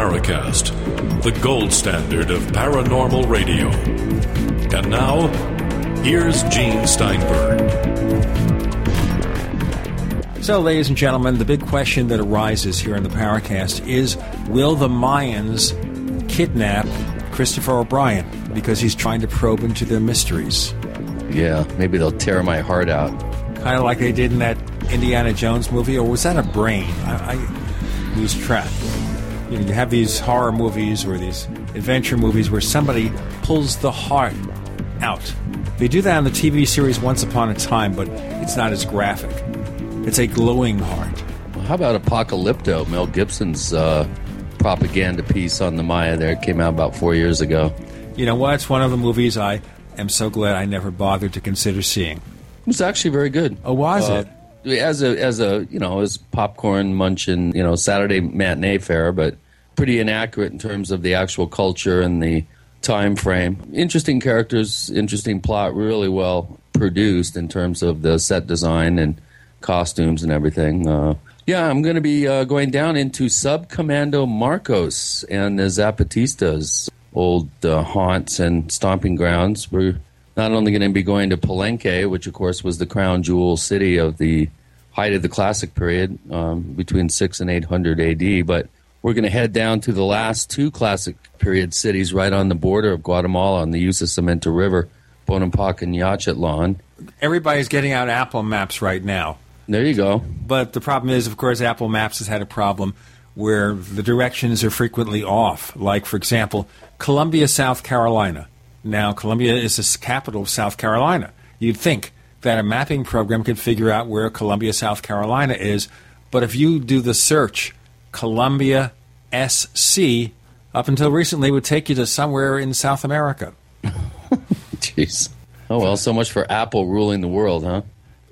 You're in the Paracast, the gold standard of paranormal radio. And now, here's Gene Steinberg. So, ladies and gentlemen, the big question that arises here in the Paracast is Will the Mayans kidnap Christopher O'Brien because he's trying to probe into their mysteries? Yeah, maybe they'll tear my heart out. Kind of like they did in that Indiana Jones movie, or was that a brain? I, I lose track. You, know, you have these horror movies or these adventure movies where somebody pulls the heart out. They do that on the TV series Once Upon a Time, but it's not as graphic. It's a glowing heart. How about Apocalypto, Mel Gibson's uh, propaganda piece on the Maya there? It came out about four years ago. You know what? It's one of the movies I am so glad I never bothered to consider seeing. It was actually very good. Oh, was uh, it? As a as a you know as popcorn munching you know Saturday matinee fare, but pretty inaccurate in terms of the actual culture and the time frame. Interesting characters, interesting plot, really well produced in terms of the set design and costumes and everything. Uh, yeah, I'm going to be uh, going down into Subcommando Marcos and the Zapatistas old uh, haunts and stomping grounds. We're not only going to be going to Palenque, which of course was the crown jewel city of the height of the classic period um, between 6 and 800 AD, but we're going to head down to the last two classic period cities right on the border of Guatemala on the Usumacinta River, Bonampak and Yaxchitlan. Everybody's getting out Apple Maps right now. There you go. But the problem is, of course, Apple Maps has had a problem where the directions are frequently off. Like, for example, Columbia, South Carolina. Now, Columbia is the capital of South Carolina. You'd think that a mapping program could figure out where Columbia, South Carolina is, but if you do the search, Columbia SC, up until recently, would take you to somewhere in South America. Jeez. Oh, well, so much for Apple ruling the world, huh?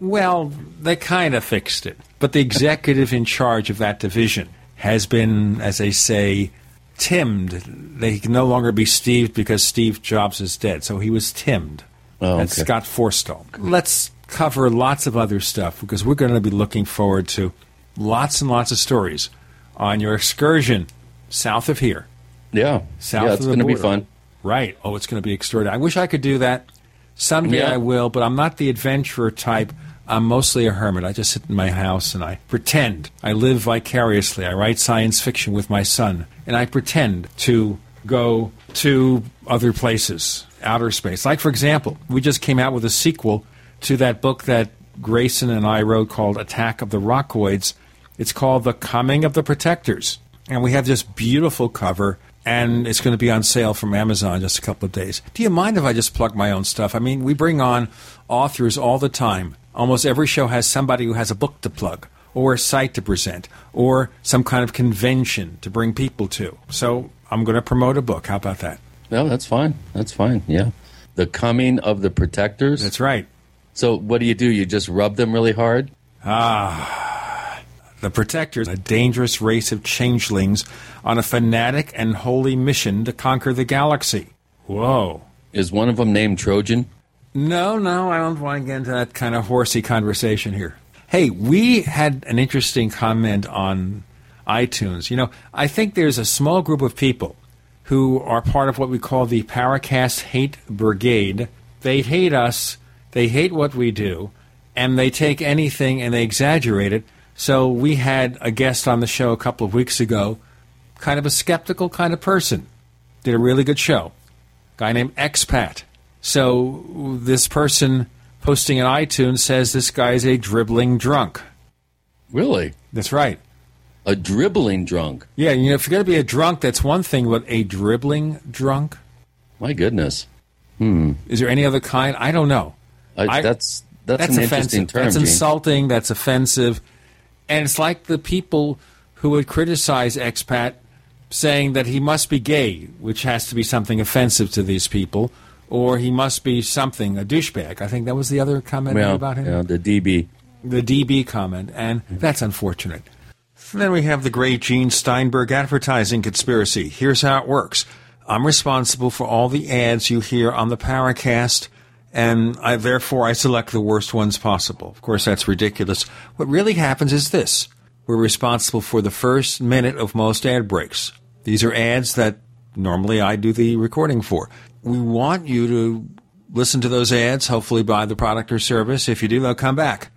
Well, they kind of fixed it. But the executive in charge of that division has been, as they say, timmed. They can no longer be Steve because Steve Jobs is dead. So he was timmed. Oh, okay. That's Scott Forstall. Let's cover lots of other stuff because we're going to be looking forward to lots and lots of stories on your excursion south of here. Yeah. South of here. yeah, it's going to be fun. Right. Oh, it's going to be extraordinary. I wish I could do that. Someday yeah. I will, but I'm not the adventurer type. I'm mostly a hermit. I just sit in my house and I pretend. I live vicariously. I write science fiction with my son, and I pretend to go to other places, outer space. Like, for example, we just came out with a sequel to that book that Grayson and I wrote called Attack of the Rockoids. It's called The Coming of the Protectors. And we have this beautiful cover, and it's going to be on sale from Amazon in just a couple of days. Do you mind if I just plug my own stuff? I mean, we bring on authors all the time Almost every show has somebody who has a book to plug, or a site to present, or some kind of convention to bring people to. So I'm going to promote a book. How about that? No, that's fine. That's fine. Yeah. The Coming of the Protectors? That's right. So what do you do? You just rub them really hard? Ah. The Protectors, a dangerous race of changelings on a fanatic and holy mission to conquer the galaxy. Whoa. Is one of them named Trojan? No, no, I don't want to get into that kind of horsey conversation here. Hey, we had an interesting comment on iTunes. You know, I think there's a small group of people who are part of what we call the Paracast Hate Brigade. They hate us, they hate what we do, and they take anything and they exaggerate it. So we had a guest on the show a couple of weeks ago, kind of a skeptical kind of person. Did a really good show. Guy named Expat. So this person posting in iTunes says this guy is a dribbling drunk. Really? That's right. A dribbling drunk. Yeah, you know, if you're going to be a drunk, that's one thing, but a dribbling drunk? My goodness. Hmm. Is there any other kind? I don't know. I, that's that's, that's an offensive. interesting term. That's Gene. insulting. That's offensive. And it's like the people who would criticize expat saying that he must be gay, which has to be something offensive to these people or he must be something, a douchebag. I think that was the other comment well, about him. Yeah, the DB. The DB comment, and that's unfortunate. And then we have the great Gene Steinberg advertising conspiracy. Here's how it works. I'm responsible for all the ads you hear on the Paracast, and I, therefore I select the worst ones possible. Of course, that's ridiculous. What really happens is this. we're responsible for the first minute of most ad breaks. These are ads that normally I do the recording for. We want you to listen to those ads, hopefully buy the product or service. If you do, they'll come back.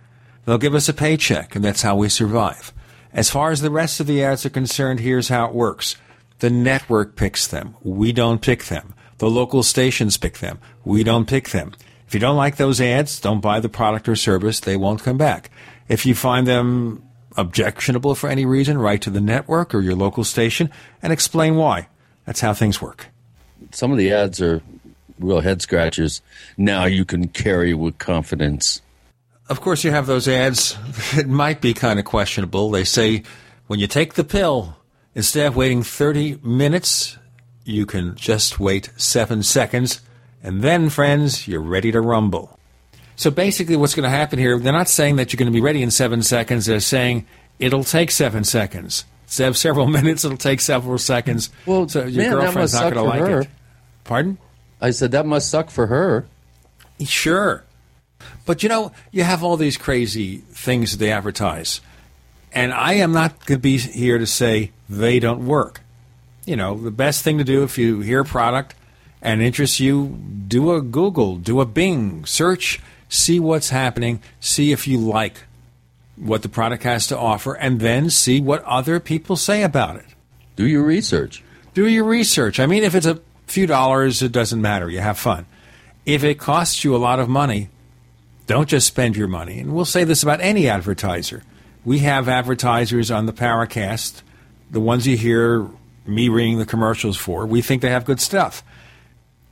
They'll give us a paycheck, and that's how we survive. As far as the rest of the ads are concerned, here's how it works. The network picks them. We don't pick them. The local stations pick them. We don't pick them. If you don't like those ads, don't buy the product or service. They won't come back. If you find them objectionable for any reason, write to the network or your local station and explain why. That's how things work. Some of the ads are real head scratchers. Now you can carry with confidence. Of course, you have those ads. It might be kind of questionable. They say when you take the pill, instead of waiting 30 minutes, you can just wait seven seconds. And then, friends, you're ready to rumble. So basically, what's going to happen here, they're not saying that you're going to be ready in seven seconds. They're saying it'll take seven seconds. Of several minutes, it'll take several seconds. Well, so your man, girlfriend's not going to like her. it. Pardon? I said that must suck for her. Sure. But you know, you have all these crazy things that they advertise. And I am not going to be here to say they don't work. You know, the best thing to do if you hear a product and interests you, do a Google, do a Bing, search, see what's happening, see if you like what the product has to offer, and then see what other people say about it. Do your research. Do your research. I mean, if it's a few dollars, it doesn't matter. You have fun. If it costs you a lot of money, don't just spend your money. And we'll say this about any advertiser. We have advertisers on the Paracast, the ones you hear me reading the commercials for. We think they have good stuff.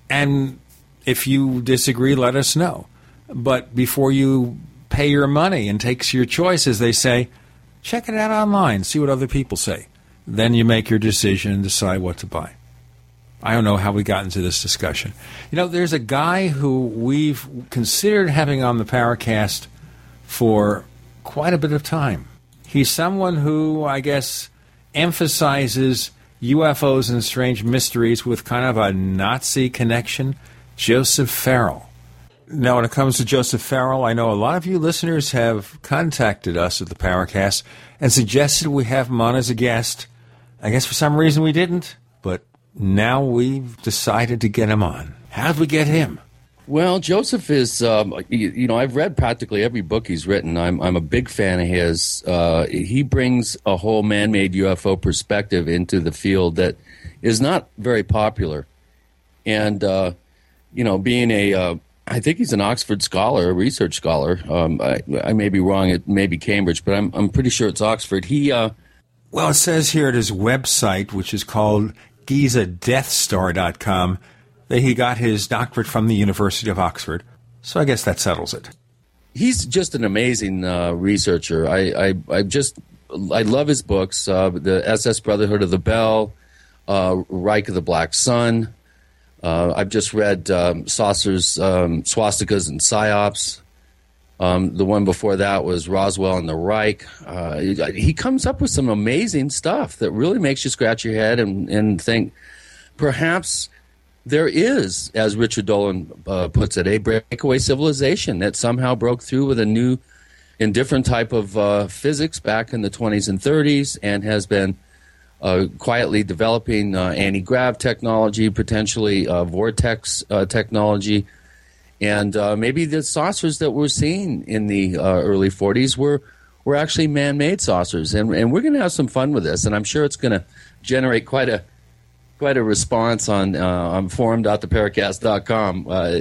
And if you disagree, let us know. But before you pay your money and takes your choice, as they say, check it out online, see what other people say. Then you make your decision and decide what to buy. I don't know how we got into this discussion. You know, there's a guy who we've considered having on the Paracast for quite a bit of time. He's someone who, I guess, emphasizes UFOs and strange mysteries with kind of a Nazi connection. Joseph Farrell. Now, when it comes to Joseph Farrell, I know a lot of you listeners have contacted us at the Paracast and suggested we have him on as a guest. I guess for some reason we didn't, but now we've decided to get him on. How'd we get him? Well, Joseph is, um, you, you, know, I've read practically every book he's written. I'm, I'm a big fan of his. Uh, he brings a whole man made UFO perspective into the field that is not very popular. And, uh, you know, being a, uh, I think he's an Oxford scholar, a research scholar. Um, I, I, may be wrong. It may be Cambridge, but I'm, I'm pretty sure it's Oxford. He, uh, well, it says here at his website, which is called GizaDeathStar.com that he got his doctorate from the University of Oxford. So I guess that settles it. He's just an amazing uh, researcher. I, I, I, just I love his books. Uh, the SS Brotherhood of the Bell, uh, Reich of the Black Sun. Uh, I've just read um, Saucers, um, Swastikas, and Psyops. Um, the one before that was Roswell and the Reich. Uh, he, he, comes up with some amazing stuff that really makes you scratch your head and, and think perhaps there is, as Richard Dolan uh, puts it, a breakaway civilization that somehow broke through with a new and different type of uh, physics back in the 20s and 30s and has been uh, quietly developing uh, anti grav technology, potentially uh, vortex technology and uh, maybe the saucers that we're seeing in the uh, early 40s were were actually man-made saucers, and and we're going to have some fun with this, and I'm sure it's going to generate quite a quite a response on uh, on forum.theparacast.com. Uh,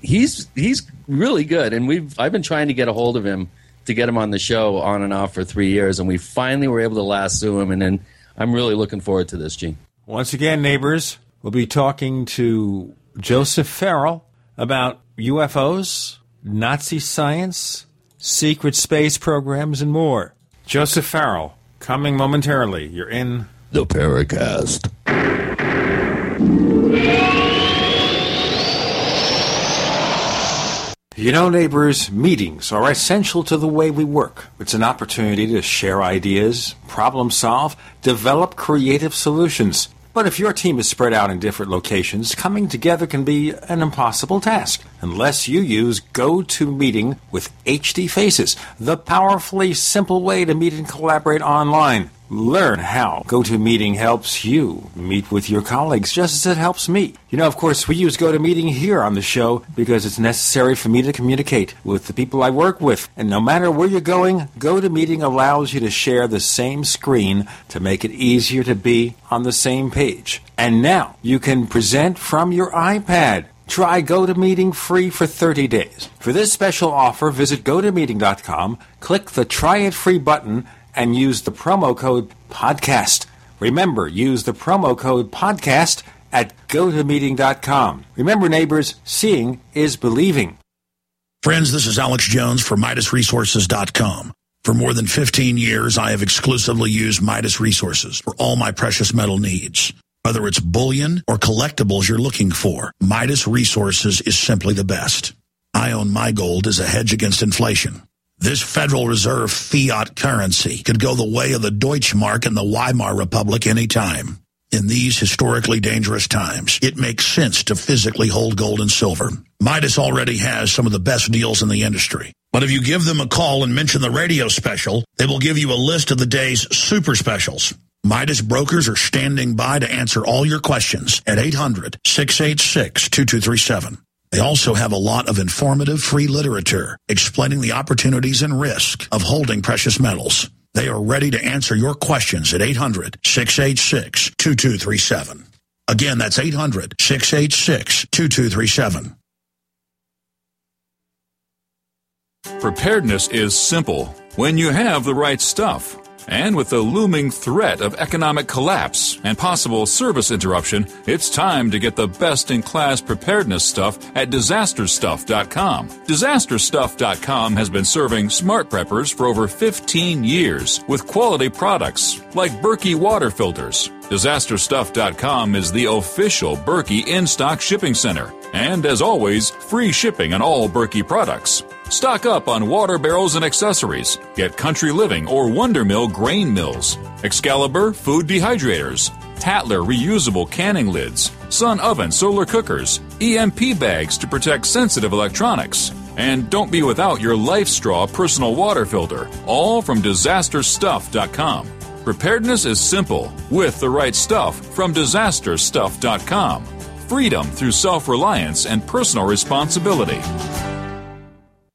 he's he's really good, and we've I've been trying to get a hold of him to get him on the show on and off for three years, and we finally were able to lasso him, and then I'm really looking forward to this, Gene. Once again, neighbors, we'll be talking to Joseph Farrell about UFOs, Nazi science, secret space programs, and more. Joseph Farrell, coming momentarily. You're in the Paracast. You know, neighbors, meetings are essential to the way we work. It's an opportunity to share ideas, problem solve, develop creative solutions. But if your team is spread out in different locations, coming together can be an impossible task. Unless you use GoToMeeting with HD Faces, the powerfully simple way to meet and collaborate online. Learn how GoToMeeting helps you meet with your colleagues just as it helps me. You know, of course, we use GoToMeeting here on the show because it's necessary for me to communicate with the people I work with. And no matter where you're going, GoToMeeting allows you to share the same screen to make it easier to be on the same page. And now you can present from your iPad. Try GoToMeeting free for 30 days. For this special offer, visit GoToMeeting.com, click the Try It Free button, and use the promo code podcast. Remember, use the promo code podcast at gotomeeting.com. Remember, neighbors, seeing is believing. Friends, this is Alex Jones for MidasResources.com. For more than 15 years, I have exclusively used Midas Resources for all my precious metal needs. Whether it's bullion or collectibles you're looking for, Midas Resources is simply the best. I own my gold as a hedge against inflation. This Federal Reserve fiat currency could go the way of the Deutschmark and the Weimar Republic anytime. In these historically dangerous times, it makes sense to physically hold gold and silver. Midas already has some of the best deals in the industry. But if you give them a call and mention the radio special, they will give you a list of the day's super specials. Midas brokers are standing by to answer all your questions at 800 686 2237. They also have a lot of informative free literature explaining the opportunities and risk of holding precious metals. They are ready to answer your questions at 800 686 2237. Again, that's 800 686 2237. Preparedness is simple when you have the right stuff. And with the looming threat of economic collapse and possible service interruption, it's time to get the best in class preparedness stuff at disasterstuff.com. Disasterstuff.com has been serving smart preppers for over 15 years with quality products like Berkey water filters. Disasterstuff.com is the official Berkey in stock shipping center. And as always, free shipping on all Berkey products. Stock up on water barrels and accessories. Get Country Living or Wonder Mill grain mills, Excalibur food dehydrators, Tattler reusable canning lids, Sun oven solar cookers, EMP bags to protect sensitive electronics. And don't be without your Life Straw personal water filter, all from disasterstuff.com. Preparedness is simple with the right stuff from disasterstuff.com. Freedom through self reliance and personal responsibility.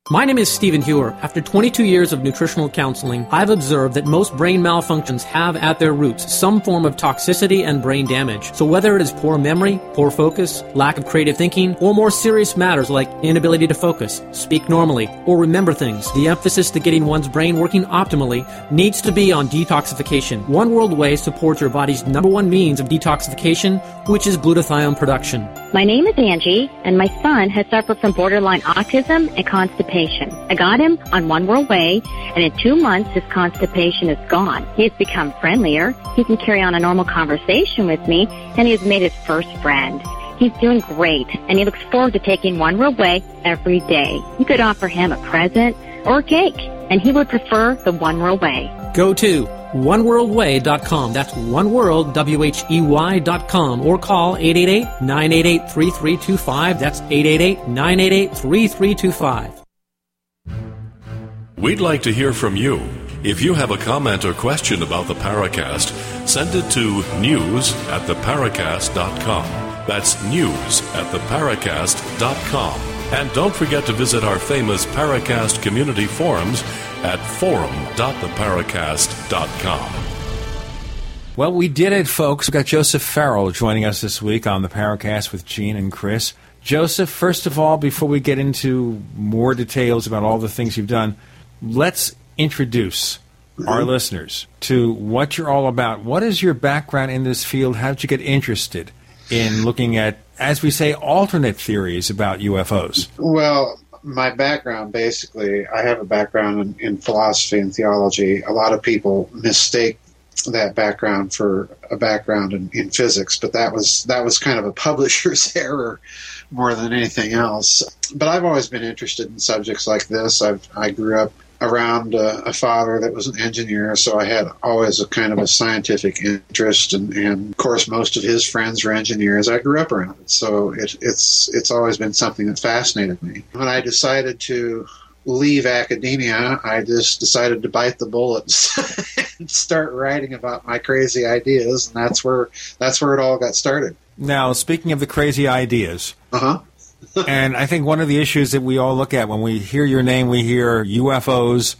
My name is Stephen Hewer. After 22 years of nutritional counseling, I've observed that most brain malfunctions have at their roots some form of toxicity and brain damage. So whether it is poor memory, poor focus, lack of creative thinking, or more serious matters like inability to focus, speak normally, or remember things, the emphasis to getting one's brain working optimally needs to be on detoxification. One World Whey supports your body's number one means of detoxification, which is glutathione production. My name is Angie, and my son has suffered from borderline autism and constipation. I got him on One World Whey, and in two months, his constipation is gone. He has become friendlier. He can carry on a normal conversation with me, and he has made his first friend. He's doing great, and he looks forward to taking One World Whey every day. You could offer him a present or a cake, and he would prefer the One World Whey. Go to oneworldwhey.com. That's oneworld, W-H-E-Y dot com. Or call 888-988-3325. That's 888-988-3325. We'd like to hear from you. If you have a comment or question about the Paracast, send it to news at theparacast.com. That's news at theparacast.com. And don't forget to visit our famous Paracast community forums at forum.theparacast.com. Well, we did it, folks. We've got Joseph Farrell joining us this week on the Paracast with Gene and Chris. Joseph, first of all, before we get into more details about all the things you've done, let's introduce our mm-hmm. listeners to what you're all about. What is your background in this field? How did you get interested in looking at, as we say, alternate theories about UFOs? Well, my background basically, I have a background in, in philosophy and theology. A lot of people mistake that background for a background in, in, physics, but that was that was kind of a publisher's error more than anything else. But I've always been interested in subjects like this. I've I grew up around uh, a father that was an engineer, so I had always a kind of a scientific interest, and, and of course, most of his friends were engineers. I grew up around it, so it, it's it's always been something that fascinated me. When I decided to leave academia, I just decided to bite the bullet and start writing about my crazy ideas, and that's where that's where it all got started. Now, speaking of the crazy ideas, uh huh and I think one of the issues that we all look at when we hear your name, we hear UFOs,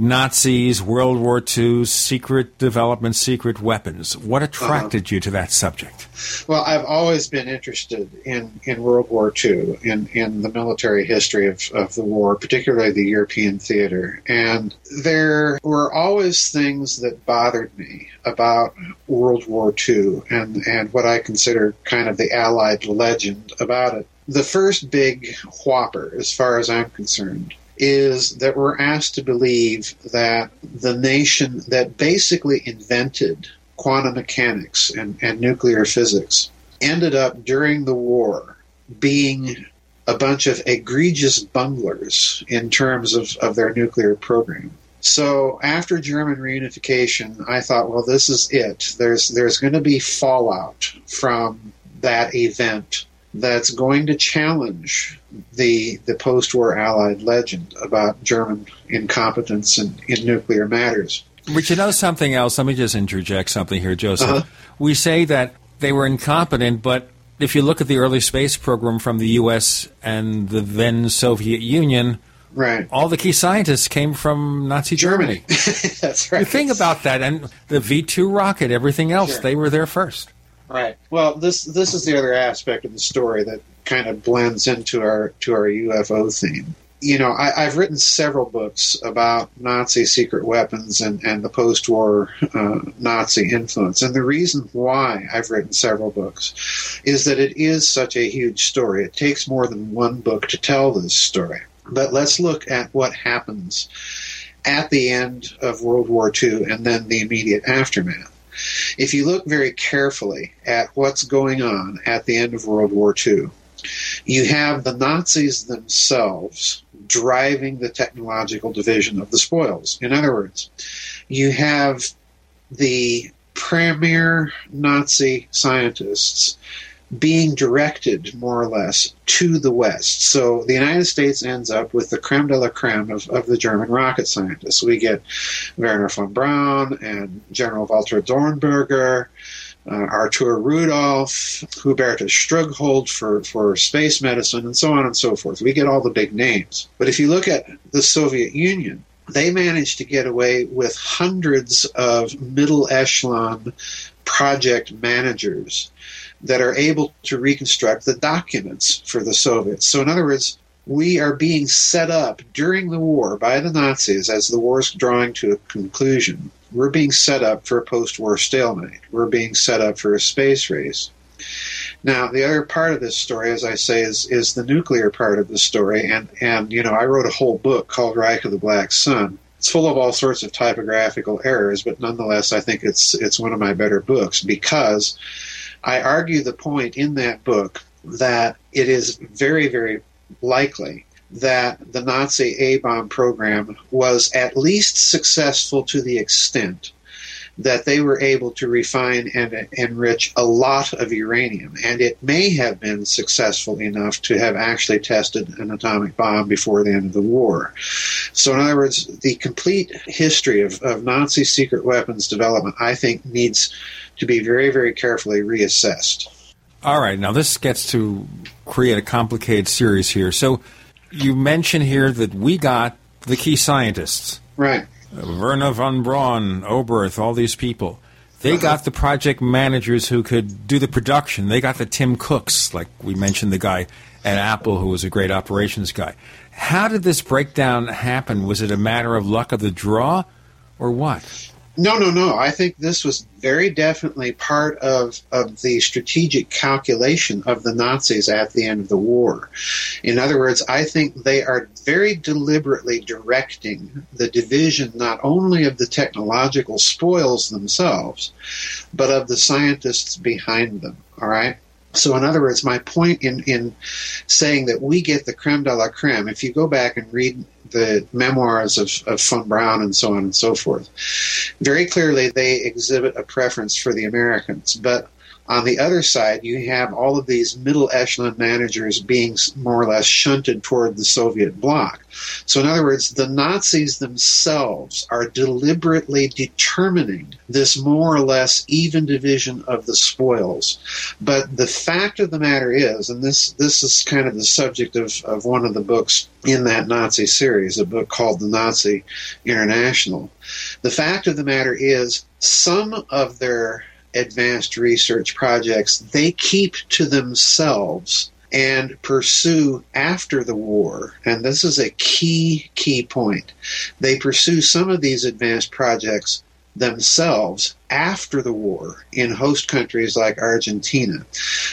Nazis, World War II, secret development, secret weapons. What attracted uh-huh. you to that subject? Well, I've always been interested in, in World War II, in, in the military history of, of the war, particularly the European theater. And there were always things that bothered me about World War II and, and what I consider kind of the Allied legend about it. The first big whopper, as far as I'm concerned, is that we're asked to believe that the nation that basically invented quantum mechanics and, and nuclear physics ended up during the war being a bunch of egregious bunglers in terms of, of their nuclear program. So after German reunification, I thought, well, this is it. There's there's going to be fallout from that event that's going to challenge the the post-war Allied legend about German incompetence in, in nuclear matters. But you know something else? Let me just interject something here, Joseph. Uh-huh. We say that they were incompetent, but if you look at the early space program from the U.S. and the then Soviet Union, right, all the key scientists came from Nazi Germany. Germany. That's right. You think about that, and the V two rocket, everything else, sure. they were there first. Right. Well, this this is the other aspect of the story that kind of blends into our to our UFO theme. You know, I, have written several books about Nazi secret weapons and, and the post-war uh, Nazi influence, and the reason why I've written several books is that it is such a huge story. It takes more than one book to tell this story. But let's look at what happens at the end of World War II and then the immediate aftermath. If you look very carefully at what's going on at the end of World War II, you have the Nazis themselves driving the technological division of the spoils. In other words, you have the premier Nazi scientists being directed more or less to the West. So the United States ends up with the creme de la creme of, of the German rocket scientists. We get Wernher von Braun and General Walter Dornberger. Uh, Artur Rudolph, Hubertus Strughold for, for space medicine, and so on and so forth. We get all the big names. But if you look at the Soviet Union, they managed to get away with hundreds of middle echelon project managers that are able to reconstruct the documents for the Soviets. So, in other words, we are being set up during the war by the Nazis as the war is drawing to a conclusion. We're being set up for a post war stalemate. We're being set up for a space race. Now, the other part of this story, as I say, is, is the nuclear part of the story. And, and, you know, I wrote a whole book called Reich of the Black Sun. It's full of all sorts of typographical errors, but nonetheless, I think it's, it's one of my better books because I argue the point in that book that it is very, very likely that the Nazi A bomb program was at least successful to the extent that they were able to refine and enrich a lot of uranium. And it may have been successful enough to have actually tested an atomic bomb before the end of the war. So, in other words, the complete history of, of Nazi secret weapons development, I think, needs to be very, very carefully reassessed. All right, now this gets to create a complicated series here. So you mention here that we got the key scientists. Right. Wernher von Braun, Oberth, all these people. They got the project managers who could do the production. They got the Tim Cooks, like we mentioned the guy at Apple who was a great operations guy. How did this breakdown happen? Was it a matter of luck of the draw or what? No, no, no. I think this was very definitely part of, of the strategic calculation of the Nazis at the end of the war. In other words, I think they are very deliberately directing the division not only of the technological spoils themselves, but of the scientists behind them. All right? So, in other words, my point in, in saying that we get the creme de la creme, if you go back and read the memoirs of, of von Braun and so on and so forth, very clearly they exhibit a preference for the Americans. But on the other side, you have all of these middle echelon managers being more or less shunted toward the Soviet bloc. So, in other words, the Nazis themselves are deliberately determining this more or less even division of the spoils. But the fact of the matter is, and this, this is kind of the subject of, of one of the books in that Nazi series, a book called The Nazi International. The fact of the matter is, some of their advanced research projects they keep to themselves and pursue after the war. And this is a key, key point. They pursue some of these advanced projects themselves after the war in host countries like Argentina.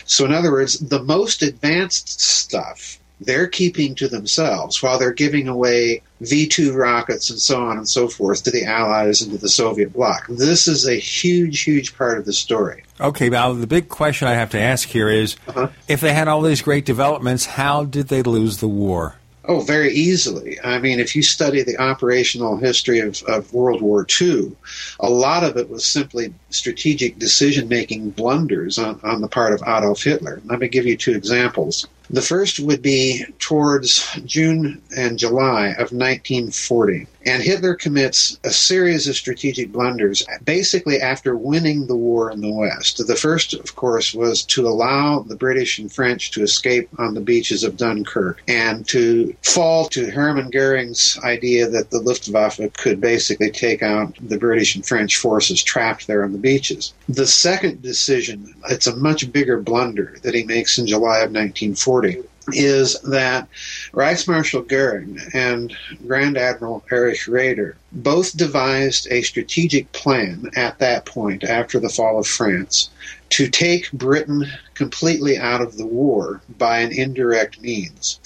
So, in other words, the most advanced stuff they're keeping to themselves while they're giving away V 2 rockets and so on and so forth to the Allies and to the Soviet bloc. This is a huge, huge part of the story. Okay, now the big question I have to ask here is uh-huh. if they had all these great developments, how did they lose the war? Oh, very easily. I mean, if you study the operational history of, of World War II, a lot of it was simply strategic decision making blunders on, on the part of Adolf Hitler. Let me give you two examples. The first would be towards June and July of 1940. And Hitler commits a series of strategic blunders basically after winning the war in the West. The first, of course, was to allow the British and French to escape on the beaches of Dunkirk and to fall to Hermann Goering's idea that the Luftwaffe could basically take out the British and French forces trapped there on the beaches. The second decision, it's a much bigger blunder that he makes in July of 1940 is that Reichsmarshal Goering and Grand Admiral Erich Raeder both devised a strategic plan at that point, after the fall of France, to take Britain completely out of the war by an indirect means.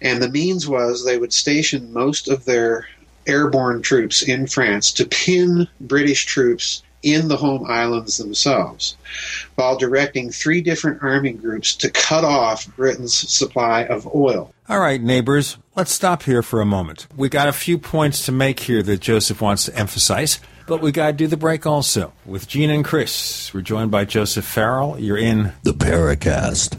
And the means was they would station most of their airborne troops in France to pin British troops in the home islands themselves, while directing three different army groups to cut off Britain's supply of oil. All right, neighbors, let's stop here for a moment. We got a few points to make here that Joseph wants to emphasize, but we got to do the break also. With Gene and Chris, we're joined by Joseph Farrell. You're in the Paracast.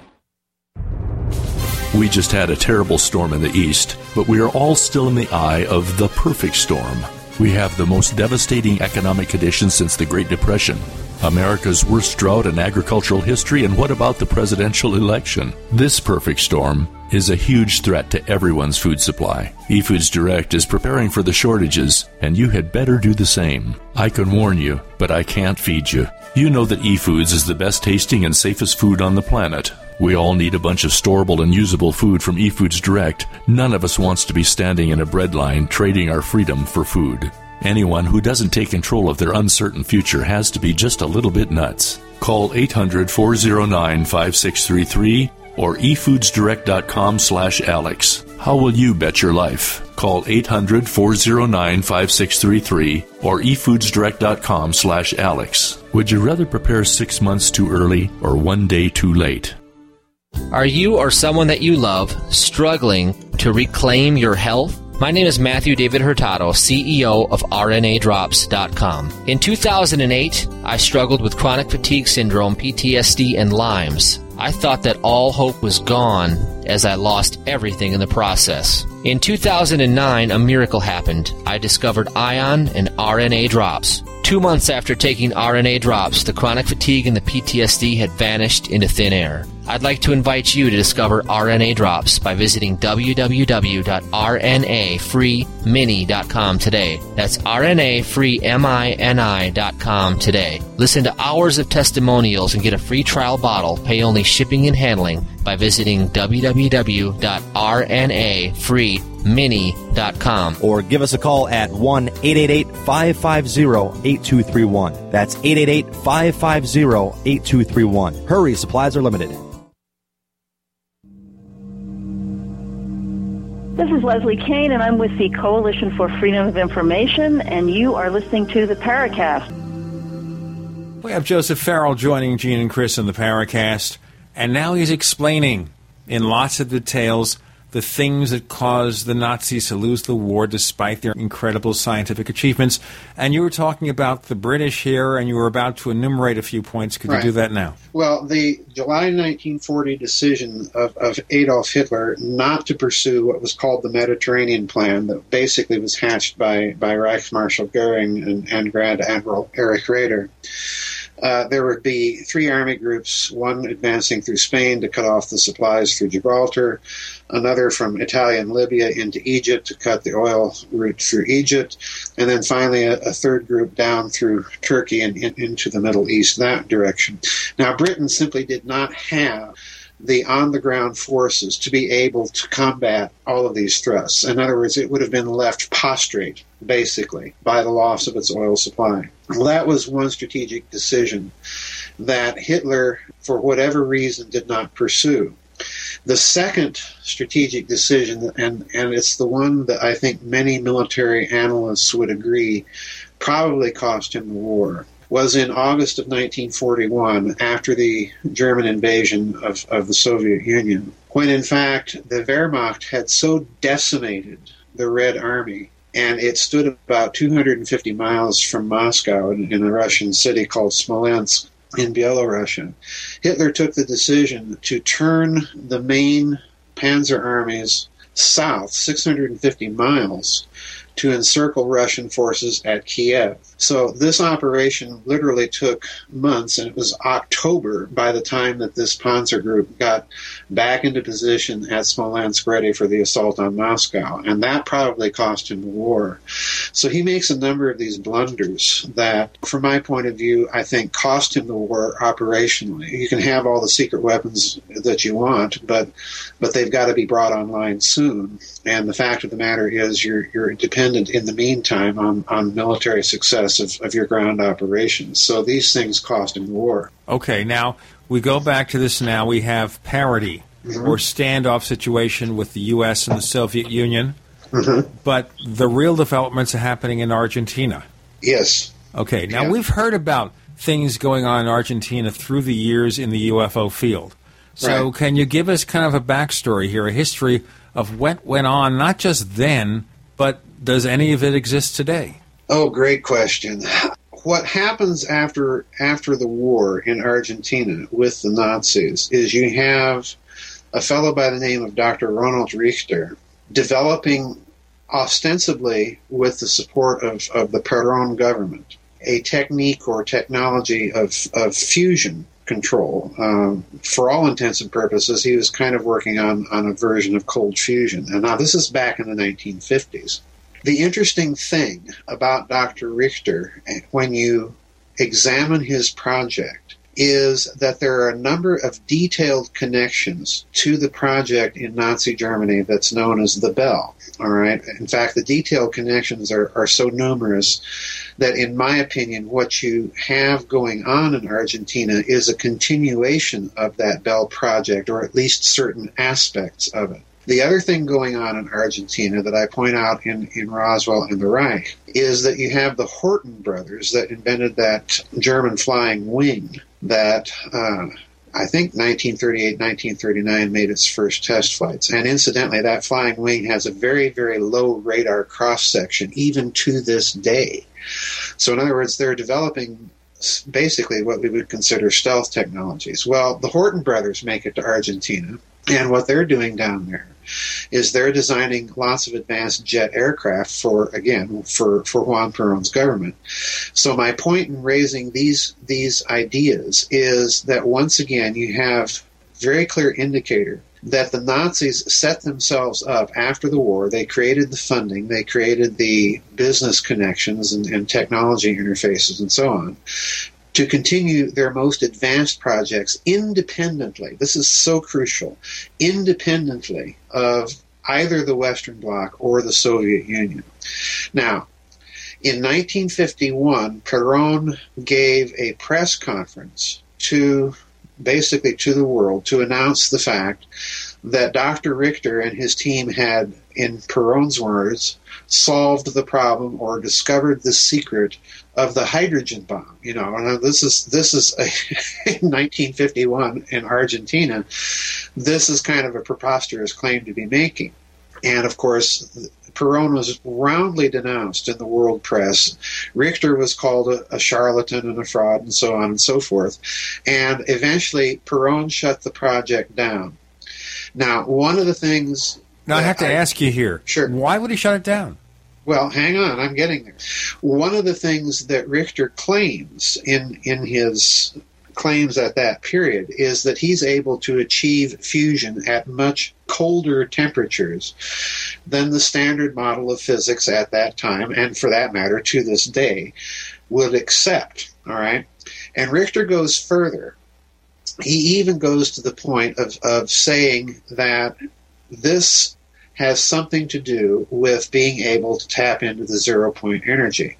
We just had a terrible storm in the east, but we are all still in the eye of the perfect storm. We have the most devastating economic conditions since the Great Depression. America's worst drought in agricultural history, and what about the presidential election? This perfect storm is a huge threat to everyone's food supply. eFoods Direct is preparing for the shortages, and you had better do the same. I can warn you, but I can't feed you. You know that eFoods is the best tasting and safest food on the planet. We all need a bunch of storable and usable food from eFoods Direct. None of us wants to be standing in a bread line trading our freedom for food. Anyone who doesn't take control of their uncertain future has to be just a little bit nuts. Call 800 409 5633 or efoodsdirect.com slash Alex. How will you bet your life? Call 800 409 5633 or efoodsdirect.com slash Alex. Would you rather prepare six months too early or one day too late? Are you or someone that you love struggling to reclaim your health? My name is Matthew David Hurtado, CEO of RNADrops.com. In 2008, I struggled with chronic fatigue syndrome, PTSD, and Lyme's. I thought that all hope was gone as I lost everything in the process. In 2009, a miracle happened. I discovered Ion and RNA drops. Two months after taking RNA drops, the chronic fatigue and the PTSD had vanished into thin air. I'd like to invite you to discover RNA drops by visiting www.rnafreemini.com today. That's rnafreemini.com today. Listen to hours of testimonials and get a free trial bottle. Pay only shipping and handling by visiting www.rnafreemini.com or give us a call at 1 888 550 8231. That's 888 550 8231. Hurry, supplies are limited. This is Leslie Kean, and I'm with the Coalition for Freedom of Information, and you are listening to the Paracast. We have Joseph Farrell joining Gene and Chris in the Paracast, and now he's explaining in lots of details the things that caused the Nazis to lose the war despite their incredible scientific achievements. And you were talking about the British here, and you were about to enumerate a few points. Could Right. you do that now? Well, the July 1940 decision of, of Adolf Hitler not to pursue what was called the Mediterranean Plan, that basically was hatched by, by Reich Marshal Goering and, and Grand Admiral Erich Raeder. Uh, there would be three army groups, one advancing through Spain to cut off the supplies through Gibraltar, another from Italian Libya into Egypt to cut the oil route through Egypt, and then finally a, a third group down through Turkey and in, into the Middle East that direction. Now, Britain simply did not have the on the ground forces to be able to combat all of these threats. In other words, it would have been left prostrate, basically, by the loss of its oil supply. Well, that was one strategic decision that Hitler, for whatever reason, did not pursue. The second strategic decision, and, and it's the one that I think many military analysts would agree probably cost him the war, was in August of 1941 after the German invasion of, of the Soviet Union, when in fact the Wehrmacht had so decimated the Red Army and it stood about 250 miles from Moscow in, in a Russian city called Smolensk in Belarusia. Hitler took the decision to turn the main panzer armies south 650 miles to encircle Russian forces at Kiev. So this operation literally took months, and it was October by the time that this Panzer group got back into position at Smolensk ready for the assault on Moscow. And that probably cost him the war. So he makes a number of these blunders that, from my point of view, I think cost him the war operationally. You can have all the secret weapons that you want, but but they've got to be brought online soon. And the fact of the matter is, you're you're dependent in the meantime on, on military success of, of your ground operations. So these things cost him the war. Okay, now we go back to this now. We have parity. mm-hmm. or standoff situation with the U.S. and the Soviet Union. Mm-hmm. But the real developments are happening in Argentina. Yes. Okay. Now Yeah. we've heard about things going on in Argentina through the years in the UFO field. So Right. can you give us kind of a backstory here, a history of what went on, not just then, but does any of it exist today? Oh, great question. What happens after after the war in Argentina with the Nazis is you have a fellow by the name of Dr. Ronald Richter developing ostensibly with the support of, of the Peron government a technique or technology of, of fusion control. Um, for all intents and purposes, he was kind of working on, on a version of cold fusion. And now this is back in the 1950s. The interesting thing about Dr. Richter, when you examine his project, is that there are a number of detailed connections to the project in Nazi Germany that's known as the Bell. All right. In fact, the detailed connections are, are so numerous that, in my opinion, what you have going on in Argentina is a continuation of that Bell project, or at least certain aspects of it. The other thing going on in Argentina that I point out in, in Roswell and the Reich is that you have the Horten brothers that invented that German flying wing that uh, I think 1938, 1939 made its first test flights. And incidentally, that flying wing has a very, very low radar cross section, even to this day. So, in other words, they're developing basically what we would consider stealth technologies. Well, the Horten brothers make it to Argentina, and what they're doing down there is they're designing lots of advanced jet aircraft for again for for Juan Perón's government. So my point in raising these these ideas is that once again you have very clear indicator that the Nazis set themselves up after the war. They created the funding, they created the business connections and, and technology interfaces and so on to continue their most advanced projects independently. This is so crucial. Independently of either the Western Bloc or the Soviet Union. Now, in 1951, Perón gave a press conference to basically to the world to announce the fact that Dr. Richter and his team had, in Perón's words, solved the problem or discovered the secret of the hydrogen bomb. You know, this is this is a, 1951 in Argentina. This is kind of a preposterous claim to be making, and of course. Perón was roundly denounced in the world press. Richter was called a, a charlatan and a fraud, and so on and so forth. And eventually, Perón shut the project down. Now, one of the things. Now, I have to ask you here. Sure. Why would he shut it down? Well, hang on, I'm getting there. One of the things that Richter claims in in his claims at that period is that he's able to achieve fusion at much colder temperatures than the standard model of physics at that time, and for that matter, to this day, would accept. All right, and Richter goes further. He even goes to the point of, of saying that this has something to do with being able to tap into the zero point energy.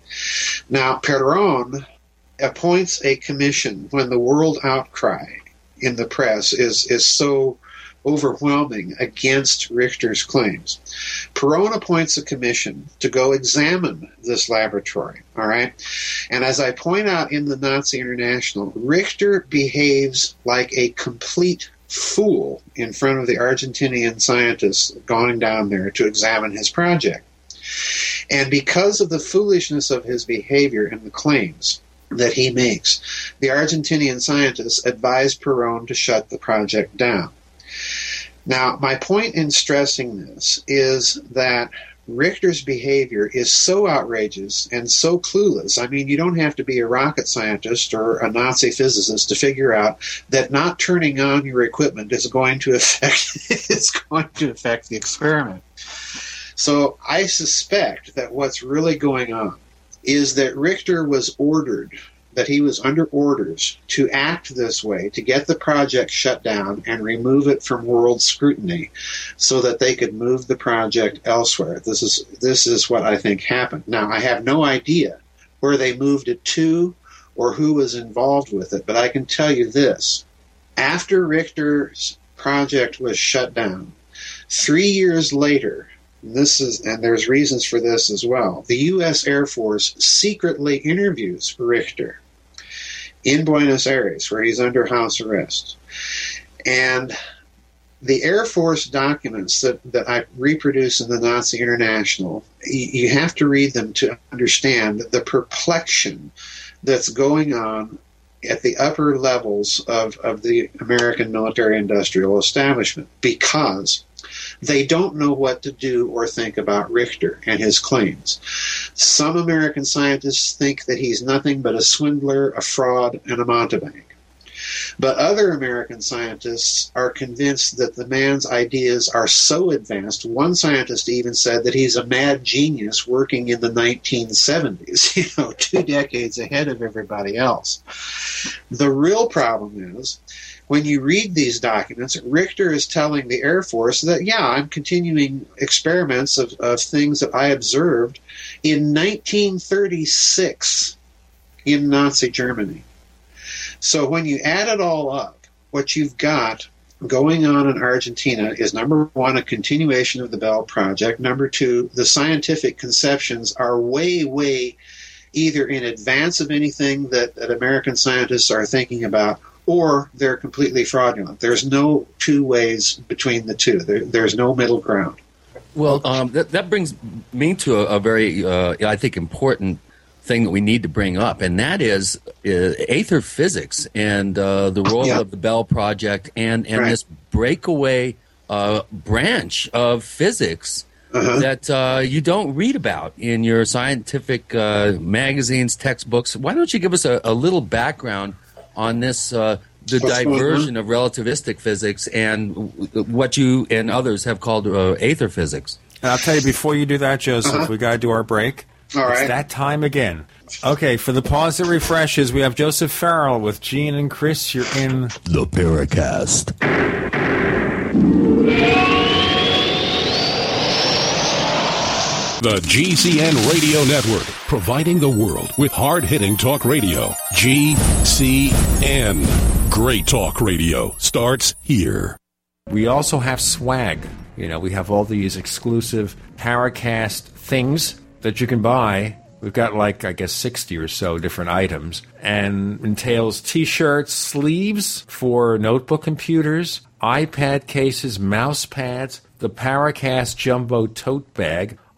Now, Perón appoints a commission when the world outcry in the press is, is so overwhelming against Richter's claims. Perón appoints a commission to go examine this laboratory, all right? And as I point out in the Nazi International, Richter behaves like a complete fool in front of the Argentinian scientists going down there to examine his project. And because of the foolishness of his behavior and the claims that he makes, the Argentinian scientists advised Perón to shut the project down. Now, my point in stressing this is that Richter's behavior is so outrageous and so clueless. I mean, you don't have to be a rocket scientist or a Nazi physicist to figure out that not turning on your equipment is going to affect is going to affect the experiment. So I suspect that what's really going on is that Richter was ordered that he was under orders to act this way to get the project shut down and remove it from world scrutiny so that they could move the project elsewhere. This is this is what I think happened. Now I have no idea where they moved it to or who was involved with it, but I can tell you this. After Richter's project was shut down. Three years later, this is and there's reasons for this as well. The U.S. Air Force secretly interviews Richter in Buenos Aires, where he's under house arrest, and the Air Force documents that, that I reproduce in the Nazi International, you, you have to read them to understand the perplexion that's going on at the upper levels of, of the American military industrial establishment because they don't know what to do or think about Richter and his claims. Some American scientists think that he's nothing but a swindler, a fraud, and a mountebank. But other American scientists are convinced that the man's ideas are so advanced. One scientist even said that he's a mad genius working in the 1970s, you know, two decades ahead of everybody else. The real problem is when you read these documents, Richter is telling the Air Force that, yeah, I'm continuing experiments of, of things that I observed in 1936 in Nazi Germany. So when you add it all up, what you've got going on in Argentina is number one, a continuation of the Bell Project. Number two, the scientific conceptions are way, way either in advance of anything that, that American scientists are thinking about or they're completely fraudulent. There's no two ways between the two. There, there's no middle ground. Well, um, that, that brings me to a, a very, uh, I think, important thing that we need to bring up, and that is uh, aether physics and uh, the role yeah. of the Bell Project and, and right. this breakaway uh, branch of physics uh-huh. that uh, you don't read about in your scientific uh, magazines, textbooks. Why don't you give us a, a little background on this uh, the diversion of relativistic physics and what you and others have called uh, aether physics. And I'll tell you before you do that, Joseph, uh-huh. we got to do our break. All it's that time again. Okay, for the pause that refreshes, we have Joseph Farrell with Gene and Chris. You're in the Paracast. The GCN Radio Network, providing the world with hard hitting talk radio. GCN. Great talk radio starts here. We also have swag. You know, we have all these exclusive Paracast things that you can buy. We've got like, I guess, 60 or so different items and entails t shirts, sleeves for notebook computers, iPad cases, mouse pads, the Paracast Jumbo tote bag,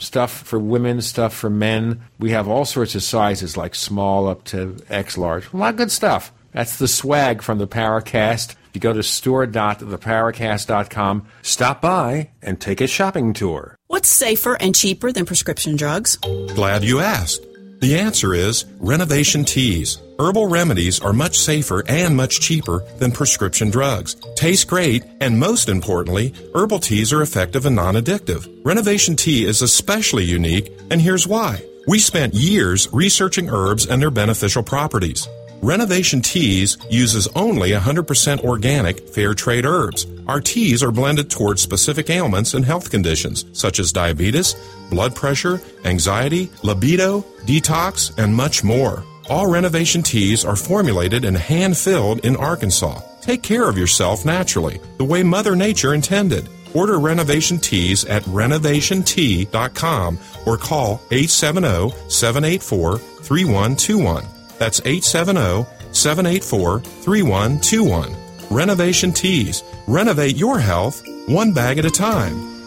stuff for women, stuff for men. We have all sorts of sizes, like small up to X large. A lot of good stuff. That's the swag from the Paracast. You go to store.theparacast.com, stop by, and take a shopping tour. What's safer and cheaper than prescription drugs? Glad you asked. The answer is Renovation Teas. Herbal remedies are much safer and much cheaper than prescription drugs. Taste great, and most importantly, herbal teas are effective and non addictive. Renovation Tea is especially unique, and here's why. We spent years researching herbs and their beneficial properties. Renovation Teas uses only 100% organic, fair trade herbs. Our teas are blended towards specific ailments and health conditions, such as diabetes, blood pressure, anxiety, libido, detox, and much more. All renovation teas are formulated and hand filled in Arkansas. Take care of yourself naturally, the way Mother Nature intended. Order renovation teas at renovationtea.com or call 870 784 3121. That's 870 784 3121. Renovation Teas. Renovate your health one bag at a time.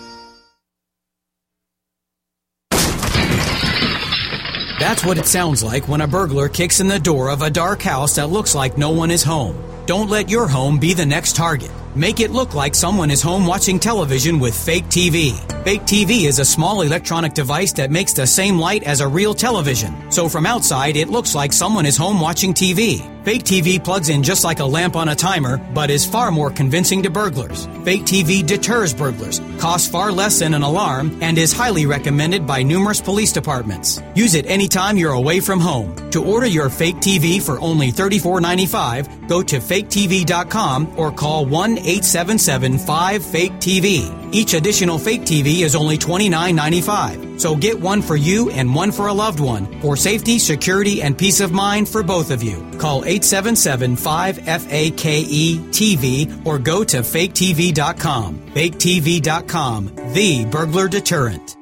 That's what it sounds like when a burglar kicks in the door of a dark house that looks like no one is home. Don't let your home be the next target. Make it look like someone is home watching television with Fake TV. Fake TV is a small electronic device that makes the same light as a real television. So from outside, it looks like someone is home watching TV. Fake TV plugs in just like a lamp on a timer, but is far more convincing to burglars. Fake TV deters burglars, costs far less than an alarm, and is highly recommended by numerous police departments. Use it anytime you're away from home. To order your fake TV for only $34.95, go to faketv.com or call 1 877 5 Fake TV. Each additional fake TV is only $29.95. So get one for you and one for a loved one for safety, security, and peace of mind for both of you. Call 877 5 FAKE TV or go to faketv.com. Faketv.com, the burglar deterrent.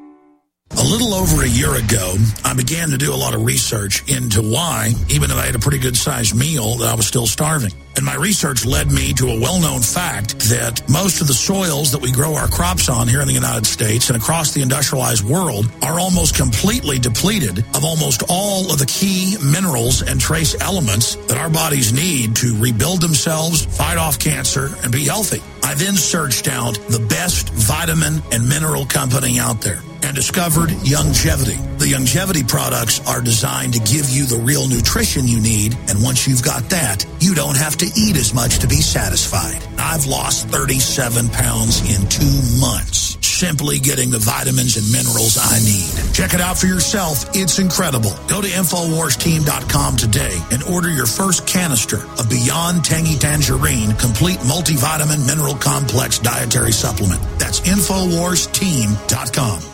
A little over a year ago, I began to do a lot of research into why, even though I had a pretty good sized meal, that I was still starving. And my research led me to a well known fact that most of the soils that we grow our crops on here in the United States and across the industrialized world are almost completely depleted of almost all of the key minerals and trace elements that our bodies need to rebuild themselves, fight off cancer, and be healthy. I then searched out the best vitamin and mineral company out there and discovered Youngevity. The Youngevity products are designed to give you the real nutrition you need, and once you've got that, you don't have to eat as much to be satisfied. I've lost 37 pounds in two months simply getting the vitamins and minerals I need. Check it out for yourself. It's incredible. Go to InfoWarsTeam.com today and order your first canister of Beyond Tangy Tangerine Complete Multivitamin Mineral Complex Dietary Supplement. That's InfoWarsTeam.com.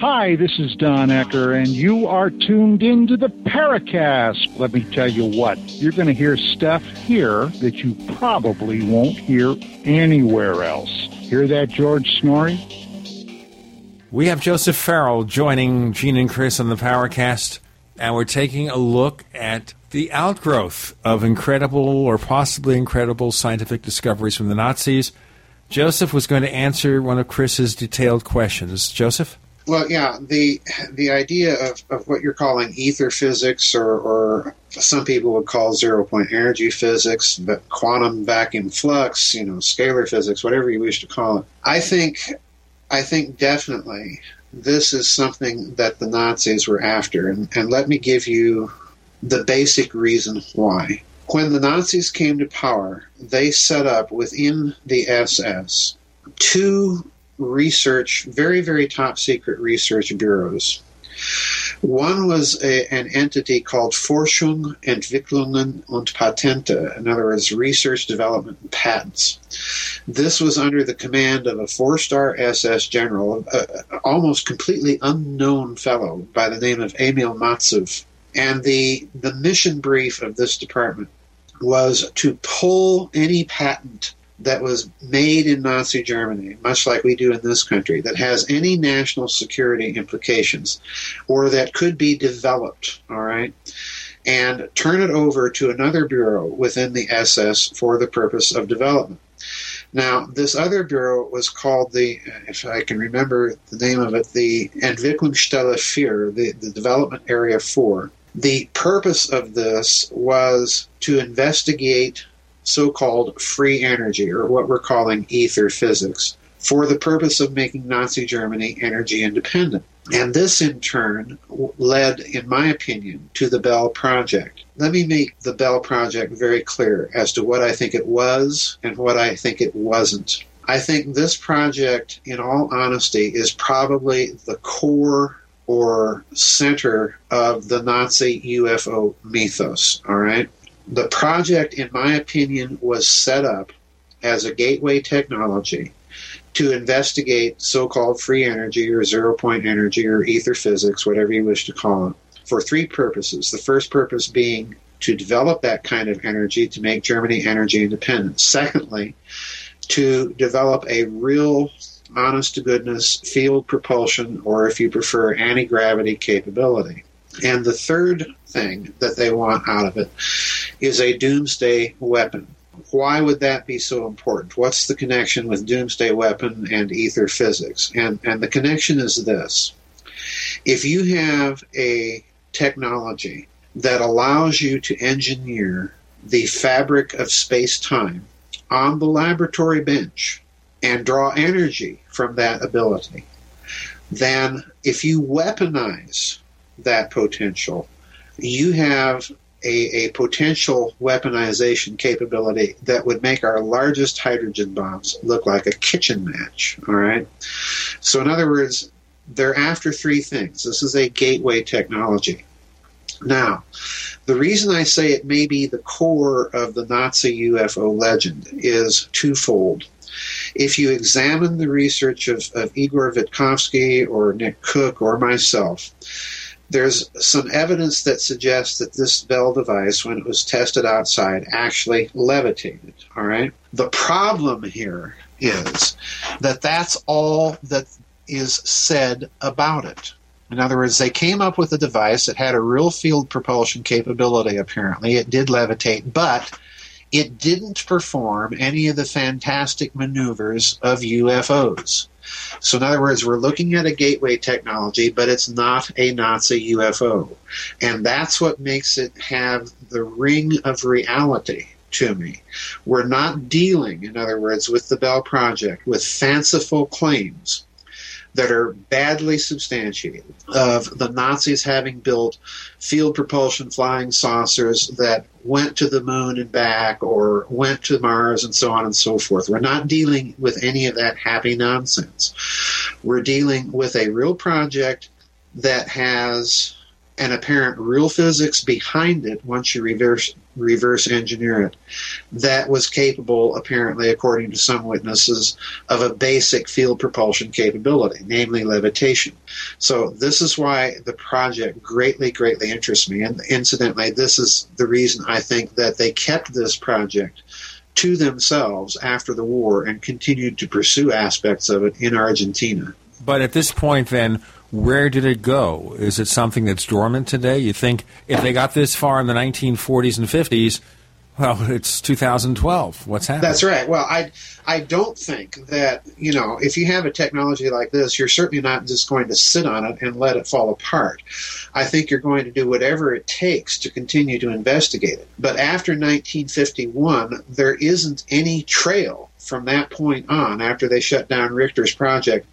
Hi, this is Don Ecker, and you are tuned into the Paracast. Let me tell you what, you're going to hear stuff here that you probably won't hear anywhere else. Hear that, George Noory? We have Joseph Farrell joining Gene and Chris on the Paracast, and we're taking a look at the outgrowth of incredible or possibly incredible scientific discoveries from the Nazis. Joseph was going to answer one of Chris's detailed questions. Joseph? Well, yeah, the the idea of, of what you're calling ether physics, or, or some people would call zero point energy physics, but quantum vacuum flux, you know, scalar physics, whatever you wish to call it. I think, I think definitely this is something that the Nazis were after, and, and let me give you the basic reason why. When the Nazis came to power, they set up within the SS two research, very, very top secret research bureaus. One was a, an entity called Forschung, Entwicklungen und Patente, in other words, research, development, and patents. This was under the command of a four star SS general, a, almost completely unknown fellow by the name of Emil Mazuw. And the, the mission brief of this department was to pull any patent that was made in Nazi Germany, much like we do in this country, that has any national security implications or that could be developed, all right, and turn it over to another bureau within the SS for the purpose of development. Now, this other bureau was called the, if I can remember the name of it, the Entwicklungsstelle 4, the, the Development Area 4. The purpose of this was to investigate so called free energy, or what we're calling ether physics, for the purpose of making Nazi Germany energy independent. And this, in turn, led, in my opinion, to the Bell Project. Let me make the Bell Project very clear as to what I think it was and what I think it wasn't. I think this project, in all honesty, is probably the core or center of the Nazi UFO mythos, all right? The project, in my opinion, was set up as a gateway technology to investigate so called free energy or zero point energy or ether physics, whatever you wish to call it, for three purposes. The first purpose being to develop that kind of energy to make Germany energy independent. Secondly, to develop a real honest to goodness field propulsion, or if you prefer, anti gravity capability. And the third thing that they want out of it is a doomsday weapon. Why would that be so important? What's the connection with doomsday weapon and ether physics? And and the connection is this. If you have a technology that allows you to engineer the fabric of space-time on the laboratory bench and draw energy from that ability, then if you weaponize that potential, you have a, a potential weaponization capability that would make our largest hydrogen bombs look like a kitchen match. All right. So, in other words, they're after three things. This is a gateway technology. Now, the reason I say it may be the core of the Nazi UFO legend is twofold. If you examine the research of, of Igor Witkowski or Nick Cook or myself, there's some evidence that suggests that this Bell device, when it was tested outside, actually levitated. All right. The problem here is that that's all that is said about it. In other words, they came up with a device that had a real field propulsion capability, apparently. It did levitate, but it didn't perform any of the fantastic maneuvers of UFOs. So, in other words, we're looking at a gateway technology, but it's not a Nazi UFO. And that's what makes it have the ring of reality to me. We're not dealing, in other words, with the Bell Project, with fanciful claims that are badly substantiated of the Nazis having built field propulsion flying saucers that went to the moon and back or went to Mars and so on and so forth. We're not dealing with any of that happy nonsense. We're dealing with a real project that has an apparent real physics behind it once you reverse reverse engineer it. That was capable apparently according to some witnesses of a basic field propulsion capability namely levitation. So this is why the project greatly greatly interests me. And incidentally this is the reason i think that they kept this project to themselves after the war and continued to pursue aspects of it in argentina. But at this point then where did it go? Is it something that's dormant today? You think if they got this far in the 1940s and 50s, well, it's 2012. What's happening? That's right. Well, I I don't think that you know if you have a technology like this, you're certainly not just going to sit on it and let it fall apart. I think you're going to do whatever it takes to continue to investigate it. But after 1951, there isn't any trail from that point on after they shut down Richter's project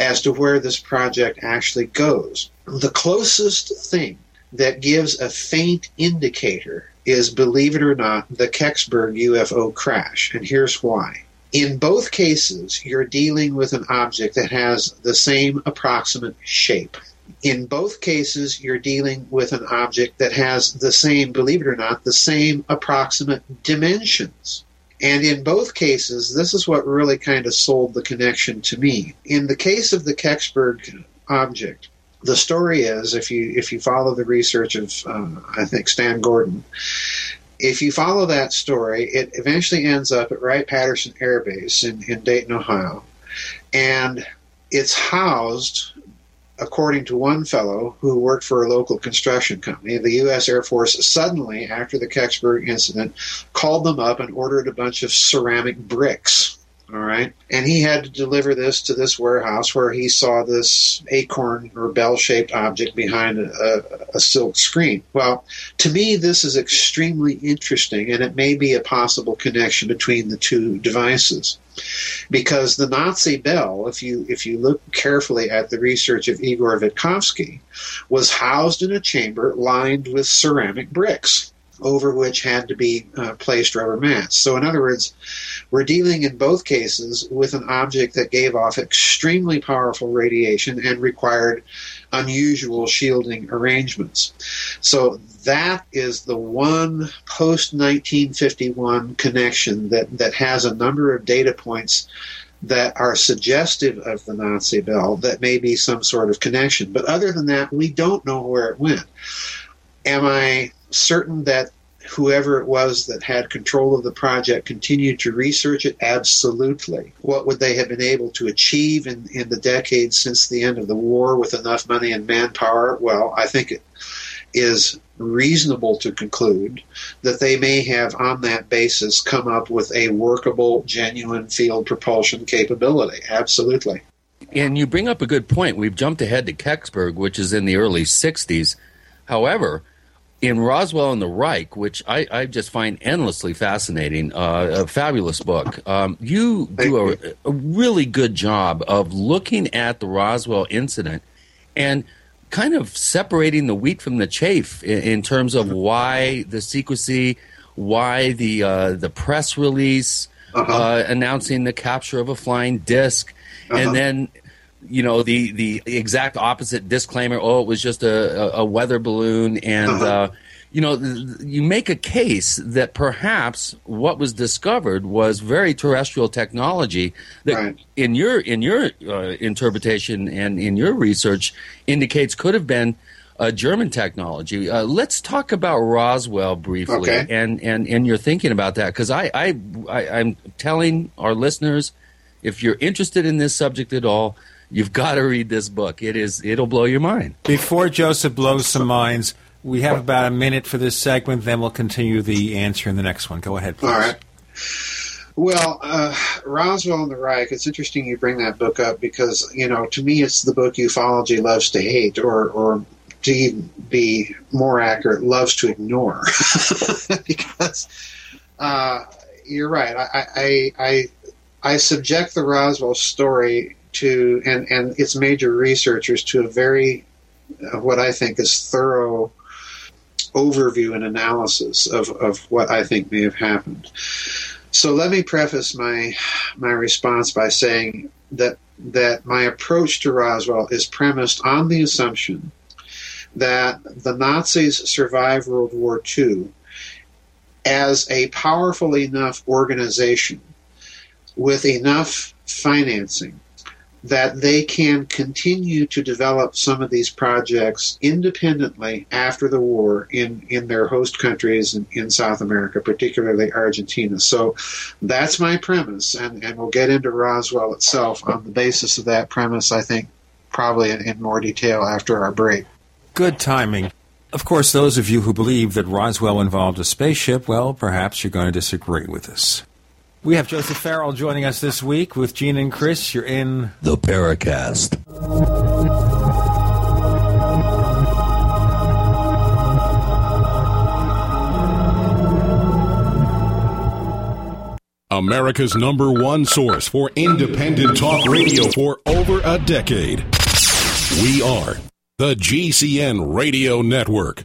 as to where this project actually goes. The closest thing that gives a faint indicator is, believe it or not, the Kecksburg UFO crash. And here's why. In both cases, you're dealing with an object that has the same approximate shape. In both cases, you're dealing with an object that has the same, believe it or not, the same approximate dimensions. And in both cases, this is what really kind of sold the connection to me. In the case of the Kecksburg object, the story is if you if you follow the research of uh, I think Stan Gordon, if you follow that story, it eventually ends up at Wright Patterson Air Base in, in Dayton, Ohio, and it's housed according to one fellow who worked for a local construction company, the U.S. Air Force suddenly, after the Kecksburg incident, called them up and ordered a bunch of ceramic bricks. All right. And he had to deliver this to this warehouse where he saw this acorn or bell shaped object behind a, a, silk screen. Well, to me, this is extremely interesting, and it may be a possible connection between the two devices because the Nazi bell, if you if you look carefully at the research of Igor Witkowski, was housed in a chamber lined with ceramic bricks over which had to be uh, placed rubber mats. So, in other words, we're dealing in both cases with an object that gave off extremely powerful radiation and required unusual shielding arrangements. So, that is the one post 1951 connection that, that has a number of data points that are suggestive of the Nazi bell that may be some sort of connection. But other than that, we don't know where it went. Am I certain that whoever it was that had control of the project continued to research it? Absolutely. What would they have been able to achieve in, in the decades since the end of the war with enough money and manpower? Well, I think it is reasonable to conclude that they may have, on that basis, come up with a workable, genuine field propulsion capability. Absolutely. And you bring up a good point. We've jumped ahead to Kecksburg, which is in the early 60s. However, in Roswell and the Reich, which I, I just find endlessly fascinating, uh, a fabulous book. Um, you do a, a, really good job of looking at the Roswell incident and kind of separating the wheat from the chaff in, in terms of why the secrecy, why the uh, the press release Uh-huh. uh, announcing the capture of a flying disk, Uh-huh. and then you know the the exact opposite disclaimer. Oh, it was just a, a, weather balloon, and Uh-huh. uh, you know you make a case that perhaps what was discovered was very terrestrial technology that, in your in your uh, interpretation and in your research, indicates could have been. Uh, German technology. Uh, let's talk about Roswell briefly, Okay. and, and and you're thinking about that because I, I I I'm telling our listeners, if you're interested in this subject at all, you've got to read this book. It is it'll blow your mind. Before Joseph blows some minds, we have about a minute for this segment, then we'll continue the answer in the next one. Go ahead, please. All right. Well, uh, Roswell and the Reich, it's interesting you bring that book up because, you know, to me it's the book ufology loves to hate, or, or to even be more accurate, loves to ignore. because uh, you're right. I, I, I, I subject the Roswell story to, and, and its major researchers to a very, uh, what I think is thorough overview and analysis of, of what I think may have happened. So let me preface my my response by saying that that my approach to Roswell is premised on the assumption that the Nazis survived World War II as a powerful enough organization with enough financing that they can continue to develop some of these projects independently after the war in, in their host countries in, in South America, particularly Argentina. So that's my premise, and, and we'll get into Roswell itself on the basis of that premise, I think, probably in, in more detail after our break. Good timing. Of course, those of you who believe that Roswell involved a spaceship, well, perhaps you're going to disagree with us. We have Joseph Farrell joining us this week with Gene and Chris. You're in The Paracast. America's number one source for independent talk radio for over a decade. We are the GCN Radio Network.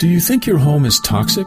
Do you think your home is toxic?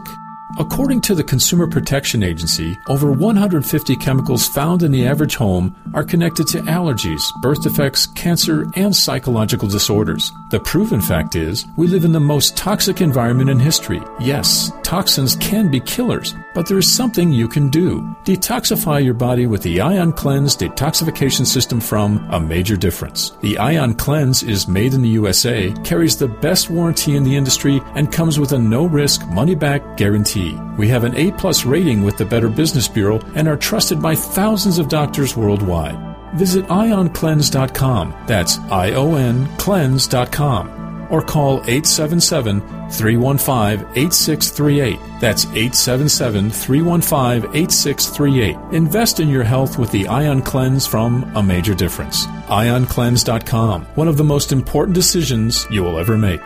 According to the Consumer Protection Agency, over 150 chemicals found in the average home are connected to allergies, birth defects, cancer, and psychological disorders. The proven fact is, we live in the most toxic environment in history. Yes, toxins can be killers, but there is something you can do. Detoxify your body with the Ion Cleanse detoxification system from A Major Difference. The Ion Cleanse is made in the USA, carries the best warranty in the industry, and comes with a no risk, money back guarantee. We have an A plus rating with the Better Business Bureau and are trusted by thousands of doctors worldwide. Visit ioncleanse.com. That's I O N cleanse.com. Or call 877 315 8638. That's 877 315 8638. Invest in your health with the Ion Cleanse from A Major Difference. IonCleanse.com. One of the most important decisions you will ever make.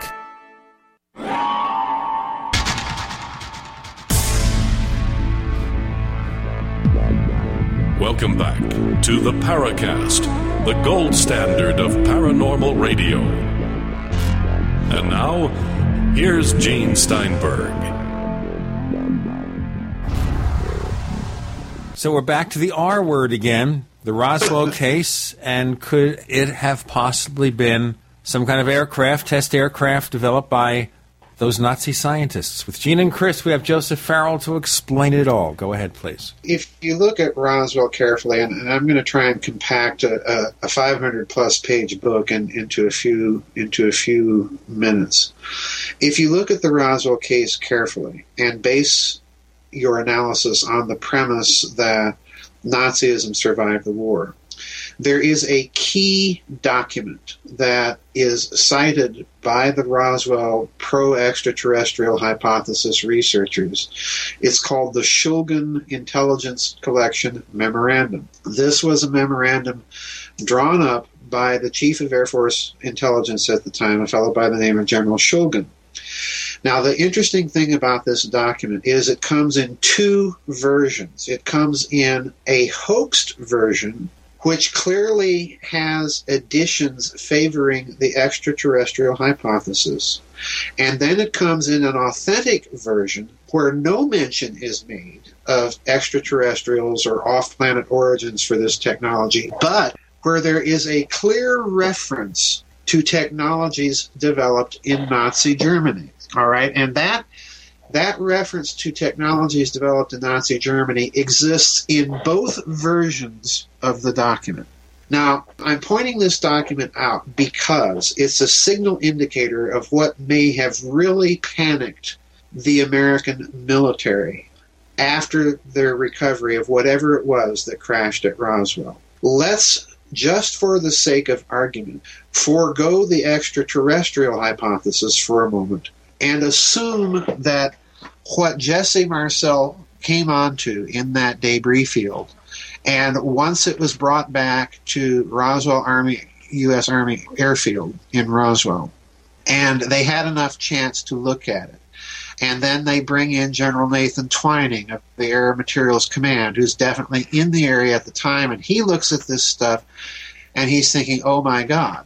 Welcome back to the Paracast, the gold standard of paranormal radio. And now, here's Gene Steinberg. So we're back to the R word again. the Roswell case, and could it have possibly been some kind of aircraft, test aircraft developed by those Nazi scientists. With Gene and Chris, we have Joseph Farrell to explain it all. Go ahead, please. If you look at Roswell carefully, and, and I'm going to try and compact a, a, a 500 plus page book in, into a few into a few minutes. If you look at the Roswell case carefully and base your analysis on the premise that Nazism survived the war, there is a key document that is cited by the Roswell pro extraterrestrial hypothesis researchers. It's called the Schulgen Intelligence Collection Memorandum. This was a memorandum drawn up by the Chief of Air Force Intelligence at the time, a fellow by the name of General Schulgen. Now, the interesting thing about this document is it comes in two versions. It comes in a hoaxed version, which clearly has additions favoring the extraterrestrial hypothesis. And then it comes in an authentic version where no mention is made of extraterrestrials or off planet origins for this technology, but where there is a clear reference to technologies developed in Nazi Germany. All right, and that that reference to technologies developed in Nazi Germany exists in both versions of the document. Now, I'm pointing this document out because it's a signal indicator of what may have really panicked the American military after their recovery of whatever it was that crashed at Roswell. Let's, just for the sake of argument, forego the extraterrestrial hypothesis for a moment and assume that what Jesse Marcel came onto in that debris field, and once it was brought back to Roswell Army, U.S. Army Airfield in Roswell, and they had enough chance to look at it. And then they bring in General Nathan Twining of the Air Materiel Command, who's definitely in the area at the time, and he looks at this stuff and he's thinking, oh my God,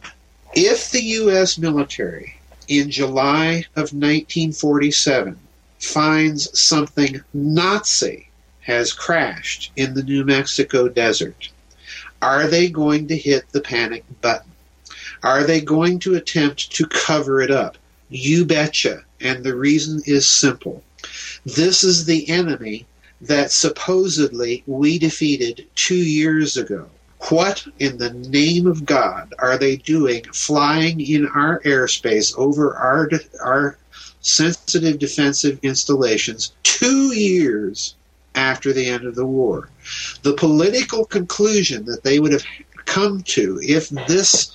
if the U.S. military in July of 1947 finds something Nazi has crashed in the New Mexico desert, are they going to hit the panic button? Are they going to attempt to cover it up? You betcha. And the reason is simple. This is the enemy that supposedly we defeated two years ago. What in the name of God are they doing flying in our airspace over our, our sensitive defensive installations two years after the end of the war? The political conclusion that they would have come to if this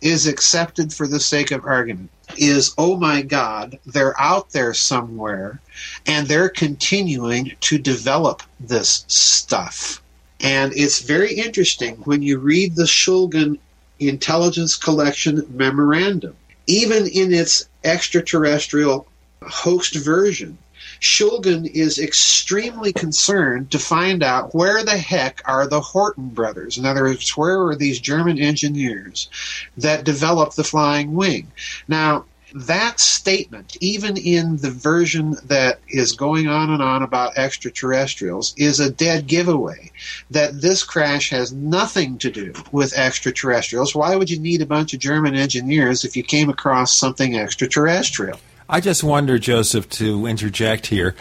is accepted for the sake of argument is oh my God, they're out there somewhere and they're continuing to develop this stuff. And it's very interesting when you read the Schulgen Intelligence Collection Memorandum. Even in its extraterrestrial hoaxed version, Schulgen is extremely concerned to find out where the heck are the Horten brothers. In other words, where are these German engineers that developed the flying wing? Now, that statement, even in the version that is going on and on about extraterrestrials, is a dead giveaway. That this crash has nothing to do with extraterrestrials. Why would you need a bunch of German engineers if you came across something extraterrestrial? I just wonder, Joseph, to interject here,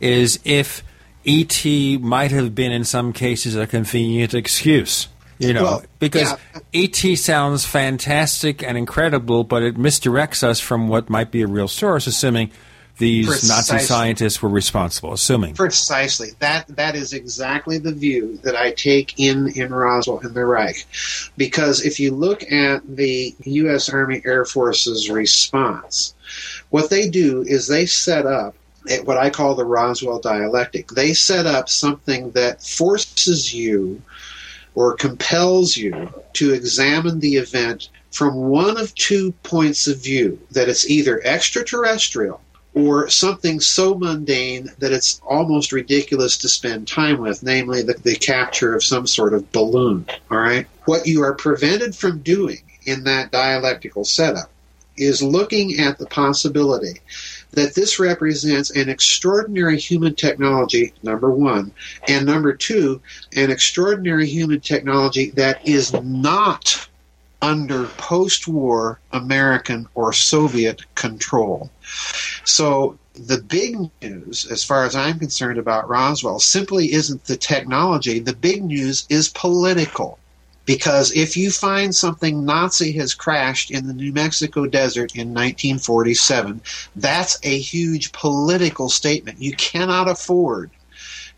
is if ET might have been in some cases a convenient excuse. You know, Well, because yeah. ET sounds fantastic and incredible, but it misdirects us from what might be a real source, assuming these Nazi scientists were responsible. Assuming. Precisely. That that is exactly the view that I take in in Roswell and the Reich, because if you look at the U.S. Army Air Force's response, what they do is they set up at what I call the Roswell dialectic. They set up something that forces you or compels you to examine the event from one of two points of view that it's either extraterrestrial or something so mundane that it's almost ridiculous to spend time with, namely the, the capture of some sort of balloon. All right? What you are prevented from doing in that dialectical setup is looking at the possibility that this represents an extraordinary human technology, number one, and number two, an extraordinary human technology that is not under post war American or Soviet control. So the big news, as far as I'm concerned about Roswell, simply isn't the technology. The big news is political. Because if you find something Nazi has crashed in the New Mexico desert in 1947, that's a huge political statement. You cannot afford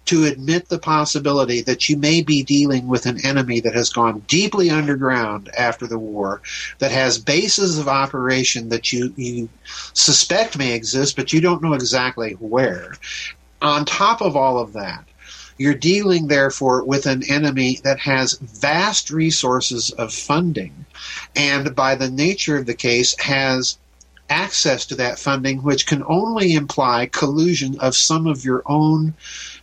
to admit the possibility that you may be dealing with an enemy that has gone deeply underground after the war, that has bases of operation that you, you suspect may exist, but you don't know exactly where. On top of all of that, you're dealing, therefore, with an enemy that has vast resources of funding, and by the nature of the case, has access to that funding, which can only imply collusion of some of your own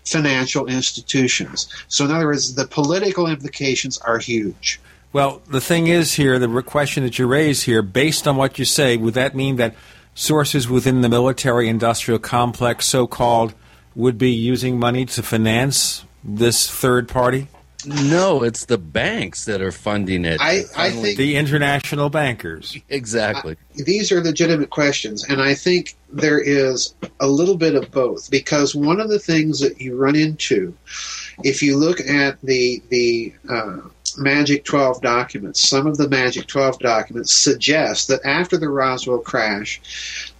financial institutions. So, in other words, the political implications are huge. Well, the thing is here, the question that you raise here, based on what you say, would that mean that sources within the military industrial complex, so called, would be using money to finance this third party? No, it's the banks that are funding it. I, I think the international bankers. Exactly. I, these are legitimate questions, and I think there is a little bit of both because one of the things that you run into, if you look at the the uh, Magic 12 documents, some of the Magic 12 documents suggest that after the Roswell crash,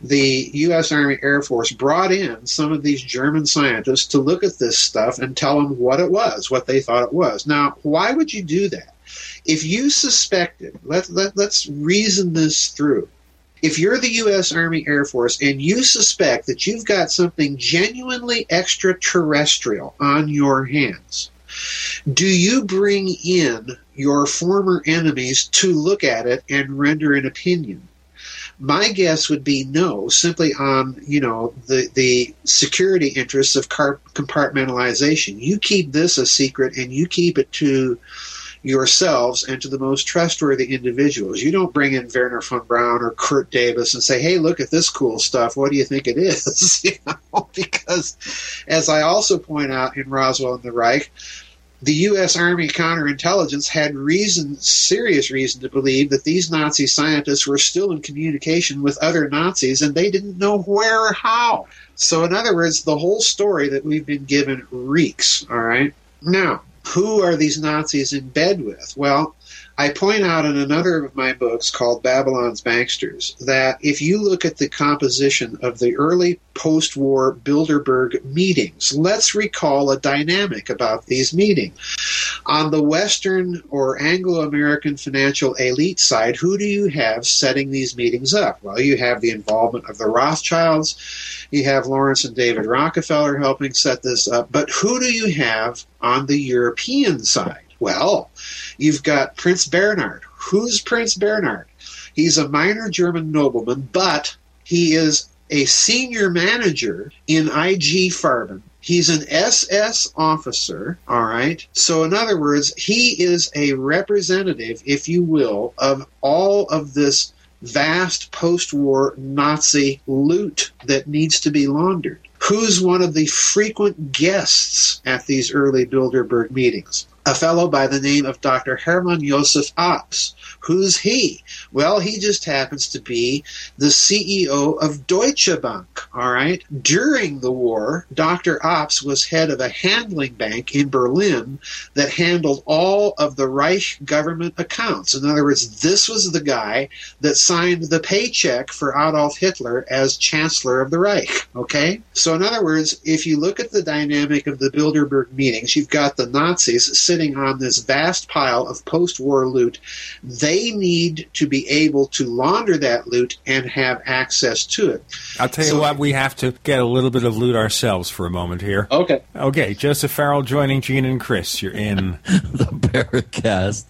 the U.S. Army Air Force brought in some of these German scientists to look at this stuff and tell them what it was, what they thought it was. Now, why would you do that? If you suspected, let, let, let's reason this through. If you're the U.S. Army Air Force and you suspect that you've got something genuinely extraterrestrial on your hands, do you bring in your former enemies to look at it and render an opinion? My guess would be no, simply on you know the the security interests of compartmentalization. You keep this a secret, and you keep it to yourselves and to the most trustworthy individuals. You don't bring in Wernher von Braun or Kurt Debus and say, "Hey, look at this cool stuff. What do you think it is?" you know, because as I also point out in Roswell and the Reich, the U.S. Army counterintelligence had reason, serious reason to believe that these Nazi scientists were still in communication with other Nazis and they didn't know where or how. So, in other words, the whole story that we've been given reeks, all right? Now, who are these Nazis in bed with? Well, I point out in another of my books called Babylon's Banksters that if you look at the composition of the early post war Bilderberg meetings, let's recall a dynamic about these meetings. On the Western or Anglo American financial elite side, who do you have setting these meetings up? Well, you have the involvement of the Rothschilds, you have Laurance and David Rockefeller helping set this up, but who do you have on the European side? Well, you've got Prince Bernhard. Who's Prince Bernhard? He's a minor German nobleman, but he is a senior manager in IG Farben. He's an SS officer, all right? So, in other words, he is a representative, if you will, of all of this vast post war Nazi loot that needs to be laundered. Who's one of the frequent guests at these early Bilderberg meetings? A fellow by the name of Dr. Hermann Josef Abs. Who's he? Well, he just happens to be the CEO of Deutsche Bank, all right? During the war, Dr. Abs was head of a handling bank in Berlin that handled all of the Reich government accounts. In other words, this was the guy that signed the paycheck for Adolf Hitler as Chancellor of the Reich, okay? So, in other words, if you look at the dynamic of the Bilderberg meetings, you've got the Nazis sitting on this vast pile of post war loot. They need to be able to launder that loot and have access to it. I'll tell you so, what, we have to get a little bit of loot ourselves for a moment here. Okay. Okay, Joseph Farrell joining Gene and Chris. You're in the Paracast.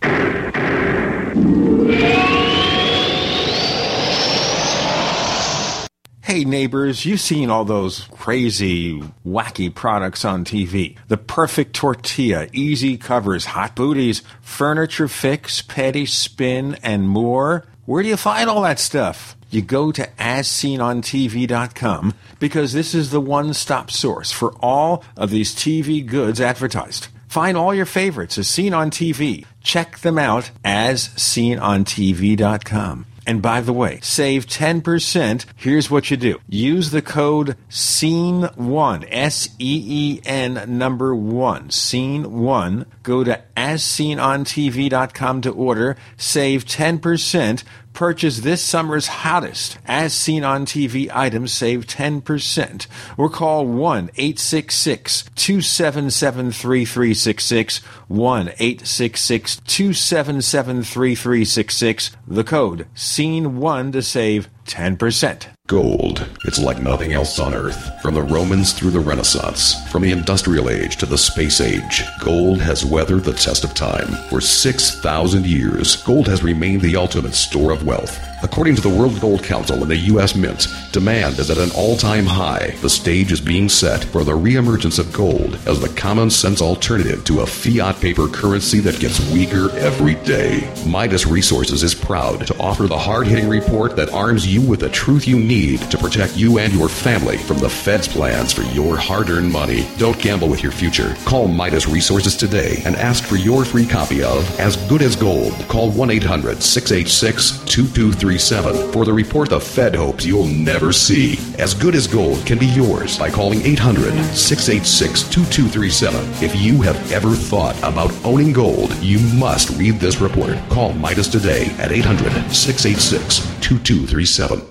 Hey neighbors, you've seen all those crazy, wacky products on TV. The perfect tortilla, easy covers, hot booties, furniture fix, petty spin, and more. Where do you find all that stuff? you go to asseenontv.com because this is the one stop source for all of these TV goods advertised. Find all your favorites as seen on TV. Check them out as seenontv.com. And by the way, save 10%. Here's what you do. Use the code SEEN1, S-E-E-N number 1, SEEN1. Go to asseenontv.com to order. Save 10%. Purchase this summer's hottest as seen on TV items, save 10%. Or call 1 866 277 3366. 1 866 277 3366. The code SEEN1 to save 10%. Gold. It's like nothing else on Earth. From the Romans through the Renaissance, from the Industrial Age to the Space Age, gold has weathered the test of time. For 6,000 years, gold has remained the ultimate store of wealth. According to the World Gold Council and the U.S. Mint, demand is at an all time high. The stage is being set for the reemergence of gold as the common sense alternative to a fiat paper currency that gets weaker every day. Midas Resources is proud to offer the hard hitting report that arms you with the truth you need to protect you and your family from the Fed's plans for your hard earned money. Don't gamble with your future. Call Midas Resources today and ask for your free copy of As Good as Gold. Call 1 800 686 2237 for the report the Fed hopes you'll never see. As Good as Gold can be yours by calling 800 686 2237. If you have ever thought about owning gold, you must read this report. Call Midas today at 800 686 2237.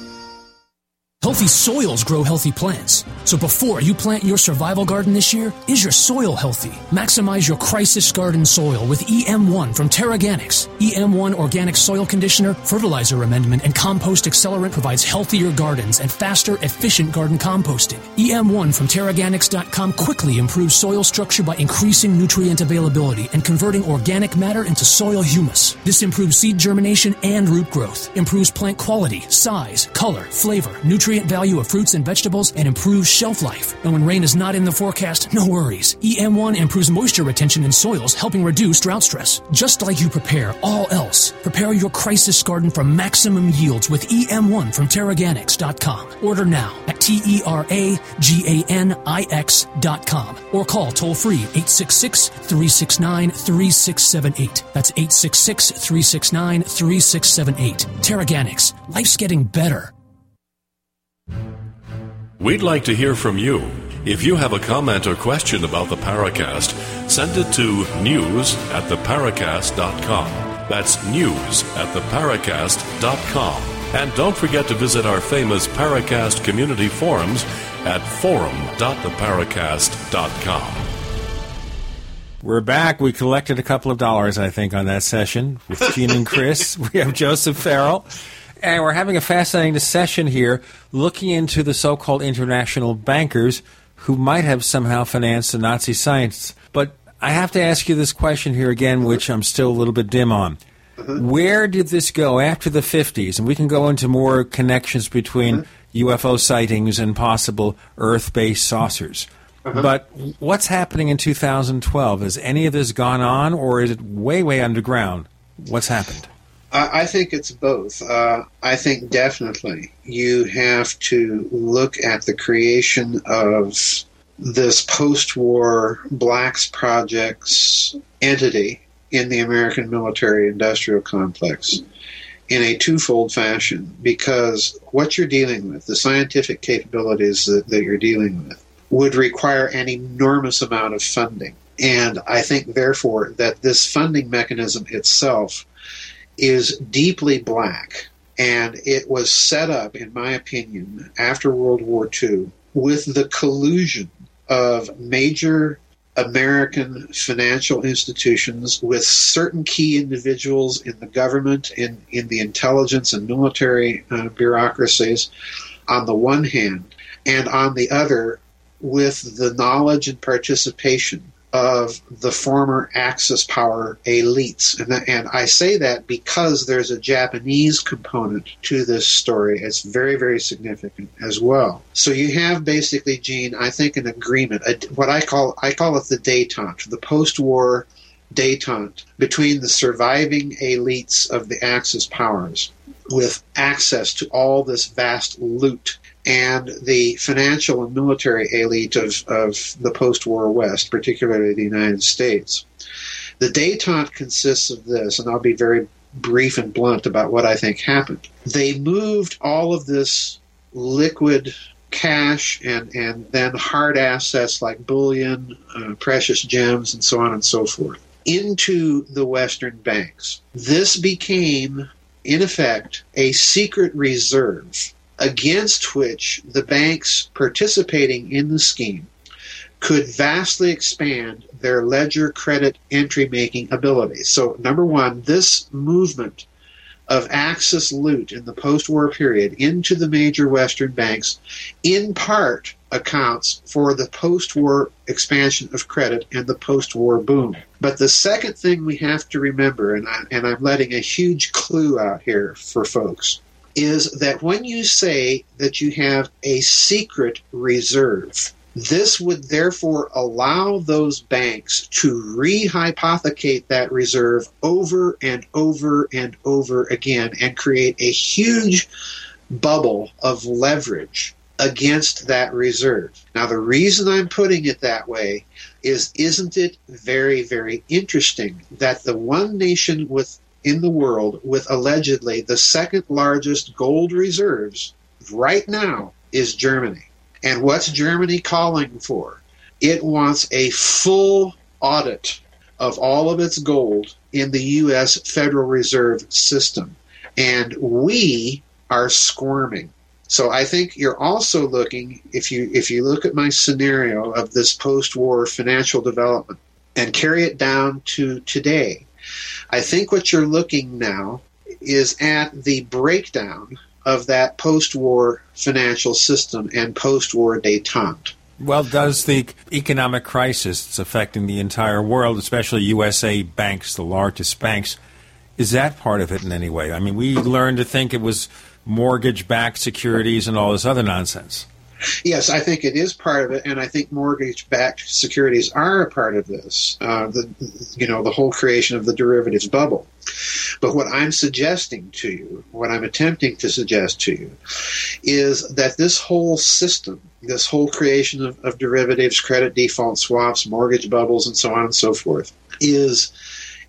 Healthy soils grow healthy plants. So before you plant your survival garden this year, is your soil healthy? Maximize your crisis garden soil with EM1 from TeraGanix. EM1 organic soil conditioner, fertilizer amendment, and compost accelerant provides healthier gardens and faster, efficient garden composting. EM1 from TeraGanix.com quickly improves soil structure by increasing nutrient availability and converting organic matter into soil humus. This improves seed germination and root growth, improves plant quality, size, color, flavor, nutrient value of fruits and vegetables, and improves shelf life. And when rain is not in the forecast, no worries. EM1 improves moisture retention in soils, helping reduce drought stress. Just like you prepare all else, prepare your crisis garden for maximum yields with EM1 from TeraGanix.com. Order now at T E R A G A N I X.com or call toll free 866 369 3678. That's 866 369 3678. TeraGanix. Life's getting better. We'd like to hear from you. If you have a comment or question about the Paracast, send it to news at theparacast.com. That's news at theparacast.com. And don't forget to visit our famous Paracast community forums at forum.theparacast.com. We're back. We collected a couple of dollars, I think, on that session with Gene and Chris. we have Joseph Farrell. And we're having a fascinating session here looking into the so called international bankers who might have somehow financed the Nazi science. But I have to ask you this question here again, which I'm still a little bit dim on. Mm-hmm. Where did this go after the 50s? And we can go into more connections between mm-hmm. UFO sightings and possible Earth based saucers. Mm-hmm. But what's happening in 2012? Has any of this gone on, or is it way, way underground? What's happened? I think it's both. Uh, I think definitely you have to look at the creation of this post war Blacks Projects entity in the American military industrial complex. in a twofold fashion because what you're dealing with, the scientific capabilities that, that you're dealing with, would require an enormous amount of funding. And I think, therefore, that this funding mechanism itself is deeply black. And it was set up, in my opinion, after World War II with the collusion of major American financial institutions with certain key individuals in the government, in, in the intelligence and military uh, bureaucracies, on the one hand, and on the other, with the knowledge and participation of the former Axis power elites. And, and I say that because there's a Japanese component to this story. It's very, very significant as well. So you have basically, Gene, I think an agreement, a, what I call, I call it the detente, the post-war detente between the surviving elites of the Axis powers with access to all this vast loot and the financial and military elite of, of the post war West, particularly the United States. The detente consists of this, and I'll be very brief and blunt about what I think happened. They moved all of this liquid cash and, and then hard assets like bullion, uh, precious gems, and so on and so forth into the Western banks. This became, in effect, a secret reserve against which the banks participating in the scheme could vastly expand their ledger credit entry making abilities. So, number one, this movement of Axis loot in the post war period into the major Western banks in part accounts for the post war expansion of credit and the post war boom. But the second thing we have to remember, and, I, and I'm letting a huge clue out here for folks, is that when you say that you have a secret reserve, this would therefore allow those banks to rehypothecate that reserve over and over and over again and create a huge bubble of leverage against that reserve. Now, the reason I'm putting it that way is isn't it very, very interesting that the one nation with in the world with allegedly the second largest gold reserves right now is Germany. And what's Germany calling for? It wants a full audit of all of its gold in the U.S. Federal Reserve System. And we are squirming. So I think you're also looking, if you if you look at my scenario of this post-war financial development and carry it down to today, I think what you're looking now is at the breakdown of that post war financial system and post war detente. Well, does the economic crisis that's affecting the entire world, especially USA banks, the largest banks, is that part of it in any way? I mean, we learned to think it was mortgage backed securities and all this other nonsense. Yes, I think it is part of it, and I think mortgage-backed securities are a part of this. Uh, the you know the whole creation of the derivatives bubble. But what I'm suggesting to you, what I'm attempting to suggest to you, is that this whole system, this whole creation of, of derivatives, credit default swaps, mortgage bubbles, and so on and so forth, is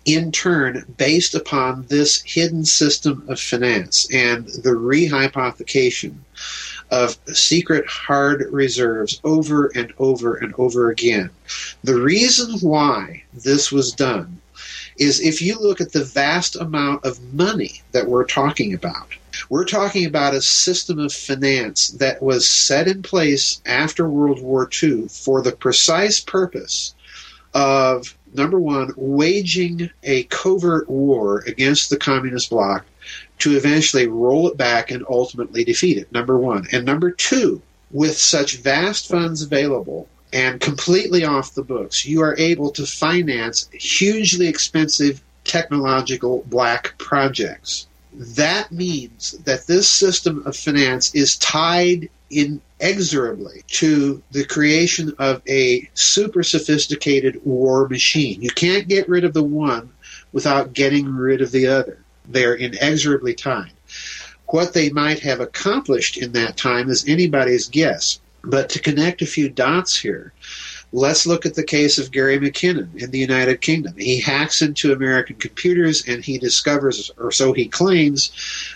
in turn based upon this hidden system of finance and the rehypothecation of secret hard reserves over and over and over again. The reason why this was done is if you look at the vast amount of money that we're talking about, we're talking about a system of finance that was set in place after World War II for the precise purpose of number one, waging a covert war against the communist bloc to eventually roll it back and ultimately defeat it, number one. And number two, with such vast funds available and completely off the books, you are able to finance hugely expensive technological black projects. That means that this system of finance is tied inexorably to the creation of a super sophisticated war machine. You can't get rid of the one without getting rid of the other. They're inexorably tied. What they might have accomplished in that time is anybody's guess. But to connect a few dots here, Let's look at the case of Gary McKinnon in the United Kingdom. He hacks into American computers and he discovers, or so he claims,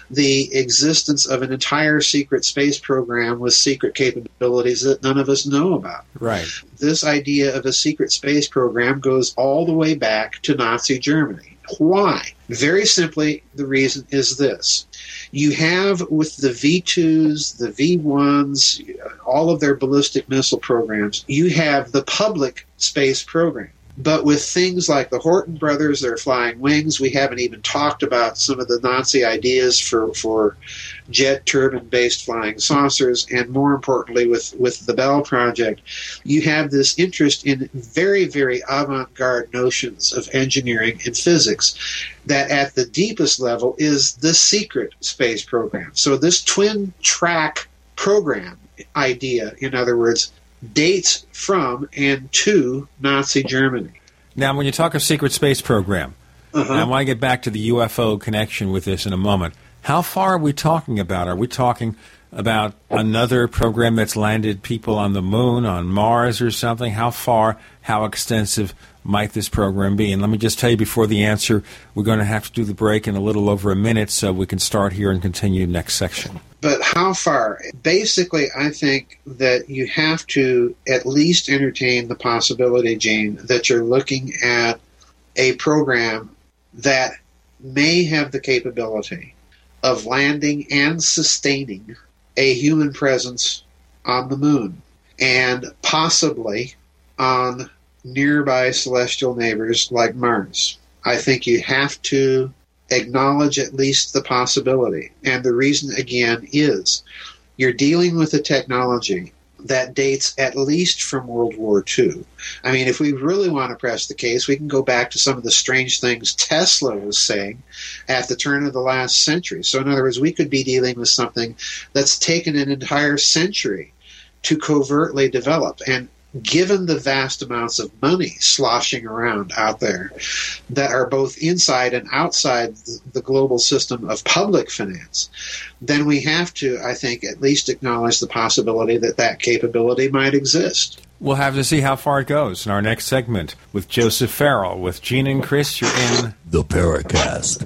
the existence of an entire secret space program with secret capabilities that none of us know about. Right. This idea of a secret space program goes all the way back to Nazi Germany. Why? Very simply, the reason is this. You have with the V2s, the V1s, all of their ballistic missile programs, you have the public space program. But with things like the Horten brothers, their flying wings, we haven't even talked about some of the Nazi ideas for, for jet turbine based flying saucers. And more importantly, with, with the Bell Project, you have this interest in very, very avant garde notions of engineering and physics that at the deepest level is the secret space program. So this twin track program idea, in other words, dates from and to Nazi Germany. Now, when you talk of secret space program, Uh-huh. I want to get back to the UFO connection with this in a moment. How far are we talking about? Are we talking about another program that's landed people on the moon, on Mars, or something? How far, how extensive might this program be? And let me just tell you before the answer, we're going to have to do the break in a little over a minute so we can start here and continue next section. But how far? Basically, I think that you have to at least entertain the possibility, Gene, that you're looking at a program that may have the capability of landing and sustaining a human presence on the moon and possibly on nearby celestial neighbors like Mars. I think you have to acknowledge at least the possibility. And the reason, again, is you're dealing with a technology that dates at least from World War II. I mean, if we really want to press the case, we can go back to some of the strange things Tesla was saying at the turn of the last century. So, in other words, we could be dealing with something that's taken an entire century to covertly develop. And given the vast amounts of money sloshing around out there that are both inside and outside the global system of public finance, then we have to, I think, at least acknowledge the possibility that that capability might exist. We'll have to see how far it goes in our next segment with Joseph Farrell. With Gene and Chris, you're in The Paracast.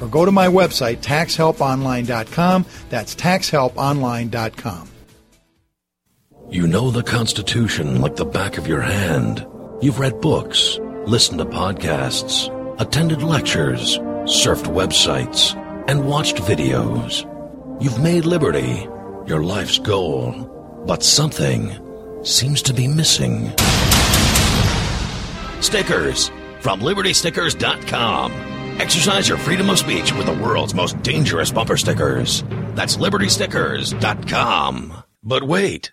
or go to my website, taxhelponline.com. That's taxhelponline.com. You know the Constitution like the back of your hand. You've read books, listened to podcasts, attended lectures, surfed websites, and watched videos. You've made liberty your life's goal, but something seems to be missing. Stickers from libertystickers.com. Exercise your freedom of speech with the world's most dangerous bumper stickers. That's libertystickers.com. But wait.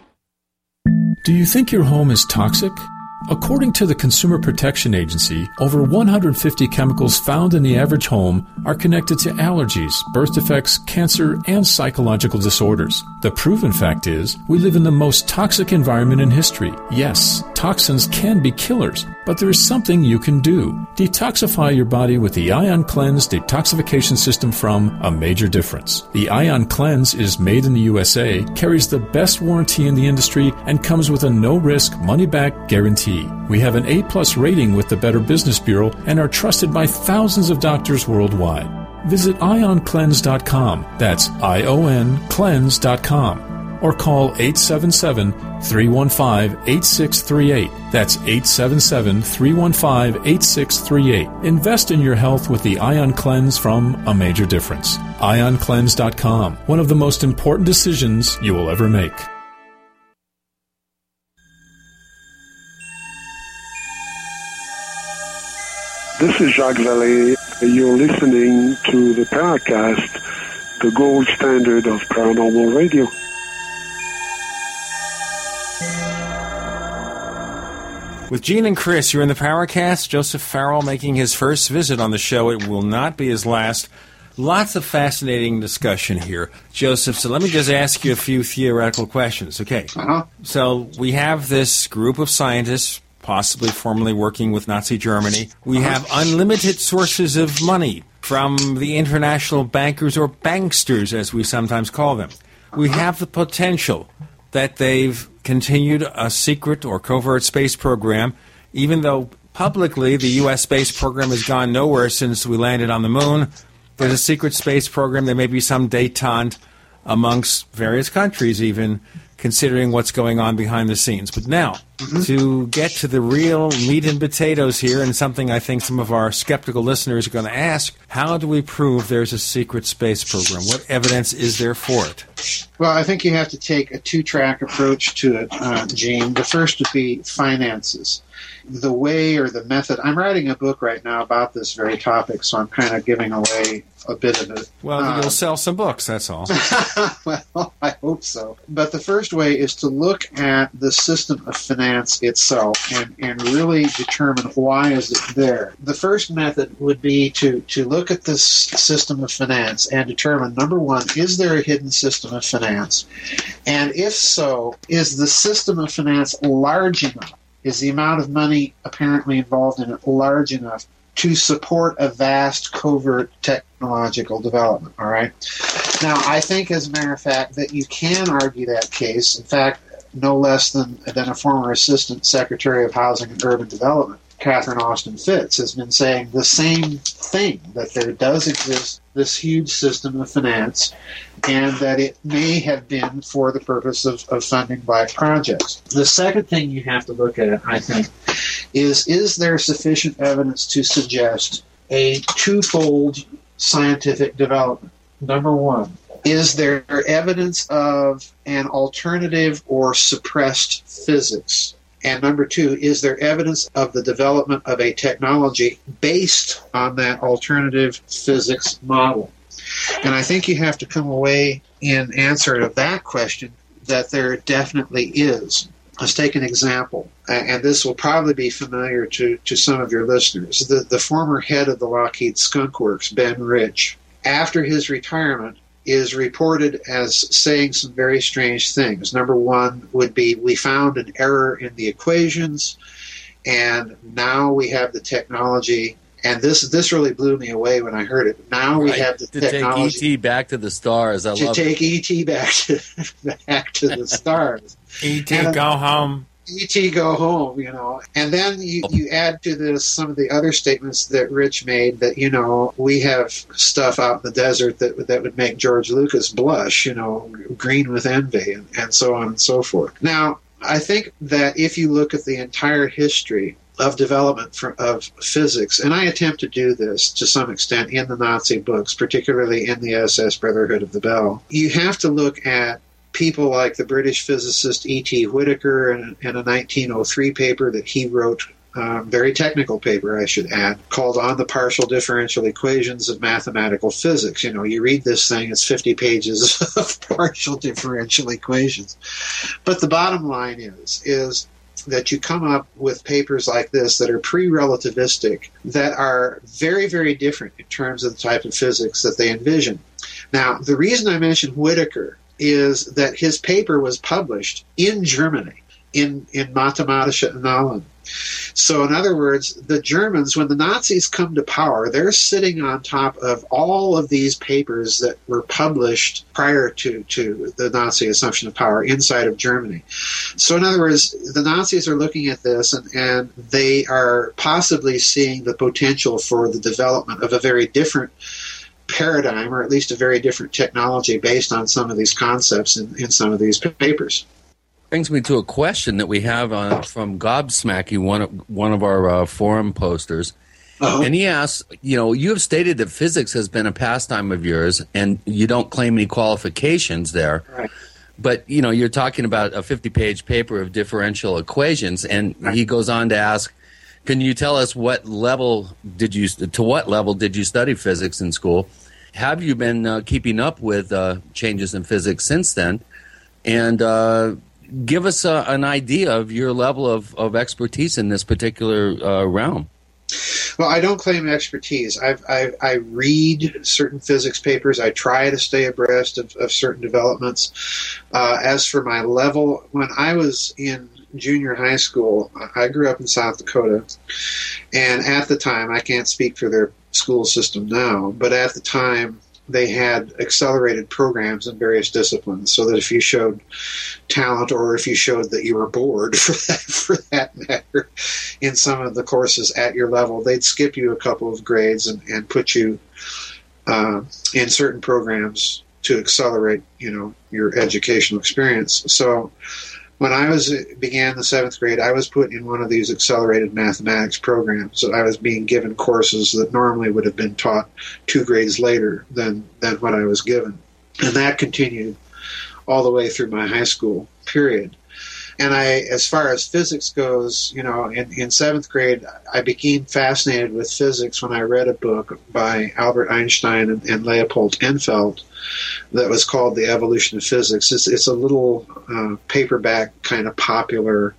Do you think your home is toxic? According to the Consumer Protection Agency, over 150 chemicals found in the average home are connected to allergies, birth defects, cancer, and psychological disorders. The proven fact is, we live in the most toxic environment in history. Yes, toxins can be killers, but there is something you can do. Detoxify your body with the Ion Cleanse detoxification system from A Major Difference. The Ion Cleanse is made in the USA, carries the best warranty in the industry, and comes with a no risk money back guarantee. We have an A plus rating with the Better Business Bureau and are trusted by thousands of doctors worldwide. Visit ioncleanse.com. That's I O N cleanse.com. Or call 877 315 8638. That's 877 315 8638. Invest in your health with the Ion Cleanse from A Major Difference. IonCleanse.com. One of the most important decisions you will ever make. This is Jacques Vallée. You're listening to the Paracast, the gold standard of paranormal radio. With Gene and Chris, you're in the Paracast. Joseph Farrell making his first visit on the show. It will not be his last. Lots of fascinating discussion here, Joseph. So let me just ask you a few theoretical questions. Okay. Uh-huh. So we have this group of scientists, possibly formerly working with Nazi Germany. We have unlimited sources of money from the international bankers or banksters, as we sometimes call them. We have the potential that they've continued a secret or covert space program, even though publicly the U.S. space program has gone nowhere since we landed on the moon. There's a secret space program. There may be some detente amongst various countries, even considering what's going on behind the scenes. But now, to get to the real meat and potatoes here, and something I think some of our skeptical listeners are going to ask how do we prove there's a secret space program? What evidence is there for it? Well, I think you have to take a two track approach to it, uh, Gene. The first would be finances. The way or the method. I'm writing a book right now about this very topic, so I'm kind of giving away a bit of it. Well, Uh, you'll sell some books, that's all. well, I hope so. But the first way is to look at the system of finance itself and, and really determine why is it there. The first method would be to, to look at this system of finance and determine, number one, is there a hidden system of finance? And if so, is the system of finance large enough? Is the amount of money apparently involved in it large enough to support a vast covert technological development? All right. Now, I think, as a matter of fact, that you can argue that case. In fact, no less than than a former Assistant Secretary of Housing and Urban Development, Catherine Austin Fitts, has been saying the same thing that there does exist this huge system of finance, and that it may have been for the purpose of, of funding black projects. The second thing you have to look at, I think, is is there sufficient evidence to suggest a twofold scientific development? Number one, is there evidence of an alternative or suppressed physics? And number two, is there evidence of the development of a technology based on that alternative physics model? And I think you have to come away in answer to that question that there definitely is. Let's take an example, and this will probably be familiar to, to some of your listeners. The, the former head of the Lockheed Skunk Works, Ben Rich, after his retirement, is reported as saying some very strange things. Number one would be we found an error in the equations, and now we have the technology. And this this really blew me away when I heard it. Now we Right, have the to technology take ET back to the stars. I to love take ET back to back to the stars. ET, And, uh, go home. ET go home, you know. And then you, you add to this some of the other statements that Rich made that, you know, we have stuff out in the desert that that would make George Lucas blush, you know, green with envy and, and so on and so forth. Now, I think that if you look at the entire history of development for, of physics, and I attempt to do this to some extent in the Nazi books, particularly in the SS Brotherhood of the Bell, you have to look at people like the British physicist E.T. Whittaker in a 1903 paper that he wrote. Um, very technical paper, I should add, called On the Partial Differential Equations of Mathematical Physics. You know, you read this thing, it's 50 pages of partial differential equations. But the bottom line is, is that you come up with papers like this that are pre-relativistic that are very very different in terms of the type of physics that they envision. Now the reason i mention whittaker is that his paper was published in germany in in mathematische annalen so, in other words, the Germans, when the Nazis come to power, they're sitting on top of all of these papers that were published prior to, to the Nazi assumption of power inside of Germany. So, in other words, the Nazis are looking at this and, and they are possibly seeing the potential for the development of a very different paradigm, or at least a very different technology based on some of these concepts in, in some of these papers brings me to a question that we have on, from Gobsmacky, one of, one of our uh, forum posters. Uh-huh. And he asks, you know, you have stated that physics has been a pastime of yours, and you don't claim any qualifications there. Right. But you know, you're talking about a 50-page paper of differential equations, and he goes on to ask, "Can you tell us what level did you to what level did you study physics in school? Have you been uh, keeping up with uh, changes in physics since then?" And uh, give us a, an idea of your level of, of expertise in this particular uh, realm. Well, I don't claim expertise. I've, I, I read certain physics papers. I try to stay abreast of, of certain developments. Uh, as for my level, when I was in junior high school, I grew up in South Dakota, and at the time, I can't speak for their school system now, but at the time, they had accelerated programs in various disciplines so that if you showed talent or if you showed that you were bored for that, for that matter in some of the courses at your level, they'd skip you a couple of grades and, and put you uh, in certain programs to accelerate, you know, your educational experience. So when I was began the seventh grade, I was put in one of these accelerated mathematics programs. So I was being given courses that normally would have been taught two grades later than than what I was given, and that continued all the way through my high school period. And I, as far as physics goes, you know, in, in seventh grade, I became fascinated with physics when I read a book by Albert Einstein and, and Leopold Infeld that was called The Evolution of Physics. It's, it's a little uh, paperback kind of popular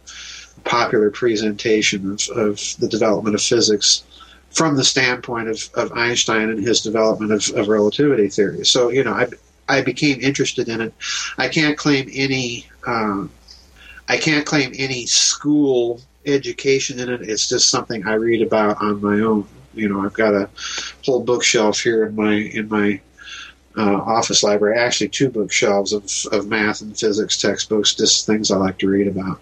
popular presentation of, of the development of physics from the standpoint of, of Einstein and his development of, of relativity theory. So, you know, I, I became interested in it. I can't claim any um, I can't claim any school education in it. It's just something I read about on my own. You know, I've got a whole bookshelf here in my in my uh, office library. Actually, two bookshelves of, of math and physics textbooks, just things I like to read about.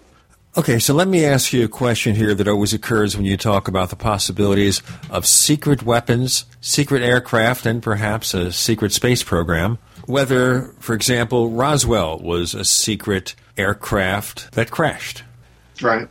Okay, so let me ask you a question here that always occurs when you talk about the possibilities of secret weapons, secret aircraft, and perhaps a secret space program. Whether, for example, Roswell was a secret aircraft that crashed. Right.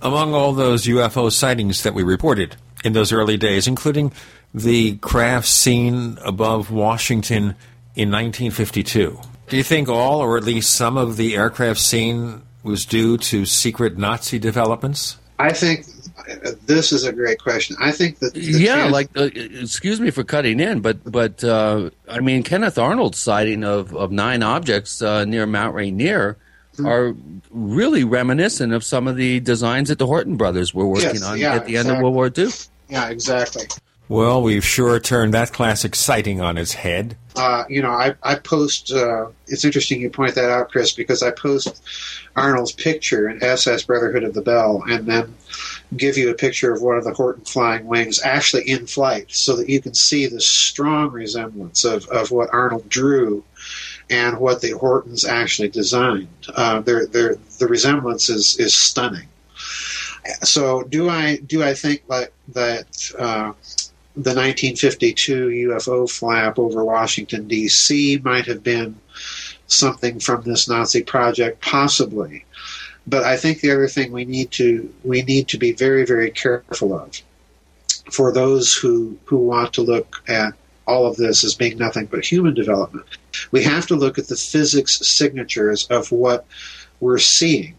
Among all those UFO sightings that we reported in those early days, including the craft seen above Washington in 1952, do you think all, or at least some of the aircraft seen, was due to secret Nazi developments? I think uh, this is a great question. I think that yeah, trans- like uh, excuse me for cutting in, but but uh, I mean Kenneth Arnold's sighting of, of nine objects uh, near Mount Rainier. Are really reminiscent of some of the designs that the Horten brothers were working Yes, on yeah, at the end of World War II. Yeah, exactly. Well, we've sure turned that classic sighting on its head. Uh, you know, I, I post, uh, it's interesting you point that out, Chris, because I post Arnold's picture in SS Brotherhood of the Bell and then give you a picture of one of the Horten flying wings actually in flight so that you can see the strong resemblance of, of what Arnold drew and what the Hortens actually designed. Uh, they're, they're, the resemblance is, is stunning. So, do I do I think that that uh, the 1952 UFO flap over Washington, D.C. might have been something from this Nazi project, possibly. But I think the other thing we need to we need to be very very careful of for those who who want to look at all of this as being nothing but human development. We have to look at the physics signatures of what we're seeing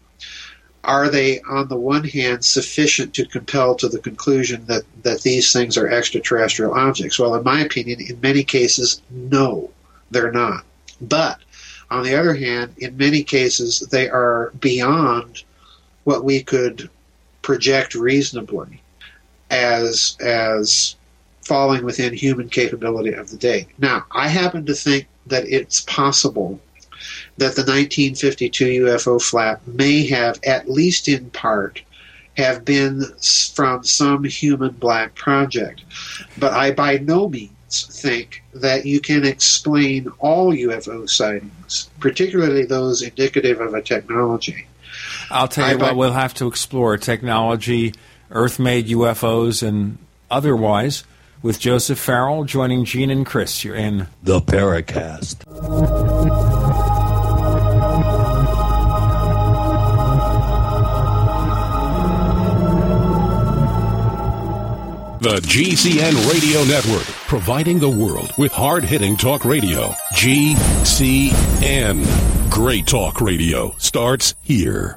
are they, on the one hand, sufficient to compel to the conclusion that, that these things are extraterrestrial objects? Well, in my opinion, in many cases, no, they're not. But on the other hand, in many cases, they are beyond what we could project reasonably as as falling within human capability of the day. Now, I happen to think that it's possible that the 1952 UFO flap may have, at least in part, have been from some human black project. But I by no means think that you can explain all UFO sightings, particularly those indicative of a technology. I'll tell you I, what, we'll have to explore technology, Earth made UFOs, and otherwise with Joseph Farrell joining Gene and Chris. You're in The Paracast. The GCN Radio Network, providing the world with hard hitting talk radio. GCN. Great talk radio starts here.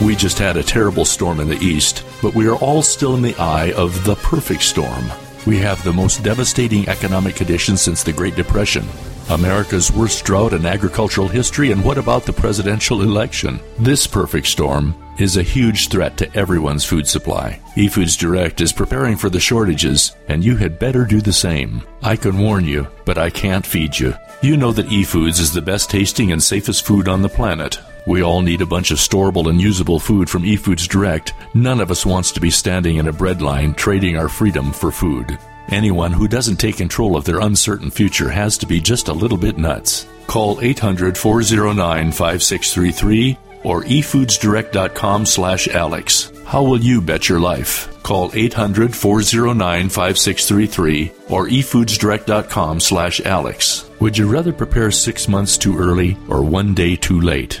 We just had a terrible storm in the east, but we are all still in the eye of the perfect storm. We have the most devastating economic conditions since the Great Depression. America's worst drought in agricultural history, and what about the presidential election? This perfect storm is a huge threat to everyone's food supply. eFoods Direct is preparing for the shortages, and you had better do the same. I can warn you, but I can't feed you. You know that eFoods is the best tasting and safest food on the planet. We all need a bunch of storable and usable food from eFoods Direct. None of us wants to be standing in a bread line trading our freedom for food. Anyone who doesn't take control of their uncertain future has to be just a little bit nuts. Call 800 409 5633 or efoodsdirect.com slash Alex. How will you bet your life? Call 800 409 5633 or efoodsdirect.com slash Alex. Would you rather prepare six months too early or one day too late?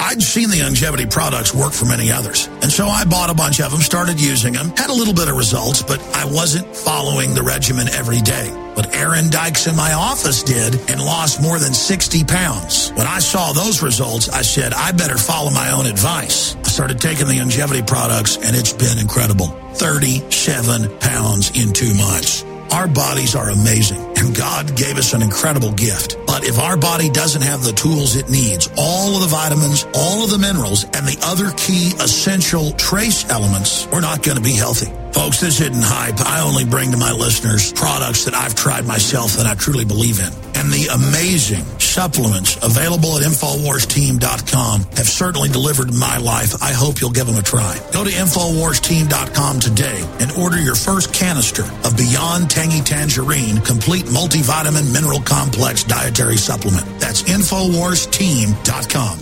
I'd seen the longevity products work for many others. And so I bought a bunch of them, started using them, had a little bit of results, but I wasn't following the regimen every day. But Aaron Dykes in my office did and lost more than 60 pounds. When I saw those results, I said, I better follow my own advice. I started taking the longevity products and it's been incredible. 37 pounds in two months. Our bodies are amazing, God gave us an incredible gift. But if our body doesn't have the tools it needs, all of the vitamins, all of the minerals, and the other key essential trace elements, we're not going to be healthy. Folks, this isn't hype. I only bring to my listeners products that I've tried myself that I truly believe in. And the amazing supplements available at InfoWarsTeam.com have certainly delivered my life. I hope you'll give them a try. Go to InfoWarsTeam.com today and order your first canister of Beyond Tangy Tangerine Complete Multivitamin Mineral Complex Dietary Supplement. That's InfoWarsTeam.com.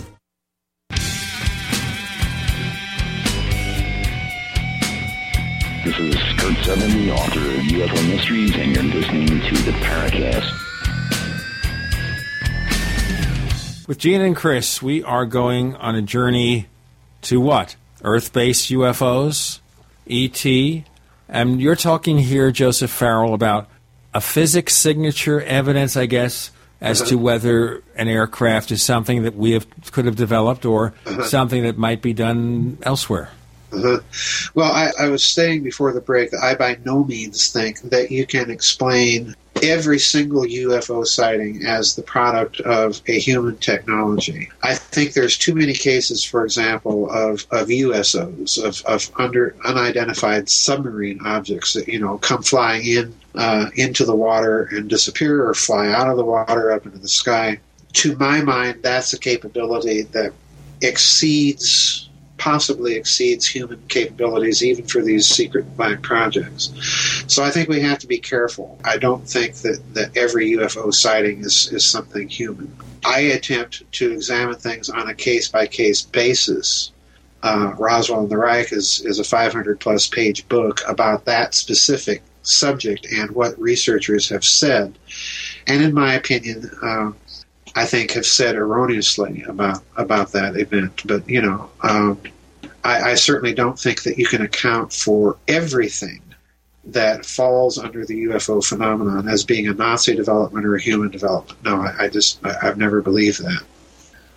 This is Curt Sutherly, the author of UFO Mysteries, and you're listening to the Paracast. With Gene and Chris, we are going on a journey to what? Earth based UFOs? ET? And you're talking here, Joseph Farrell, about a physics signature evidence, I guess, as to whether an aircraft is something that we have, could have developed or uh-huh. something that might be done elsewhere. Uh-huh. Well, I, I was saying before the break that I by no means think that you can explain every single UFO sighting as the product of a human technology. I think there's too many cases, for example, of, of USOs, of, of under unidentified submarine objects that, you know, come flying in uh, into the water and disappear or fly out of the water up into the sky. To my mind, that's a capability that exceeds possibly exceeds human capabilities even for these secret black projects. So I think we have to be careful. I don't think that, that every UFO sighting is, is something human. I attempt to examine things on a case by case basis. Uh, Roswell and the Reich is, is a 500 plus page book about that specific subject and what researchers have said. And in my opinion, uh, I think, have said erroneously about about that event. But you know, um, I, I, certainly don't think that you can account for everything that falls under the UFO phenomenon as being a Nazi development or a human development. No, I, I just I, I've never believed that.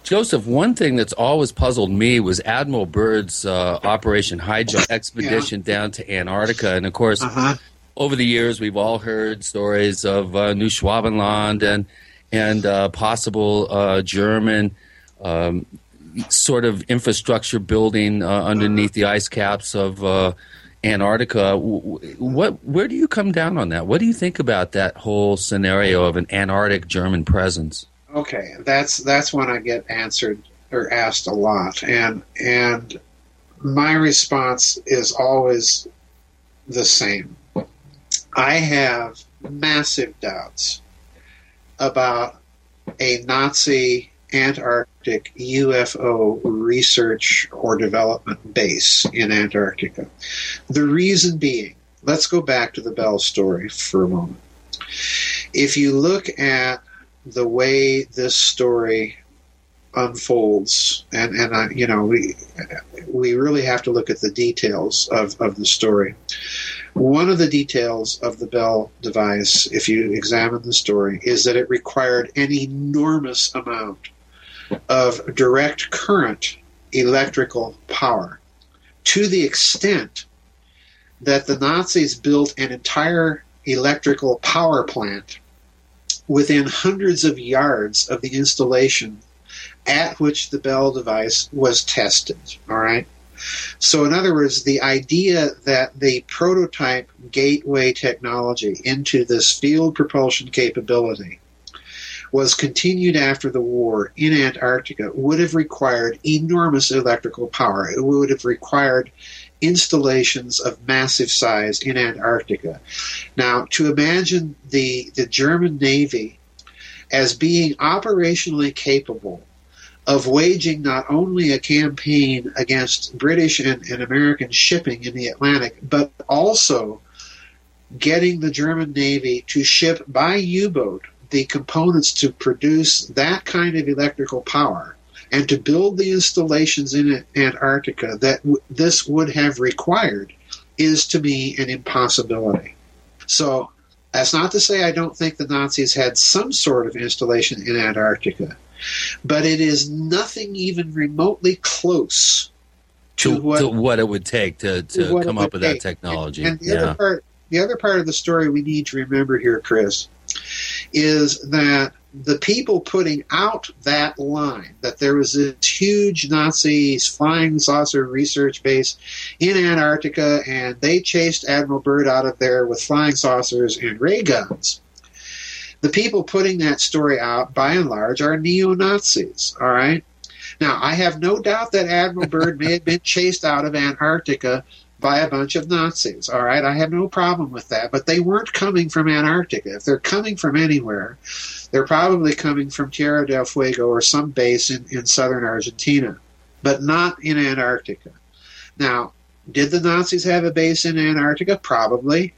Joseph, one thing that's always puzzled me was Admiral Byrd's uh, Operation Highjump expedition yeah. down to Antarctica, and of course. Uh-huh. Over the years, we've all heard stories of uh, Neuschwabenland and and uh, possible uh, German um, sort of infrastructure building uh, underneath the ice caps of uh, Antarctica. What, where do you come down on that? What do you think about that whole scenario of an Antarctic German presence? Okay, that's that's one I get answered or asked a lot, and and my response is always the same. I have massive doubts about a Nazi Antarctic UFO research or development base in Antarctica. The reason being, let's go back to the Bell story for a moment. If you look at the way this story unfolds, and and I, you know we we really have to look at the details of of the story. One of the details of the Bell device, if you examine the story, is that it required an enormous amount of direct current electrical power to the extent that the Nazis built an entire electrical power plant within hundreds of yards of the installation at which the Bell device was tested. All right. So, in other words, the idea that the prototype gateway technology into this field propulsion capability was continued after the war in Antarctica would have required enormous electrical power. It would have required installations of massive size in Antarctica. Now, to imagine the, the German Navy as being operationally capable of waging not only a campaign against British and, and American shipping in the Atlantic, but also getting the German Navy to ship by U boat the components to produce that kind of electrical power and to build the installations in Antarctica that w- this would have required is to me an impossibility. So that's not to say I don't think the Nazis had some sort of installation in Antarctica, but it is nothing even remotely close to, to, what, to what it would take to, to come up with that take. technology. And the yeah. other part, the other part of the story we need to remember here, Chris, is that the people putting out that line that there was this huge Nazi flying saucer research base in Antarctica and they chased Admiral Byrd out of there with flying saucers and ray guns. The people putting that story out, by and large, are neo Nazis, all right? Now, I have no doubt that Admiral Byrd may have been chased out of Antarctica by a bunch of Nazis. All right, I have no problem with that. But they weren't coming from Antarctica. If they're coming from anywhere, they're probably coming from Tierra del Fuego or some base in, in southern Argentina, but not in Antarctica. Now, did the Nazis have a base in Antarctica? Probably.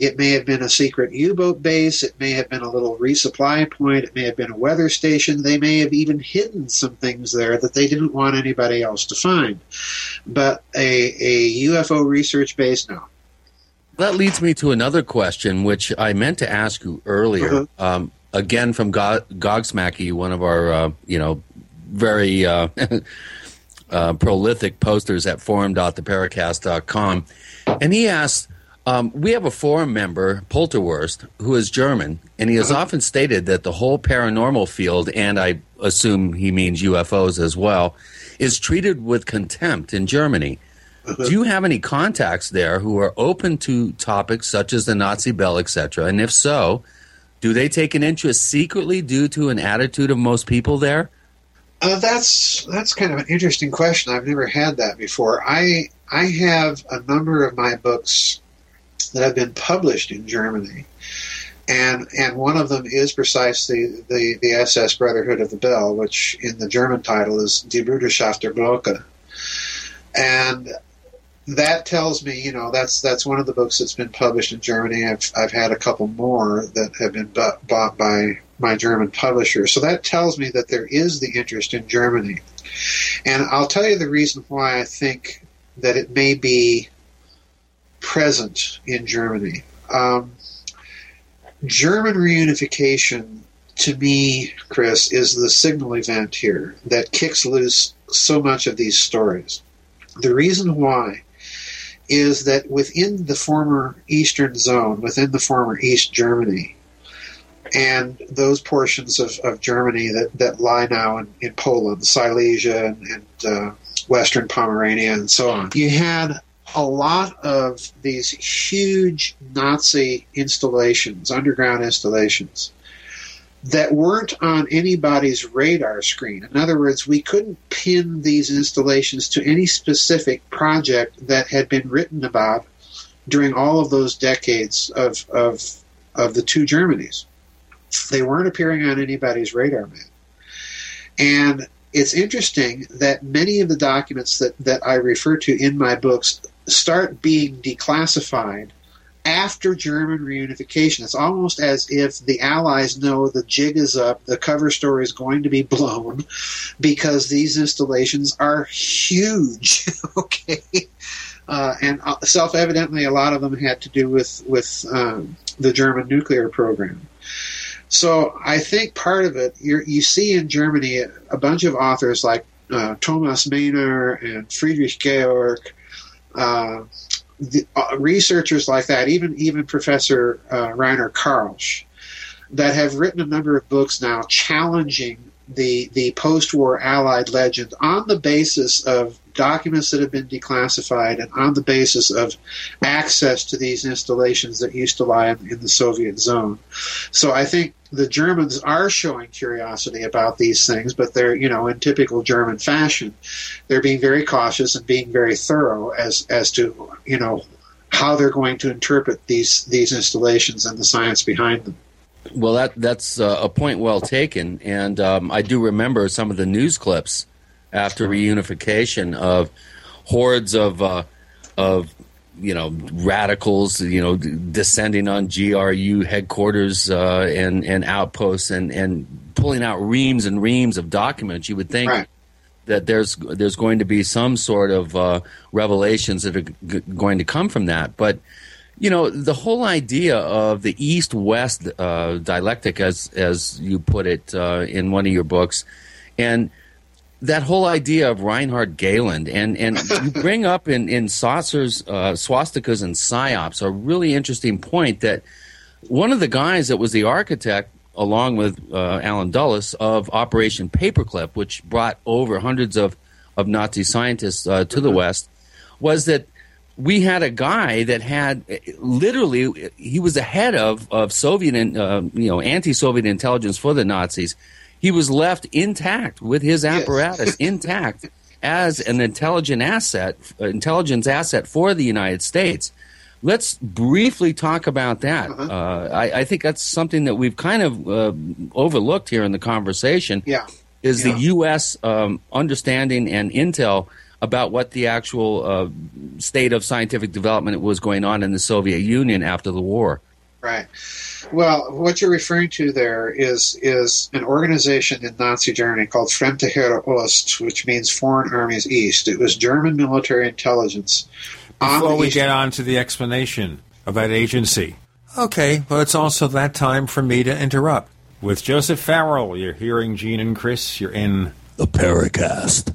It may have been a secret U boat base. It may have been a little resupply point. It may have been a weather station. They may have even hidden some things there that they didn't want anybody else to find. But a, a UFO research base, no. That leads me to another question, which I meant to ask you earlier. Um, again, from Go- Gogsmacky, one of our, uh, you know, very uh, uh, prolific posters at forum.theparacast.com. And he asked, um, we have a forum member, Polterwurst, who is German, and he has often stated that the whole paranormal field, and I assume he means UFOs as well, is treated with contempt in Germany. Do you have any contacts there who are open to topics such as the Nazi bell, etc.? And if so, do they take an interest secretly due to an attitude of most people there? Uh, that's that's kind of an interesting question. I've never had that before. I I have a number of my books that have been published in Germany, and and one of them is precisely the the SS Brotherhood of the Bell, which in the German title is Die Bruderschaft der Glocke, and that tells me, you know, that's that's one of the books that's been published in Germany. I've I've had a couple more that have been bu- bought by my German publisher. So that tells me that there is the interest in Germany. And I'll tell you the reason why I think that it may be present in Germany. Um, German reunification, to me, Chris, is the signal event here that kicks loose so much of these stories. The reason why is that within the former Eastern zone, within the former East Germany, and those portions of, of Germany that, that lie now in, in Poland, Silesia and, and uh, Western Pomerania, and so on, you had a lot of these huge Nazi installations, underground installations, that weren't on anybody's radar screen. In other words, we couldn't pin these installations to any specific project that had been written about during all of those decades of, of, of the two Germanys. They weren't appearing on anybody's radar map. And it's interesting that many of the documents that, that I refer to in my books start being declassified after German reunification. It's almost as if the Allies know the jig is up, the cover story is going to be blown, because these installations are huge. okay. Uh, and self evidently, a lot of them had to do with, with um, the German nuclear program. So I think part of it, you see in Germany a bunch of authors like uh, Thomas Mehner and Friedrich Georg, uh, the, uh, researchers like that, even even Professor uh, Rainer Karlsch, that have written a number of books now challenging the the post-war Allied legend on the basis of documents that have been declassified and on the basis of access to these installations that used to lie in, in the Soviet zone. So I think the Germans are showing curiosity about these things, but they're, you know, in typical German fashion, they're being very cautious and being very thorough as as to, you know, how they're going to interpret these these installations and the science behind them. Well, that that's uh, a point well taken, and um, I do remember some of the news clips after reunification of hordes of uh, of you know radicals, you know, descending on GRU headquarters uh, and and outposts and and pulling out reams and reams of documents. You would think. Right. That there's there's going to be some sort of uh, revelations that are g- going to come from that, but you know the whole idea of the east-west uh, dialectic, as as you put it uh, in one of your books, and that whole idea of Reinhard Gehlen, and and you bring up in in Saucer's uh, swastikas and psyops a really interesting point that one of the guys that was the architect along with uh, Allen Dulles of Operation Paperclip, which brought over hundreds of of Nazi scientists uh, to the West, was that we had a guy that had literally he was the head of of Soviet and uh, you know anti-Soviet intelligence for the Nazis. He was left intact with his apparatus intact as an intelligent asset, intelligence asset for the United States. Let's briefly talk about that. Uh, I, I, think that's something that we've kind of uh, overlooked here in the conversation. Yeah. Is Yeah. the U.S. Um, understanding and intel about what the actual uh, state of scientific development was going on in the Soviet Union after the war? Right. Well, what you're referring to there is is an organization in Nazi Germany called Fremde Heere Ost, which means Foreign Armies East. It was German military intelligence. Before the we East- get on to the explanation of that agency. Okay, well, it's also that time for me to interrupt. With Joseph Farrell, you're hearing Gene and Chris. You're in the Paracast.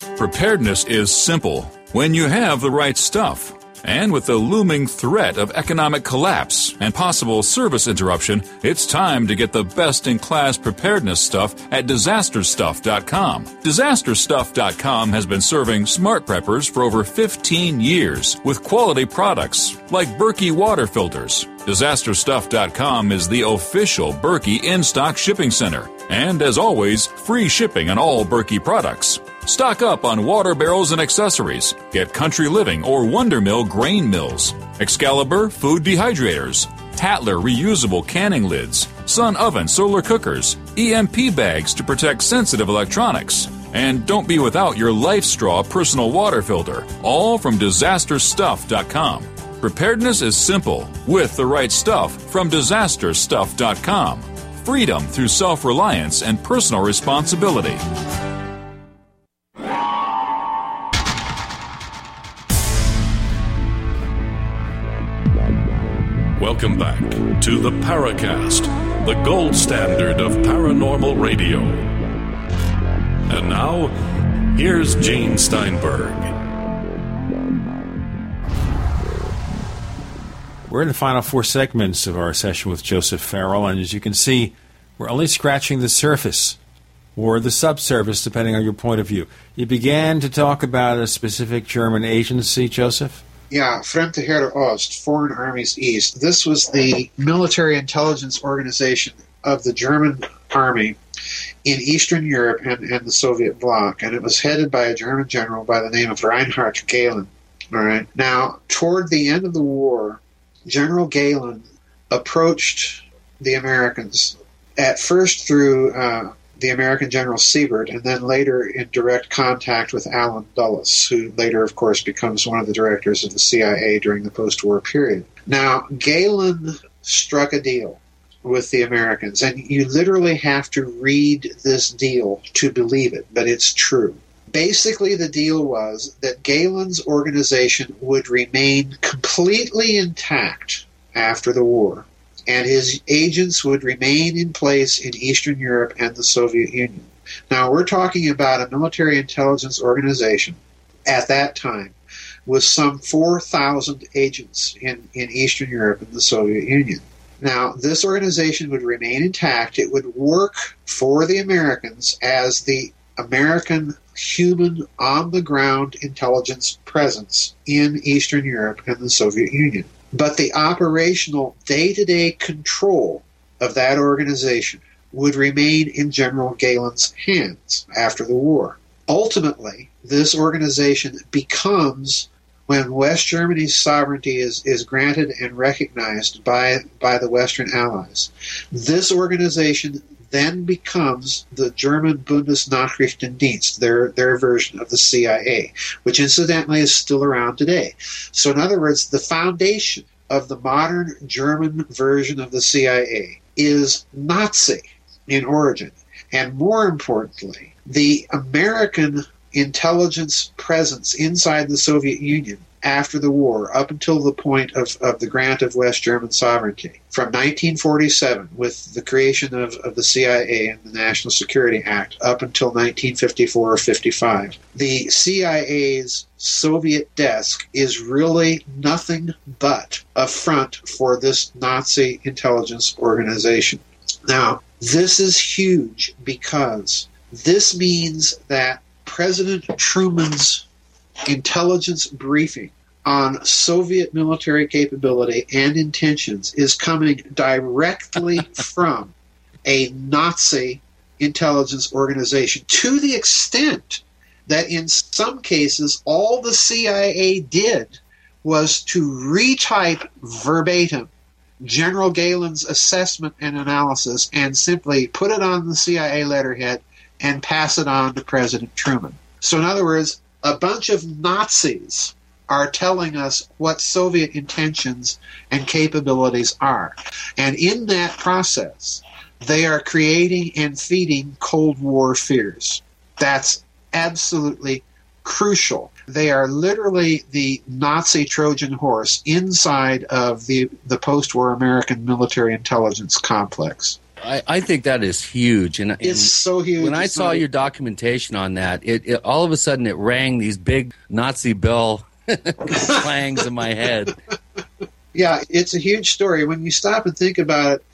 Preparedness is simple when you have the right stuff. And with the looming threat of economic collapse and possible service interruption, it's time to get the best in class preparedness stuff at disasterstuff.com. Disasterstuff.com has been serving smart preppers for over 15 years with quality products like Berkey water filters. Disasterstuff.com is the official Berkey in stock shipping center. And as always, free shipping on all Berkey products. Stock up on water barrels and accessories. Get Country Living or Wonder Mill grain mills, Excalibur food dehydrators, Tattler reusable canning lids, Sun oven solar cookers, EMP bags to protect sensitive electronics. And don't be without your Life Straw personal water filter, all from disasterstuff.com. Preparedness is simple with the right stuff from disasterstuff.com. Freedom through self reliance and personal responsibility. Welcome back to the Paracast, the gold standard of paranormal radio. And now, here's Gene Steinberg. We're in the final four segments of our session with Joseph Farrell, and as you can see, we're only scratching the surface or the subsurface, depending on your point of view. You began to talk about a specific German agency, Joseph? Yeah, Fremde Heere Ost, Foreign Armies East. This was the military intelligence organization of the German army in Eastern Europe and, and the Soviet bloc, and it was headed by a German general by the name of Reinhard Gehlen. All right. Now, toward the end of the war, General Gehlen approached the Americans at first through uh, the American General Sibert, and then later in direct contact with Allen Dulles, who later, of course, becomes one of the directors of the CIA during the post war period. Now, Gehlen struck a deal with the Americans, and you literally have to read this deal to believe it, but it's true. Basically, the deal was that Gehlen's organization would remain completely intact after the war and his agents would remain in place in Eastern Europe and the Soviet Union. Now, we're talking about a military intelligence organization at that time with some 4,000 agents in, in Eastern Europe and the Soviet Union. Now, this organization would remain intact. It would work for the Americans as the American human on the ground intelligence presence in Eastern Europe and the Soviet Union. But the operational day to day control of that organization would remain in General Gehlen's hands after the war. Ultimately, this organization becomes, when West Germany's sovereignty is, is granted and recognized by, by the Western Allies, this organization then becomes the German Bundesnachrichtendienst, their, their version of the CIA, which incidentally is still around today. So, in other words, the foundation of the modern German version of the CIA is Nazi in origin. And more importantly, the American intelligence presence inside the Soviet Union after the war, up until the point of, of the grant of West German sovereignty, from 1947 with the creation of, of the CIA and the National Security Act up until 1954 or 55. The CIA's Soviet desk is really nothing but a front for this Nazi intelligence organization. Now, this is huge because this means that President Truman's intelligence briefing on Soviet military capability and intentions is coming directly from a Nazi intelligence organization to the extent that in some cases all the CIA did was to retype verbatim General Gehlen's assessment and analysis and simply put it on the CIA letterhead and pass it on to President Truman. So, in other words, a bunch of Nazis are telling us what Soviet intentions and capabilities are. And in that process, they are creating and feeding Cold War fears. That's absolutely crucial. They are literally the Nazi Trojan horse inside of the, the post war American military intelligence complex. I, I think that is huge, and, and it's so huge. When I saw your documentation on that, it, it all of a sudden it rang these big Nazi bell clangs in my head. Yeah, it's a huge story. When you stop and think about it,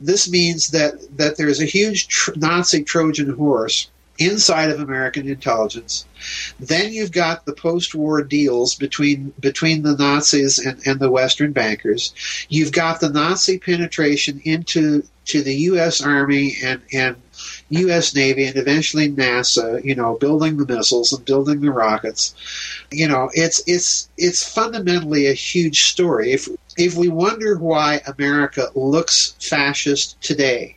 this means that, that there's a huge tr- Nazi Trojan horse inside of American intelligence. Then you've got the post-war deals between between the Nazis and, and the Western bankers. You've got the Nazi penetration into to the U.S. Army and and U.S. Navy and eventually NASA. You know, building the missiles and building the rockets. You know, it's it's it's fundamentally a huge story. If if we wonder why America looks fascist today,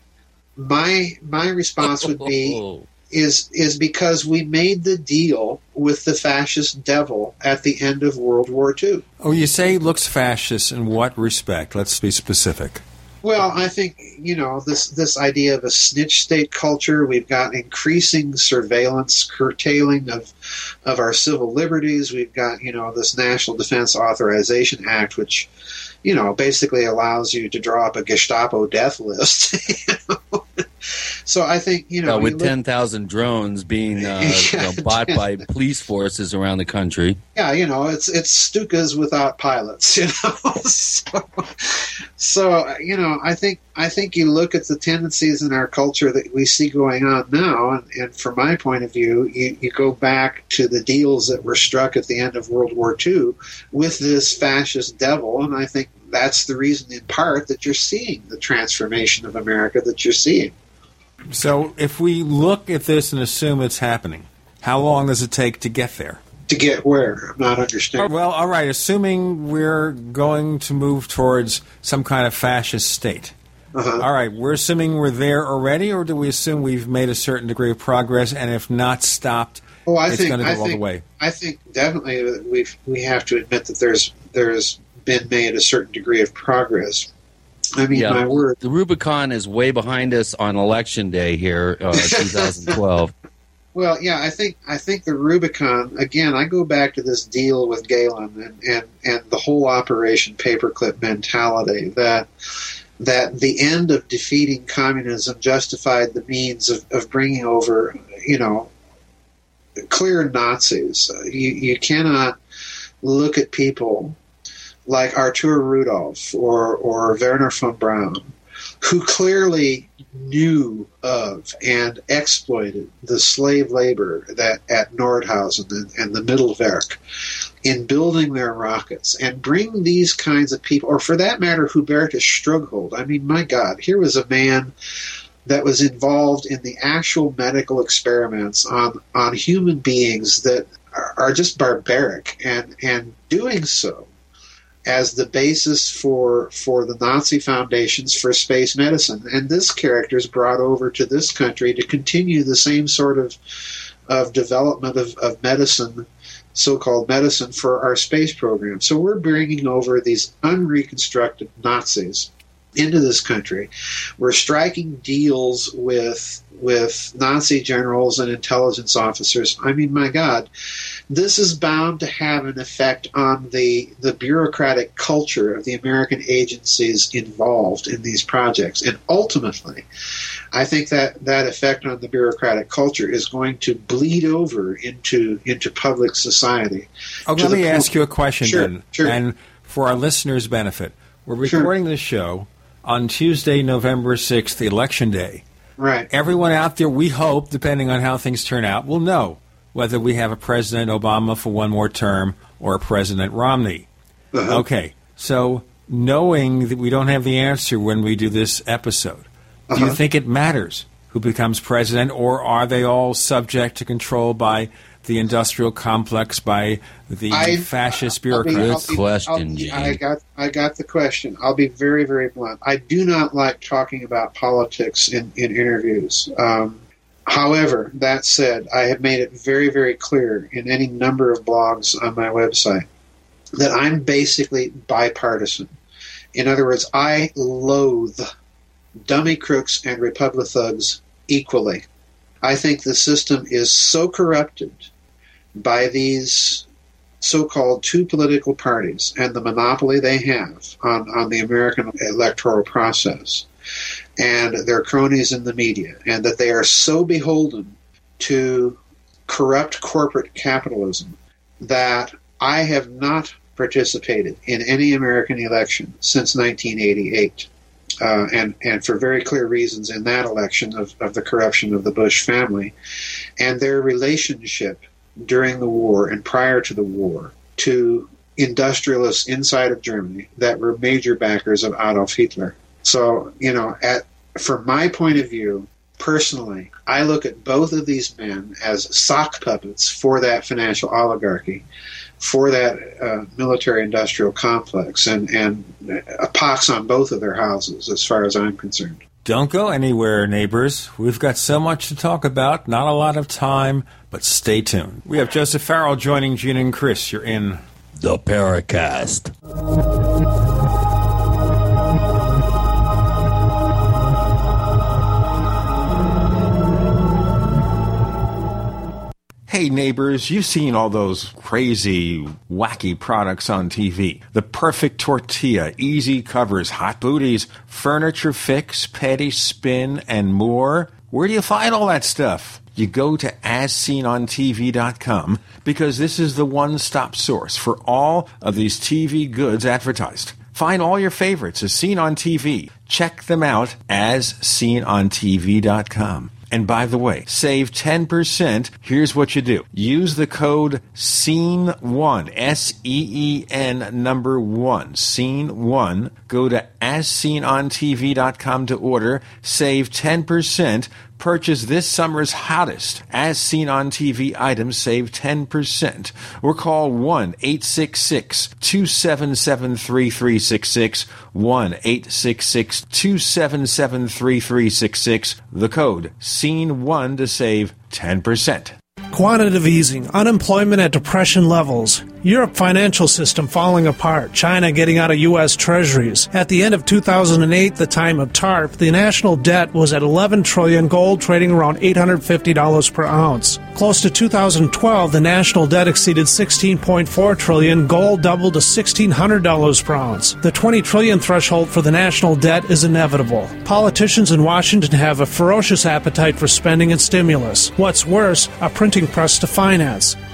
my my response would be is is because we made the deal with the fascist devil at the end of World War II. Oh, you say looks fascist in what respect? Let's be specific. Well, I think you know this this idea of a snitch state culture. We've got increasing surveillance, curtailing of of our civil liberties. We've got you know this National Defense Authorization Act, which you know basically allows you to draw up a Gestapo death list. you know? So I think you know Uh, with look- ten thousand drones being uh, you know, bought by police forces around the country. yeah, you know, it's it's Stukas without pilots, you know. so, so you know, I think I think you look at the tendencies in our culture that we see going on now, and, and from my point of view, you, you go back to the deals that were struck at the end of World War II with this fascist devil, and I think that's the reason, in part, that you're seeing the transformation of America that you're seeing. So if we look at this and assume it's happening, how long does it take to get there? To get where? I'm not understanding. Well, all right, assuming we're going to move towards some kind of fascist state. Uh-huh. All right, we're assuming we're there already, or do we assume we've made a certain degree of progress, and if not stopped, Oh, I it's think going to go I all think, the way? I think definitely we've we have to admit that there's there's been made a certain degree of progress. I mean, my word. The Rubicon is way behind us on election day here, uh, 2012. Well, yeah, I think I think the Rubicon again. I go back to this deal with Gehlen and and, and the whole Operation Paperclip mentality that that the end of defeating communism justified the means of, of bringing over, you know, clear Nazis. You you cannot look at people like Artur Rudolph or or Wernher von Braun, who clearly knew of and exploited the slave labor that at Nordhausen and, and the Mittelwerk in building their rockets and bring these kinds of people, or for that matter, Hubertus Strughold. I mean, my God, here was a man that was involved in the actual medical experiments on on human beings that are, are just barbaric, and and doing so as the basis for for the Nazi foundations for space medicine. And this character is brought over to this country to continue the same sort of of development of, of medicine, so-called medicine for our space program. So we're bringing over these unreconstructed Nazis into this country. We're striking deals with with Nazi generals and intelligence officers. I mean, my God, this is bound to have an effect on the the bureaucratic culture of the American agencies involved in these projects, and ultimately, I think that that effect on the bureaucratic culture is going to bleed over into into public society. Oh, To let me point- ask you a question Sure, then. sure. And for our listeners' benefit, we're recording this show on Tuesday, November 6th, election day. Right. Everyone out there, we hope, depending on how things turn out, will know whether we have a President Obama for one more term or a President Romney. Uh-huh. Okay. So, knowing that we don't have the answer when we do this episode, do you Uh-huh. think it matters who becomes president, or are they all subject to control by the industrial complex, by the I- fascist I'll be- bureaucrats? I'll be- I'll- I got I got the question. I'll be very very blunt. I do not like talking about politics in in interviews. Um, however, that said, I have made it very very clear in any number of blogs on my website that I'm basically bipartisan. In other words, I loathe dummy crooks and republic thugs equally. I think the system is so corrupted by these so-called two political parties and the monopoly they have on, on the American electoral process and their cronies in the media and that they are so beholden to corrupt corporate capitalism that I have not participated in any American election since 1988. Uh, and, and for very clear reasons in that election of, of the corruption of the Bush family and their relationship during the war and prior to the war to industrialists inside of Germany that were major backers of Adolf Hitler. So, you know, at from my point of view, personally, I look at both of these men as sock puppets for that financial oligarchy, for that uh, military industrial complex, and, and a pox on both of their houses, as far as I'm concerned. Don't go anywhere, neighbors. We've got so much to talk about, not a lot of time, but stay tuned. We have Joseph Farrell joining Gene and Chris. You're in the Paracast. Hey neighbors, you've seen all those crazy, wacky products on TV. The perfect tortilla, easy covers, hot booties, furniture fix, petty spin, and more. Where do you find all that stuff? You go to asseenontv.com because this is the one stop source for all of these TV goods advertised. Find all your favorites as seen on TV. Check them out as seenontv.com. And by the way, save 10%. Here's what you do. Use the code SEEN1, S-E-E-N number 1, SEEN1. Go to asseenontv.com to order. Save 10%. Purchase this summer's hottest as seen on TV items, save 10%. Or call 1 866 277 3366. 1 866 277 3366. The code SEEN1 to save 10%. Quantitative easing, unemployment at depression levels, Europe financial system falling apart, China getting out of U.S. treasuries. At the end of 2008, the time of TARP, the national debt was at 11 trillion, gold trading around $850 per ounce. Close to 2012, the national debt exceeded 16.4 trillion, gold doubled to $1,600 per ounce. The 20 trillion threshold for the national debt is inevitable. Politicians in Washington have a ferocious appetite for spending and stimulus. What's worse, a printing press to finance.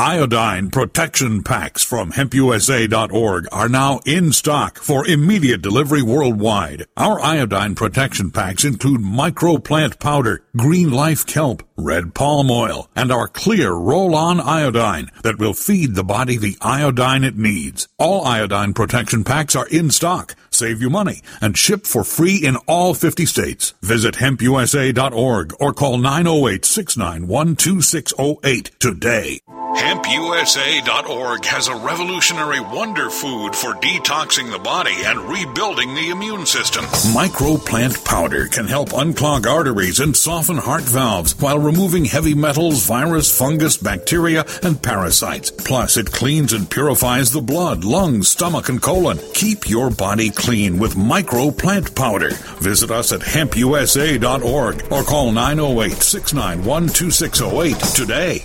Iodine protection packs from hempusa.org are now in stock for immediate delivery worldwide. Our iodine protection packs include microplant powder, green life kelp, red palm oil, and our clear roll-on iodine that will feed the body the iodine it needs. All iodine protection packs are in stock, save you money, and ship for free in all 50 states. Visit hempusa.org or call 908-691-2608 today. HempUSA.org has a revolutionary wonder food for detoxing the body and rebuilding the immune system. Microplant powder can help unclog arteries and soften heart valves while removing heavy metals, virus, fungus, bacteria, and parasites. Plus, it cleans and purifies the blood, lungs, stomach, and colon. Keep your body clean with microplant powder. Visit us at hempusa.org or call 908 691 2608 today.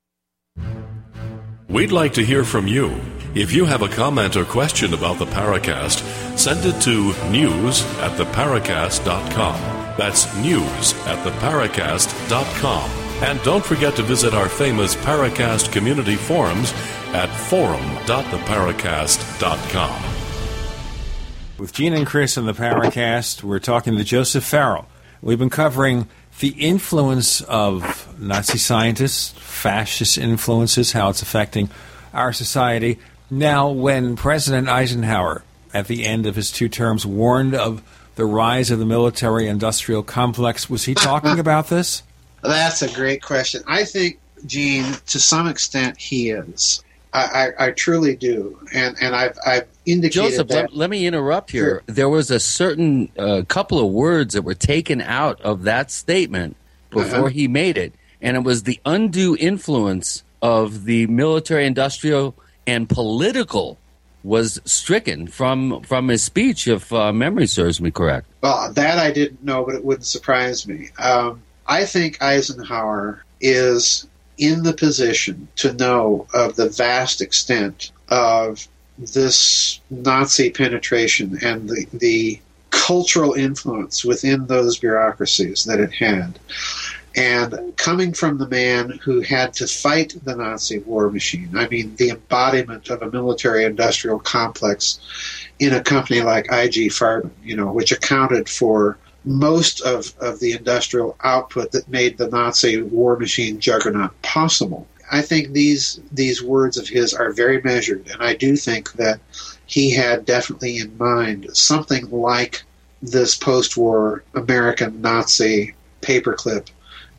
We'd like to hear from you. If you have a comment or question about the Paracast, send it to news at theparacast.com. That's news at theparacast.com. And don't forget to visit our famous Paracast community forums at forum.theparacast.com. With Gene and Chris in the Paracast, we're talking to Joseph Farrell. We've been covering the influence of Nazi scientists, fascist influences, how it's affecting our society. Now, when President Eisenhower, at the end of his two terms, warned of the rise of the military industrial complex, was he talking about this? That's a great question. I think, Gene, to some extent, he is. I, I, I truly do, and and I've I've indicated Joseph, that. let, let me interrupt here. There was a certain uh, couple of words that were taken out of that statement before Uh-huh. he made it, and it was the undue influence of the military, industrial, and political was stricken from from his speech, if uh, memory serves me correct. Well, that I didn't know, but it wouldn't surprise me. Um, I think Eisenhower is in the position to know of the vast extent of this Nazi penetration and the, the cultural influence within those bureaucracies that it had. And coming from the man who had to fight the Nazi war machine, I mean, the embodiment of a military industrial complex in a company like IG Farben, you know, which accounted for most of, of the industrial output that made the Nazi war machine juggernaut possible. I think these these words of his are very measured, and I do think that he had definitely in mind something like this post-war American Nazi paperclip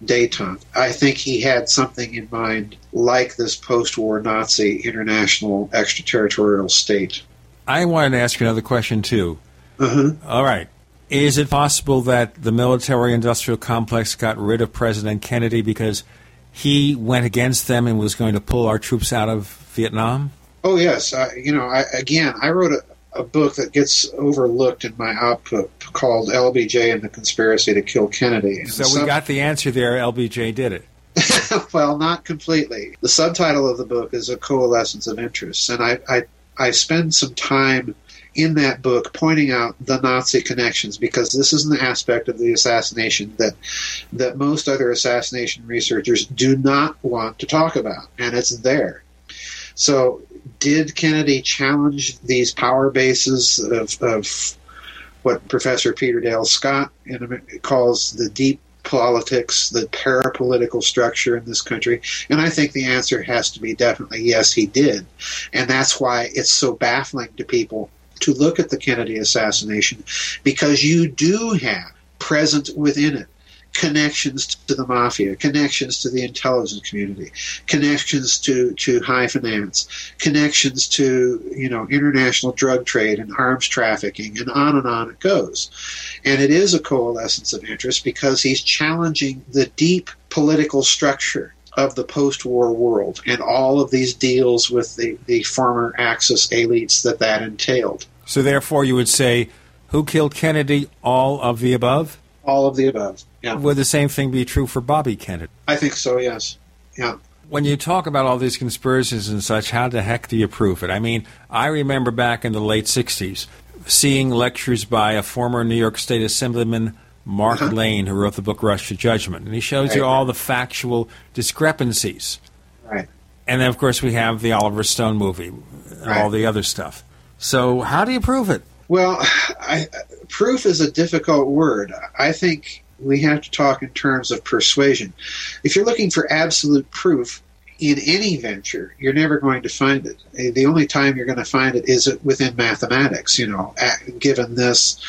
detente. I think he had something in mind like this post-war Nazi international extraterritorial state. I wanted to ask you another question too. Mm-hmm. All right. Is it possible that the military industrial complex got rid of President Kennedy because he went against them and was going to pull our troops out of Vietnam? Oh, yes. You know, I, again, I wrote a, a book that gets overlooked in my output called LBJ and the Conspiracy to Kill Kennedy. And So we sub- got the answer there. LBJ did it. well, not completely. The subtitle of the book is A Coalescence of Interests, and I, I, I spend some time in that book pointing out the Nazi connections because this is an aspect of the assassination that that most other assassination researchers do not want to talk about, and it's there. So, did Kennedy challenge these power bases of, of what Professor Peter Dale Scott calls the deep politics, the parapolitical structure in this country? And I think the answer has to be definitely yes, he did. And that's why it's so baffling to people to look at the Kennedy assassination because you do have present within it connections to the mafia, connections to the intelligence community, connections to, to high finance, connections to, you know, international drug trade and arms trafficking, and on and on it goes. And it is a coalescence of interest because he's challenging the deep political structure of the post-war world and all of these deals with the, the former Axis elites that that entailed. So therefore, you would say, who killed Kennedy? All of the above. All of the above. Yeah. Would the same thing be true for Bobby Kennedy? I think so, yes. Yeah. When you talk about all these conspiracies and such, how the heck do you prove it? I mean, I remember back in the late 60s seeing lectures by a former New York State Assemblyman, Mark uh-huh. Lane, who wrote the book Rush to Judgment. And he shows you all the factual discrepancies. Right. And then, of course, we have the Oliver Stone movie and all the other stuff. So, how do you prove it? Well, I, proof is a difficult word. I think we have to talk in terms of persuasion. If you're looking for absolute proof in any venture, you're never going to find it. Eh, The only time you're going to find it is within mathematics. You know, given this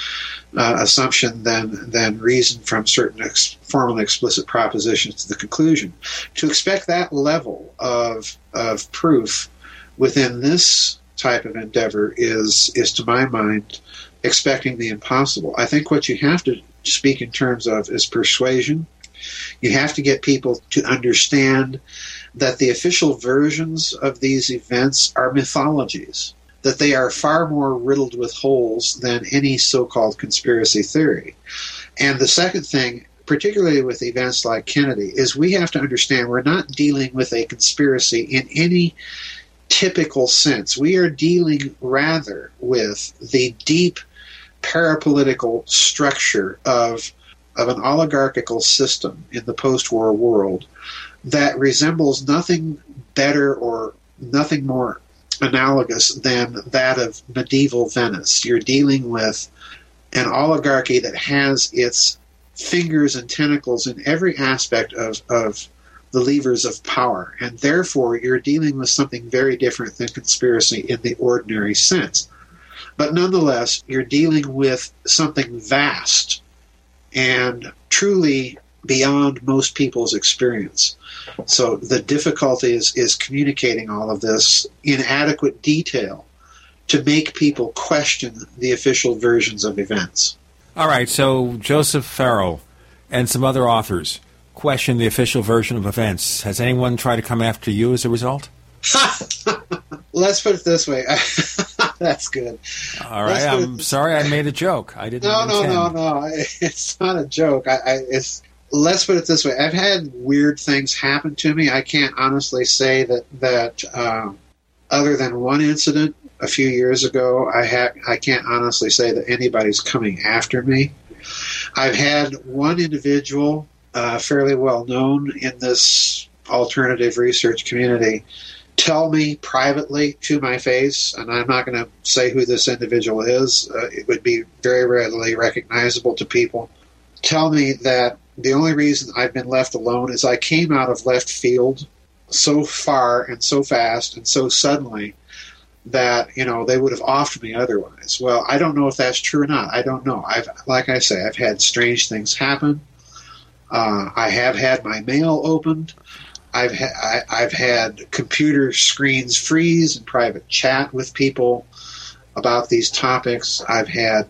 uh, assumption, then then reason from certain ex- formal explicit propositions to the conclusion. To expect that level of of proof within this type of endeavor is is to my mind expecting the impossible. I think what you have to speak in terms of is persuasion. You have to get people to understand that the official versions of these events are mythologies, that they are far more riddled with holes than any so called conspiracy theory. And the second thing, particularly with events like Kennedy, is we have to understand we're not dealing with a conspiracy in any typical sense. We are dealing rather with the deep parapolitical structure of of an oligarchical system in the post-war world that resembles nothing better or nothing more analogous than that of medieval Venice. You're dealing with an oligarchy that has its fingers and tentacles in every aspect of, of the levers of power, and therefore you're dealing with something very different than conspiracy in the ordinary sense. But nonetheless, you're dealing with something vast and truly beyond most people's experience. So the difficulty is, is communicating all of this in adequate detail to make people question the official versions of events. All right, so Joseph Farrell and some other authors question the official version of events. Has anyone tried to come after you as a result? Let's put it this way. That's good. All right. I'm sorry I made a joke. I didn't. No, no, no, no. It's not a joke. I, I, it's let's put it this way. I've had weird things happen to me. I can't honestly say that that um, other than one incident a few years ago, I ha- I can't honestly say that anybody's coming after me. I've had one individual, uh, fairly well known in this alternative research community, tell me privately to my face, and I'm not going to say who this individual is, uh, it would be very readily recognizable to people, tell me that the only reason I've been left alone is I came out of left field so far and so fast and so suddenly that you know they would have offed me otherwise. Well, I don't know if that's true or not. I don't know. I've like I say, I've had strange things happen. Uh, I have had my mail opened. I've ha- I, I've had computer screens freeze and private chat with people about these topics. I've had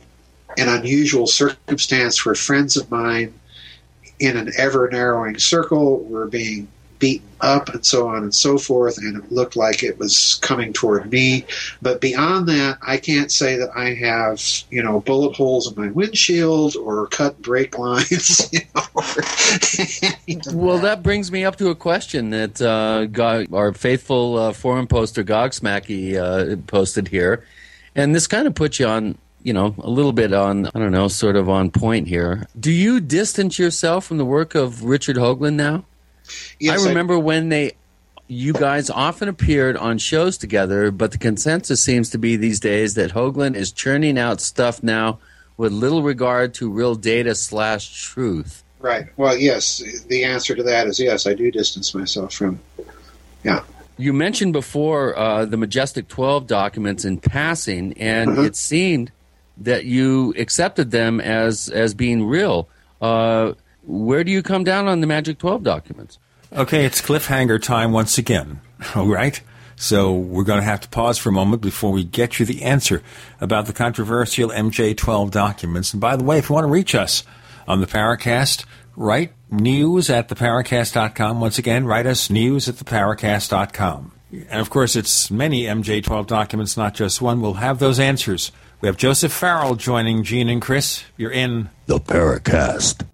an unusual circumstance where friends of mine in an ever narrowing circle were being beaten up and so on and so forth, and it looked like it was coming toward me. But beyond that, I can't say that I have, you know, bullet holes in my windshield or cut brake lines. You know, well, that brings me up to a question that uh, Gog, our faithful uh, forum poster Gogsmacky uh, posted here, and this kind of puts you on you know, a little bit on, I don't know, sort of on point here. Do you distance yourself from the work of Richard Hoagland now? Yes, I I- remember when they, you guys often appeared on shows together, but the consensus seems to be these days that Hoagland is churning out stuff now with little regard to real data slash truth. right. Well, yes. The answer to that is yes. I do distance myself from. Yeah. You mentioned before uh, the Majestic 12 documents in passing, and Mhm. it seemed that you accepted them as as being real. Uh, where do you come down on the Magic 12 documents? Okay, it's cliffhanger time once again. All right? So we're going to have to pause for a moment before we get you the answer about the controversial MJ12 documents. And by the way, if you want to reach us on the Paracast, write news at theparacast.com. Once again, write us news at theparacast.com. And of course, it's many MJ12 documents, not just one. We'll have those answers. We have Joseph Farrell joining Gene and Chris. You're in The Paracast.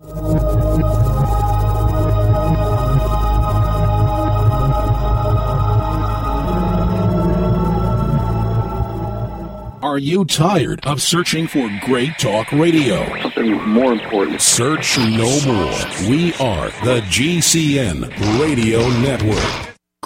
Are you tired of searching for great talk radio? Something more important. Search no more. We are the GCN Radio Network.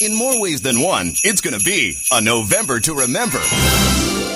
In more ways than one, it's going to be a November to remember.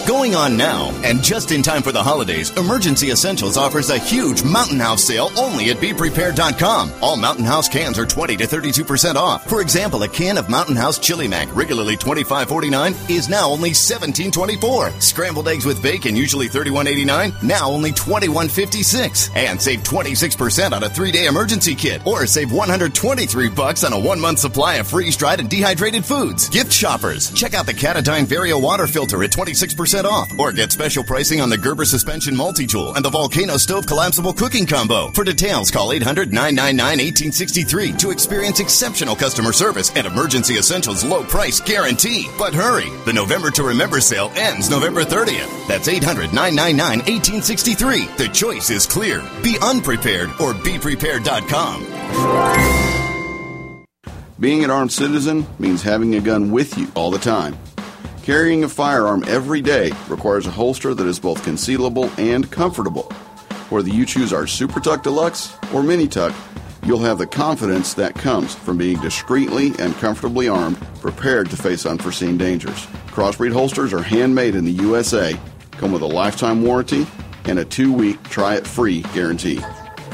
Going on now, and just in time for the holidays, Emergency Essentials offers a huge Mountain House sale only at BePrepared.com. All Mountain House cans are 20 to 32% off. For example, a can of Mountain House Chili Mac, regularly $25.49, is now only $17.24. Scrambled eggs with bacon, usually $31.89, now only $21.56. And save 26% on a three-day emergency kit, or save 123 bucks on a one-month supply of freeze-dried and dehydrated foods. Gift shoppers, check out the Katadyn Vario water filter at 26% off, or get special pricing on the Gerber suspension multi-tool and the Volcano stove collapsible cooking combo. For details, call 800-999-1863 to experience exceptional customer service and emergency essentials low price guarantee. But hurry, the November to Remember sale ends November 30th. That's 800-999-1863. The choice is clear. Be unprepared or beprepared.com. Being an armed citizen means having a gun with you all the time. Carrying a firearm every day requires a holster that is both concealable and comfortable. Whether you choose our Super Tuck Deluxe or Mini Tuck, you'll have the confidence that comes from being discreetly and comfortably armed, prepared to face unforeseen dangers. Crossbreed holsters are handmade in the USA, come with a lifetime warranty, and a two week try it free guarantee.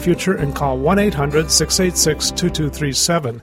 future and call 1 800 686 2237.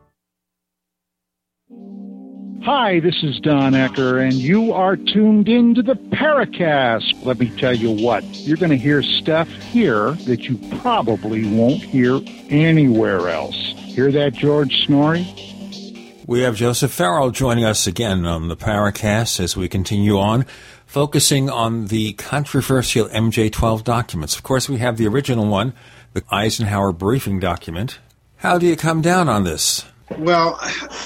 Hi, this is Don Ecker, and you are tuned in to the Paracast. Let me tell you what, you're going to hear stuff here that you probably won't hear anywhere else. Hear that, George Noory? We have Joseph Farrell joining us again on the Paracast as we continue on, focusing on the controversial MJ12 documents. Of course, we have the original one, the Eisenhower briefing document. How do you come down on this? Well,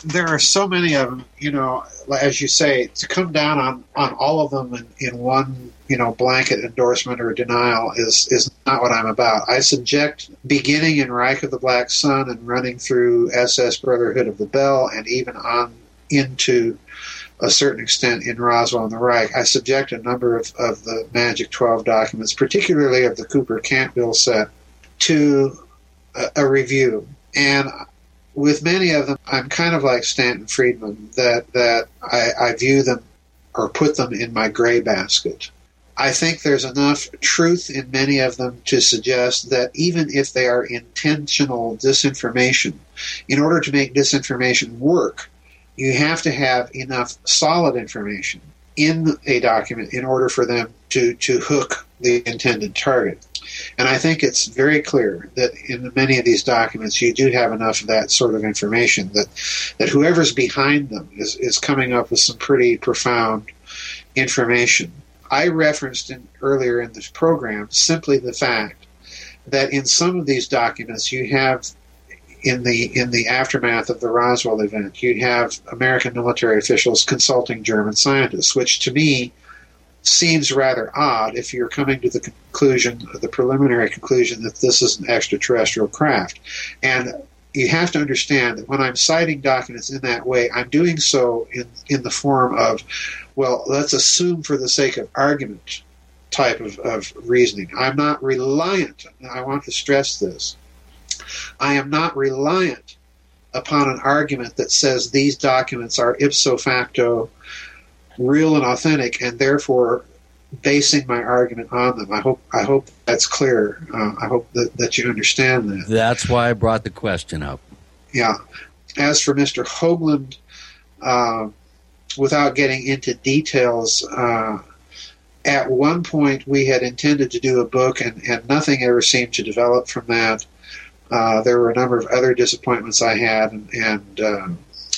there are so many of them, you know, as you say, to come down on, on all of them in, in one, you know, blanket endorsement or denial is, is not what I'm about. I subject, beginning in Reich of the Black Sun and running through SS Brotherhood of the Bell and even on into a certain extent in Roswell and the Reich, I subject a number of, of the Magic 12 documents, particularly of the Cooper Cantwheel set, to a, a review. And with many of them, I'm kind of like Stanton Friedman, that, that I, I view them or put them in my gray basket. I think there's enough truth in many of them to suggest that even if they are intentional disinformation, in order to make disinformation work, you have to have enough solid information in a document in order for them to, to hook the intended target. And I think it's very clear that in many of these documents, you do have enough of that sort of information that, that whoever's behind them is, is coming up with some pretty profound information. I referenced in, earlier in this program simply the fact that in some of these documents you have in the in the aftermath of the Roswell event, you have American military officials consulting German scientists, which to me seems rather odd if you're coming to the conclusion, the preliminary conclusion that this is an extraterrestrial craft. And you have to understand that when I'm citing documents in that way, I'm doing so in, in the form of, well, let's assume for the sake of argument type of, of reasoning. I'm not reliant, I want to stress this, I am not reliant upon an argument that says these documents are ipso facto real and authentic, and therefore basing my argument on them. I hope I hope that's clear. Uh, I hope that, that you understand that. That's why I brought the question up. Yeah. As for Mr. Hoagland, uh, without getting into details, uh, at one point we had intended to do a book, and, and nothing ever seemed to develop from that. Uh, there were a number of other disappointments I had, and, and uh,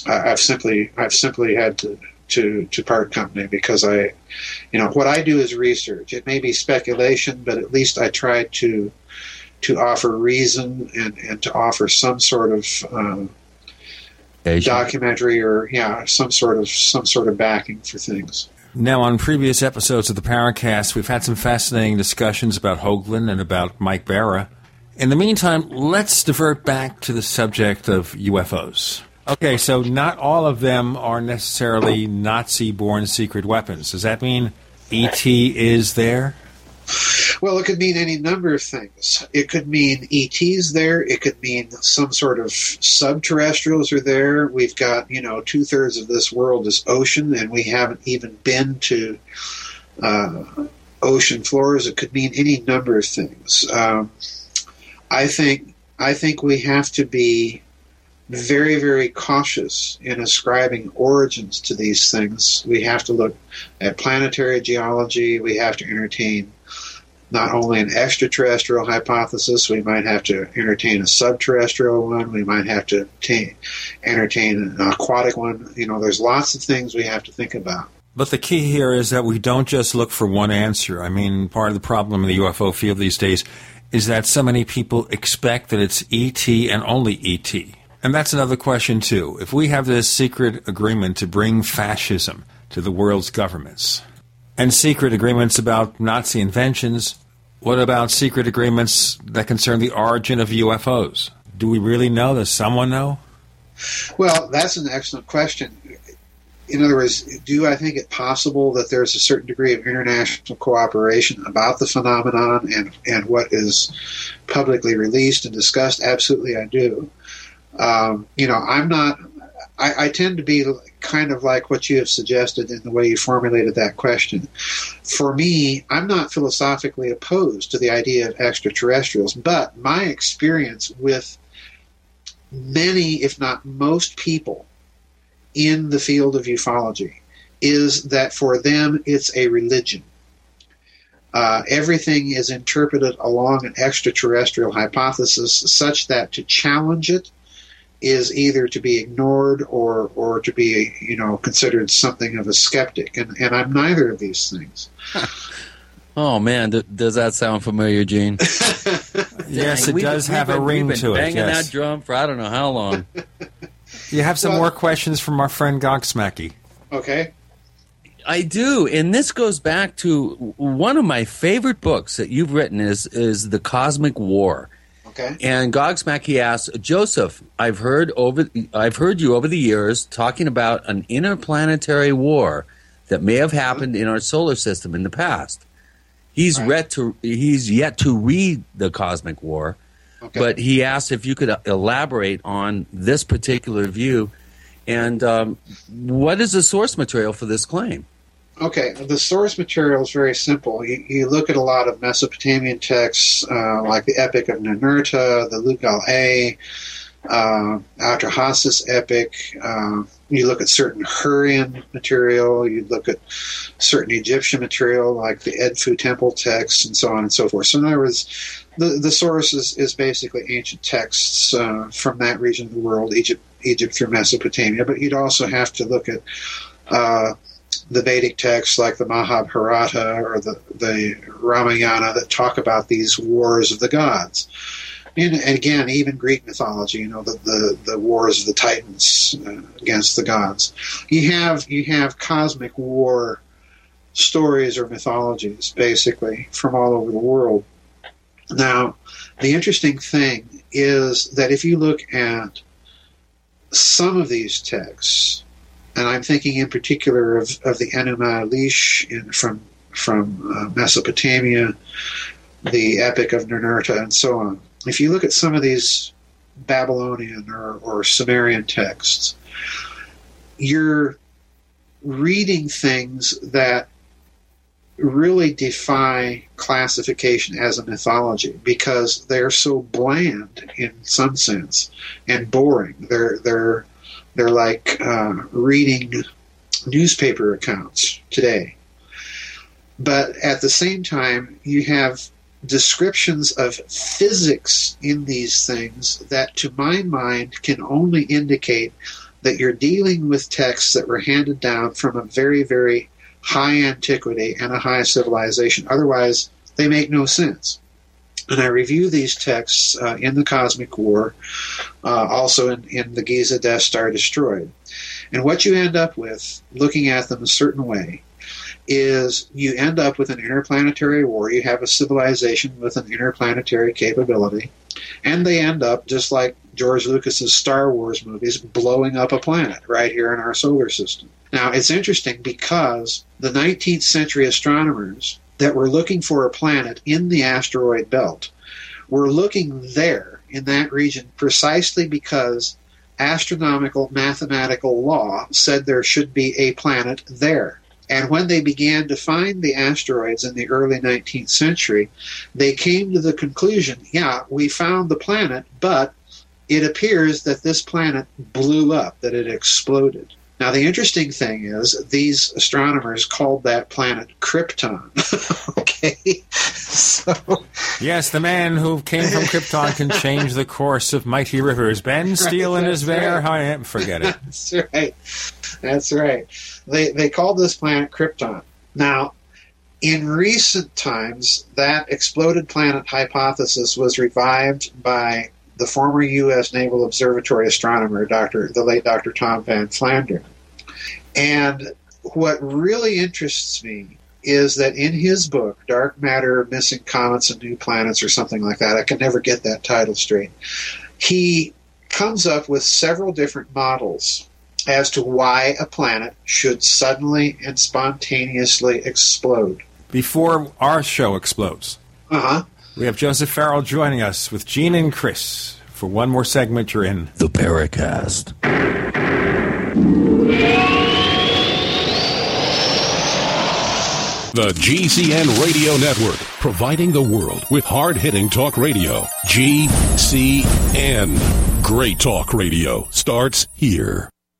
I've simply I've simply had to to to part company because I, you know, what I do is research. It may be speculation, but at least I try to to offer reason and, and to offer some sort of um, documentary or yeah some sort of some sort of backing for things. Now, on previous episodes of the Paracast, we've had some fascinating discussions about Hoagland and about Mike Bara. In the meantime, let's divert back to the subject of UFOs. Okay, so not all of them are necessarily Nazi born secret weapons. Does that mean ET is there? Well, it could mean any number of things. It could mean ETs there. It could mean some sort of subterrestrials are there. We've got, you know, two thirds of this world is ocean, and we haven't even been to uh, ocean floors. It could mean any number of things. Um, I think I think we have to be very, very cautious in ascribing origins to these things. We have to look at planetary geology. We have to entertain not only an extraterrestrial hypothesis, we might have to entertain a subterrestrial one, we might have to entertain an aquatic one. You know, there's lots of things we have to think about. But the key here is that we don't just look for one answer. I mean, part of the problem in the UFO field these days is that so many people expect that it's ET and only ET. And that's another question, too. If we have this secret agreement to bring fascism to the world's governments, and secret agreements about Nazi inventions, what about secret agreements that concern the origin of UFOs? Do we really know? Does someone know? Well, that's an excellent question. In other words, do I think it possible that there's a certain degree of international cooperation about the phenomenon and, and what is publicly released and discussed? Absolutely, I do. Um, you know, I'm not. I, I, tend to be kind of like what you have suggested in the way you formulated that question. For me, I'm not philosophically opposed to the idea of extraterrestrials, but my experience with many, if not most people in the field of ufology is that for them it's a religion. Uh, everything is interpreted along an extraterrestrial hypothesis such that to challenge it is either to be ignored or or to be you know considered something of a skeptic and and I'm neither of these things. oh man, th- does that sound familiar, Gene? yes, it we've, does have been, a ring to it. Banging yes. that drum for I don't know how long. you have some well, more questions from our friend Gogsmacky. Okay. I do, and this goes back to one of my favorite books that you've written is is the Cosmic War Okay. And Gogsmacky asks Joseph, I've heard over I've heard you over the years talking about an interplanetary war that may have happened in our solar system in the past. He's right. read to he's yet to read the Cosmic War, okay. but he asked if you could elaborate on this particular view and um, what is the source material for this claim? Okay, the source material is very simple. You, you look at a lot of Mesopotamian texts, uh, like the Epic of Ninurta, the Lugal-e, uh, Atrahasis epic. Uh, you look at certain Hurrian material. You look at certain Egyptian material, like the Edfu temple texts, and so on and so forth. So, in other words, the, the source is, is basically ancient texts uh, from that region of the world, Egypt, Egypt through Mesopotamia. But you'd also have to look at uh, the Vedic texts like the Mahabharata or the, the Ramayana that talk about these wars of the gods. And, again, even Greek mythology, you know, the, the, the wars of the Titans uh, against the gods. You have, you have cosmic war stories or mythologies, basically, from all over the world. Now, the interesting thing is that if you look at some of these texts, and I'm thinking in particular of, of the Enuma Elish in, from from uh, Mesopotamia, the Epic of Ninurta, and so on. If you look at some of these Babylonian or, or Sumerian texts, you're reading things that really defy classification as a mythology because they're so bland in some sense and boring. They're they're they're like uh, reading newspaper accounts today. But at the same time, you have descriptions of physics in these things that, to my mind, can only indicate that you're dealing with texts that were handed down from a very, very high antiquity and a high civilization. Otherwise, they make no sense and I review these texts uh, in the Cosmic War, uh, also in, in the Giza Death Star Destroyed. And what you end up with, looking at them a certain way, is you end up with an interplanetary war. You have a civilization with an interplanetary capability, and they end up just like George Lucas's Star Wars movies, blowing up a planet right here in our solar system. Now, it's interesting because the 19th century astronomers that we're looking for a planet in the asteroid belt We're looking there in that region precisely because astronomical mathematical law said there should be a planet there. And when they began to find the asteroids in the early 19th century, they came to the conclusion yeah, we found the planet, but it appears that this planet blew up, that it exploded. Now, the interesting thing is, these astronomers called that planet Krypton. okay? So. Yes, the man who came from Krypton can change the course of mighty rivers. Ben Steele Right, and his bear. right. I am. Forget it. That's right. That's right. They they called this planet Krypton. Now, in recent times, that exploded planet hypothesis was revived by the former U.S. Naval Observatory astronomer, Dr. the late Dr. Tom Van Flandern. And what really interests me is that in his book, Dark Matter, Missing Comets and New Planets, or something like that, I can never get that title straight. He comes up with several different models as to why a planet should suddenly and spontaneously explode. Before our show explodes, Uh huh. We have Joseph Farrell joining us with Gene and Chris for one more segment. You're in The Paracast. The GCN Radio Network, providing the world with hard hitting talk radio. GCN. Great talk radio starts here.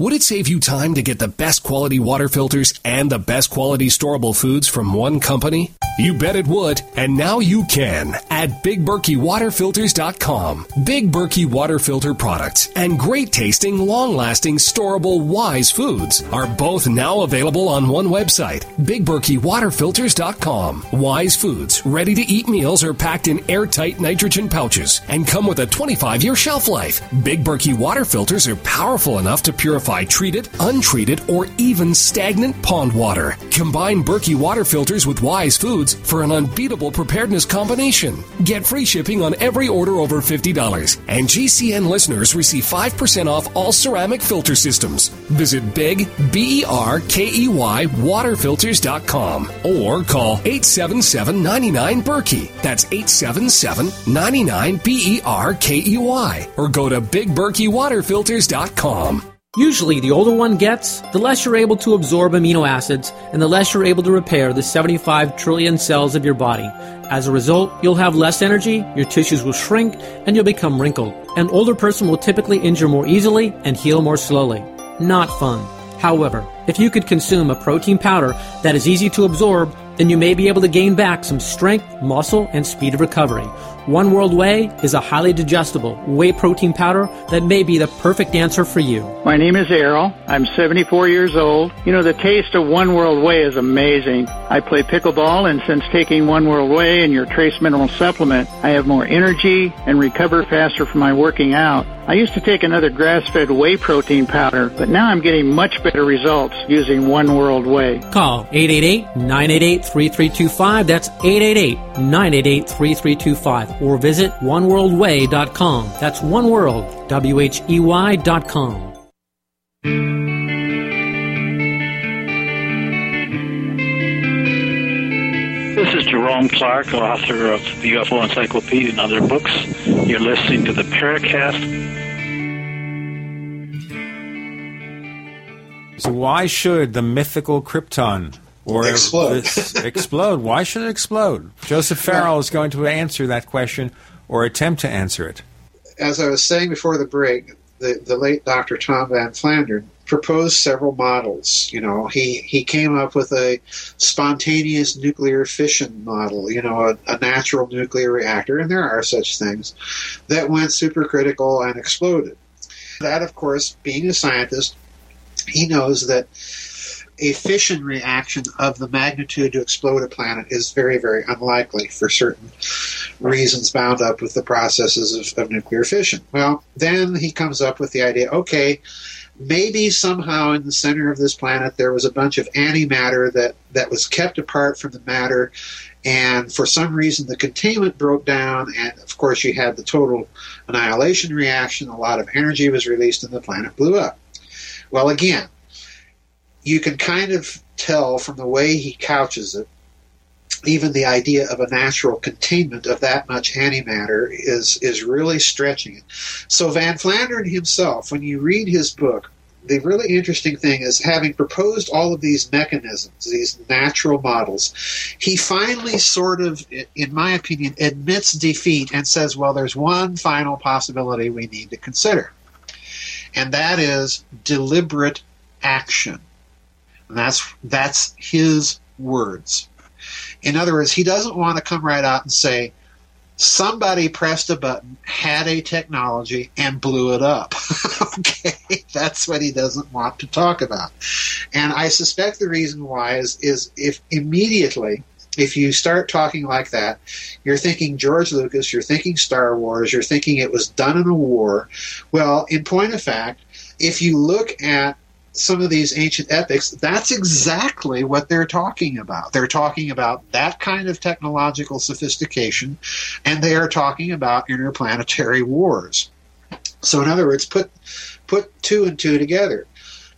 Would it save you time to get the best quality water filters and the best quality storable foods from one company? You bet it would, and now you can at BigBerkeyWaterFilters.com. Big Berkey water filter products and great tasting, long lasting, storable Wise foods are both now available on one website, BigBerkeyWaterFilters.com. Wise foods, ready to eat meals are packed in airtight nitrogen pouches and come with a 25 year shelf life. Big Berkey water filters are powerful enough to purify treated, untreated, or even stagnant pond water. Combine Berkey water filters with Wise foods for an unbeatable preparedness combination. Get free shipping on every order over $50, and GCN listeners receive 5% off all ceramic filter systems. Visit Big, B E R K E Y, waterfilters.com or call 877 99 Berkey. That's 877 99 B E R K E Y. Or go to BigBerkeyWaterFilters.com. Usually, the older one gets, the less you're able to absorb amino acids, and the less you're able to repair the 75 trillion cells of your body. As a result, you'll have less energy, your tissues will shrink, and you'll become wrinkled. An older person will typically injure more easily and heal more slowly. Not fun. However, if you could consume a protein powder that is easy to absorb, then you may be able to gain back some strength, muscle, and speed of recovery. One World Whey is a highly digestible whey protein powder that may be the perfect answer for you. My name is Errol. I'm 74 years old. You know, the taste of One World Whey is amazing. I play pickleball, and since taking One World Whey and your trace mineral supplement, I have more energy and recover faster from my working out. I used to take another grass-fed whey protein powder, but now I'm getting much better results using One World Whey. Call 888-988-3325. That's 888-988-3325. Or visit oneworldwhey.com. That's oneworld, W-H-E-Y dot com. This is Jerome Clark, author of the UFO Encyclopedia and other books. You're listening to the Paracast. So why should the mythical Krypton or Explode. explode? Why should it explode? Joseph Farrell is going to answer that question or attempt to answer it. As I was saying before the break, the, the late Dr. Tom Van Flandern proposed several models. You know, he, he came up with a spontaneous nuclear fission model, you know, a, a natural nuclear reactor, and there are such things, that went supercritical and exploded. That, of course, being a scientist, he knows that a fission reaction of the magnitude to explode a planet is very, very unlikely for certain reasons bound up with the processes of, of nuclear fission. Well, then he comes up with the idea okay, maybe somehow in the center of this planet there was a bunch of antimatter that, that was kept apart from the matter, and for some reason the containment broke down, and of course you had the total annihilation reaction, a lot of energy was released, and the planet blew up. Well, again, you can kind of tell from the way he couches it, even the idea of a natural containment of that much antimatter is is really stretching it. So Van Flandern himself, when you read his book, the really interesting thing is having proposed all of these mechanisms, these natural models, he finally sort of, in my opinion, admits defeat and says, well, there's one final possibility we need to consider. And that is deliberate action. And that's that's his words. In other words, he doesn't want to come right out and say, somebody pressed a button, had a technology, and blew it up. okay, that's what he doesn't want to talk about. And I suspect the reason why is is if immediately if you start talking like that, you're thinking George Lucas, you're thinking Star Wars, you're thinking it was done in a war. Well, in point of fact, if you look at some of these ancient epics, that's exactly what they're talking about. They're talking about that kind of technological sophistication, and they are talking about interplanetary wars. So, in other words, put put two and two together.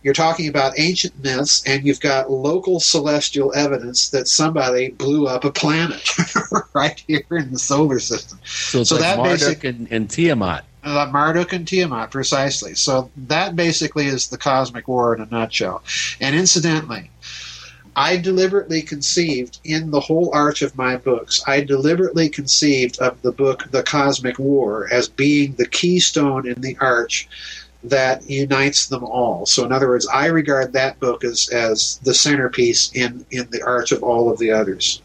You're talking about ancient myths, and you've got local celestial evidence that somebody blew up a planet right here in the solar system. So it's So like that Marduk basic- and, and Tiamat. Uh, Marduk and Tiamat, precisely. So that basically is the cosmic war in a nutshell. And incidentally, I deliberately conceived in the whole arch of my books, I deliberately conceived of the book The Cosmic War as being the keystone in the arch that unites them all. So in other words, I regard that book as, as the centerpiece in, in the arch of all of the others.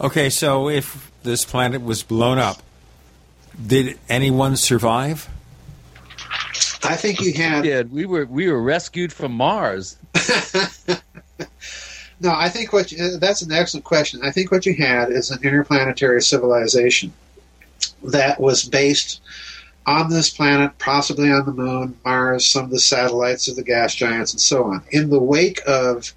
Okay, so if this planet was blown up, did anyone survive? I think you had. Yeah, we were we were rescued from Mars. No, I think what you, that's an excellent question. I think what you had is an interplanetary civilization that was based on this planet, possibly on the moon, Mars, some of the satellites of the gas giants, and so on. In the wake of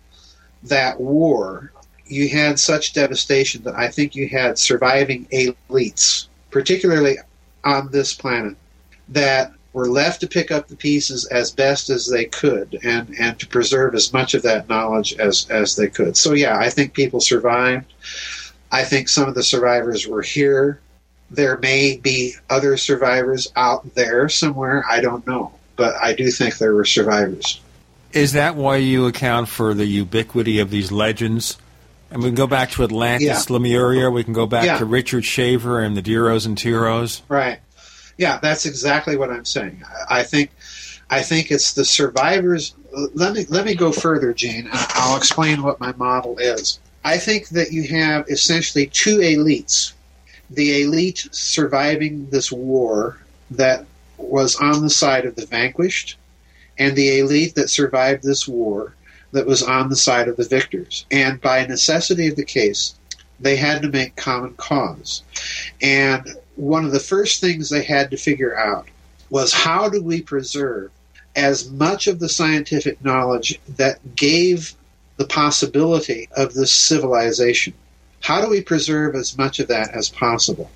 that war, you had such devastation that I think you had surviving elites, particularly on this planet, that were left to pick up the pieces as best as they could and, and to preserve as much of that knowledge as, as they could. So, yeah, I think people survived. I think some of the survivors were here. There may be other survivors out there somewhere. I don't know. but I do think there were survivors. Is that why you account for the ubiquity of these legends? And we can go back to Atlantis, Yeah. Lemuria. We can go back Yeah. to Richard Shaver and the Deros and Teros. Right. Yeah, that's exactly what I'm saying. I think, I think it's the survivors. Let me let me go further, Gene, and I'll explain what my model is. I think that you have essentially two elites: the elite surviving this war that was on the side of the vanquished, and the elite that survived this war that was on the side of the victors. And by necessity of the case, they had to make common cause. And one of the first things they had to figure out was how do we preserve as much of the scientific knowledge that gave the possibility of this civilization? How do we preserve as much of that as possible?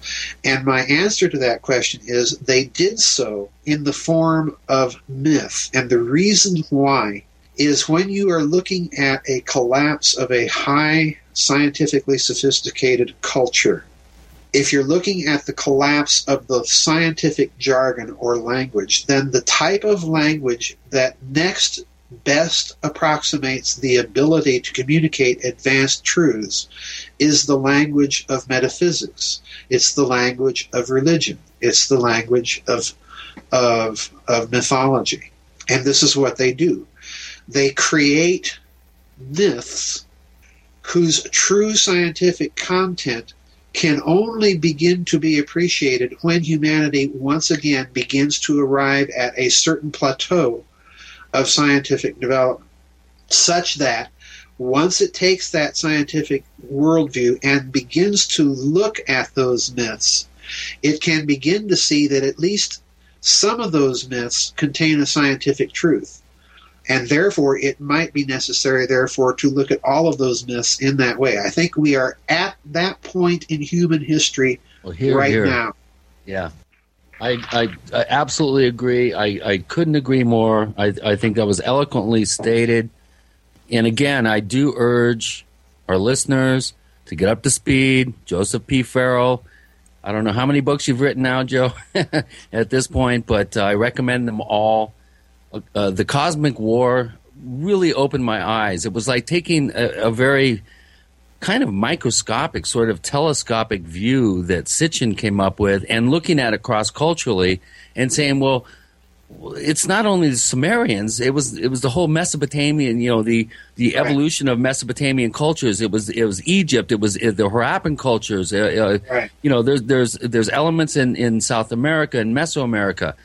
And my answer to that question is they did so in the form of myth. And the reason why is when you are looking at a collapse of a high scientifically sophisticated culture, if you're looking at the collapse of the scientific jargon or language, then the type of language that next best approximates the ability to communicate advanced truths is the language of metaphysics. It's the language of religion. It's the language of of of mythology. And this is what they do. They create myths whose true scientific content can only begin to be appreciated when humanity once again begins to arrive at a certain plateau of scientific development, such that once it takes that scientific worldview and begins to look at those myths, it can begin to see that at least some of those myths contain a scientific truth. And therefore, it might be necessary, therefore, to look at all of those myths in that way. I think we are at that point in human history here, right here. now. Yeah. I, I, I absolutely agree. I, I couldn't agree more. I, I think that was eloquently stated. And again, I do urge our listeners to get up to speed. Joseph P. Farrell. I don't know how many books you've written now, Joe, at this point, but uh, I recommend them all. Uh, the Cosmic War really opened my eyes. It was like taking a, a very kind of microscopic, sort of telescopic view that Sitchin came up with and looking at it cross culturally and saying, well, it's not only the Sumerians; it was it was the whole Mesopotamian, you know, the the evolution of Mesopotamian cultures. It was it was Egypt. It was uh, the Harappan cultures. Uh, uh, You know, there's there's there's elements in in South America and Mesoamerica.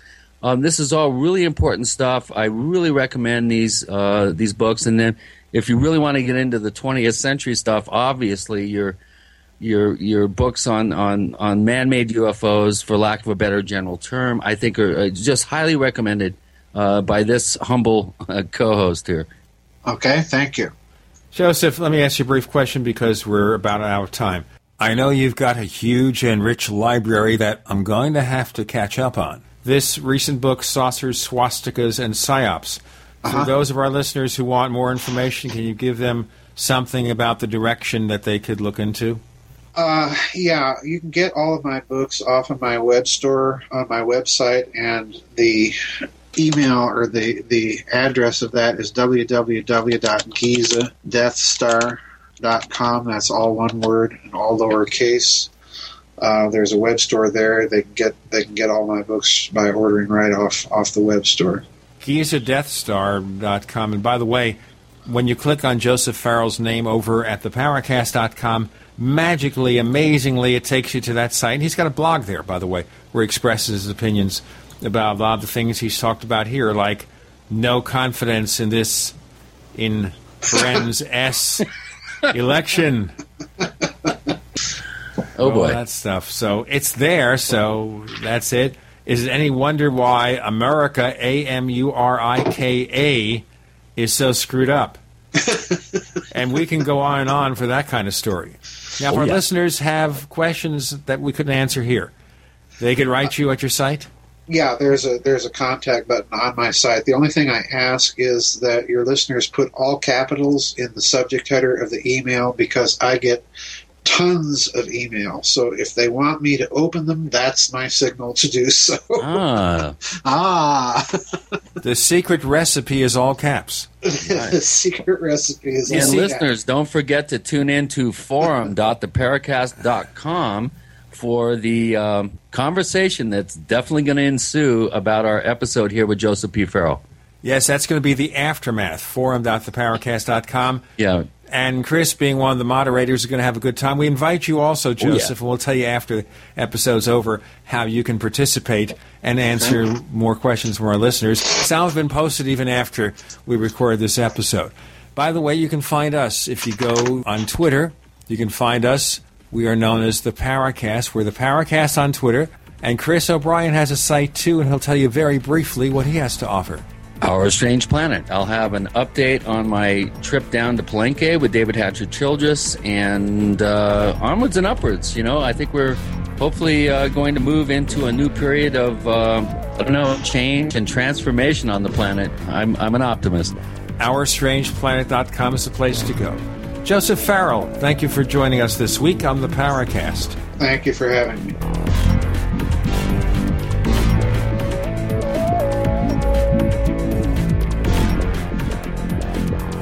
Um, this is all really important stuff. I really recommend these uh, these books. And then, if you really want to get into the 20th century stuff, obviously your your your books on on on man-made UFOs, for lack of a better general term, I think are uh, just highly recommended uh, by this humble uh, co-host here. Okay, thank you. Joseph, let me ask you a brief question because we're about out of time. I know you've got a huge and rich library that I'm going to have to catch up on. This recent book, Saucers, Swastikas, and Psyops. Uh-huh. For those of our listeners who want more information, can you give them something about the direction that they could look into? Uh, yeah, you can get all of my books off of my web store on my website, and the email or the, the address of that is www.gizadeathstar.com. That's all one word and all lowercase. Uh, there's a web store there. They can get they can get all my books by ordering right off off the web store. GizaDeathStar.com. And by the way, when you click on Joseph Farrell's name over at theparacast.com, magically, amazingly, it takes you to that site. And he's got a blog there, by the way, where he expresses his opinions about a lot of the things he's talked about here, like no confidence in this, in friends S election. Oh, boy. All that stuff. So it's there. So that's it. Is it any wonder why America, A M U R I K A, is so screwed up? and we can go on and on for that kind of story. Now, if Oh, our yeah. listeners have questions that we couldn't answer here, they could write you at your site. Yeah, there's a there's a contact button on my site. The only thing I ask is that your listeners put all capitals in the subject header of the email because I get tons of email. So if they want me to open them, that's my signal to do so. Ah. ah. the secret recipe is all caps. the secret recipe is all. And all listeners, don't forget to tune in to forum.theparacast.com for the um, conversation that's definitely going to ensue about our episode here with Joseph P. Farrell. Yes, that's going to be the aftermath. Forum.theparacast.com. Yeah. And Chris, being one of the moderators, is going to have a good time. We invite you also, oh, Joseph, and we'll tell you after the episode's over how you can participate and answer more questions from our listeners. Have been posted even after we recorded this episode. By the way, you can find us if you go on Twitter. You can find us. We are known as the Paracast. We're the Paracast on Twitter. And Chris O'Brien has a site too, and he'll tell you very briefly what he has to offer. Our Strange Planet. I'll have an update on my trip down to Palenque with David Hatcher Childress and uh, onwards and upwards. You know, I think we're hopefully uh, going to move into a new period of, uh, I don't know, change and transformation on the planet. I'm, I'm an optimist. OurStrangePlanet.com is the place to go. Joseph Farrell, thank you for joining us this week on the Paracast. Thank you for having me.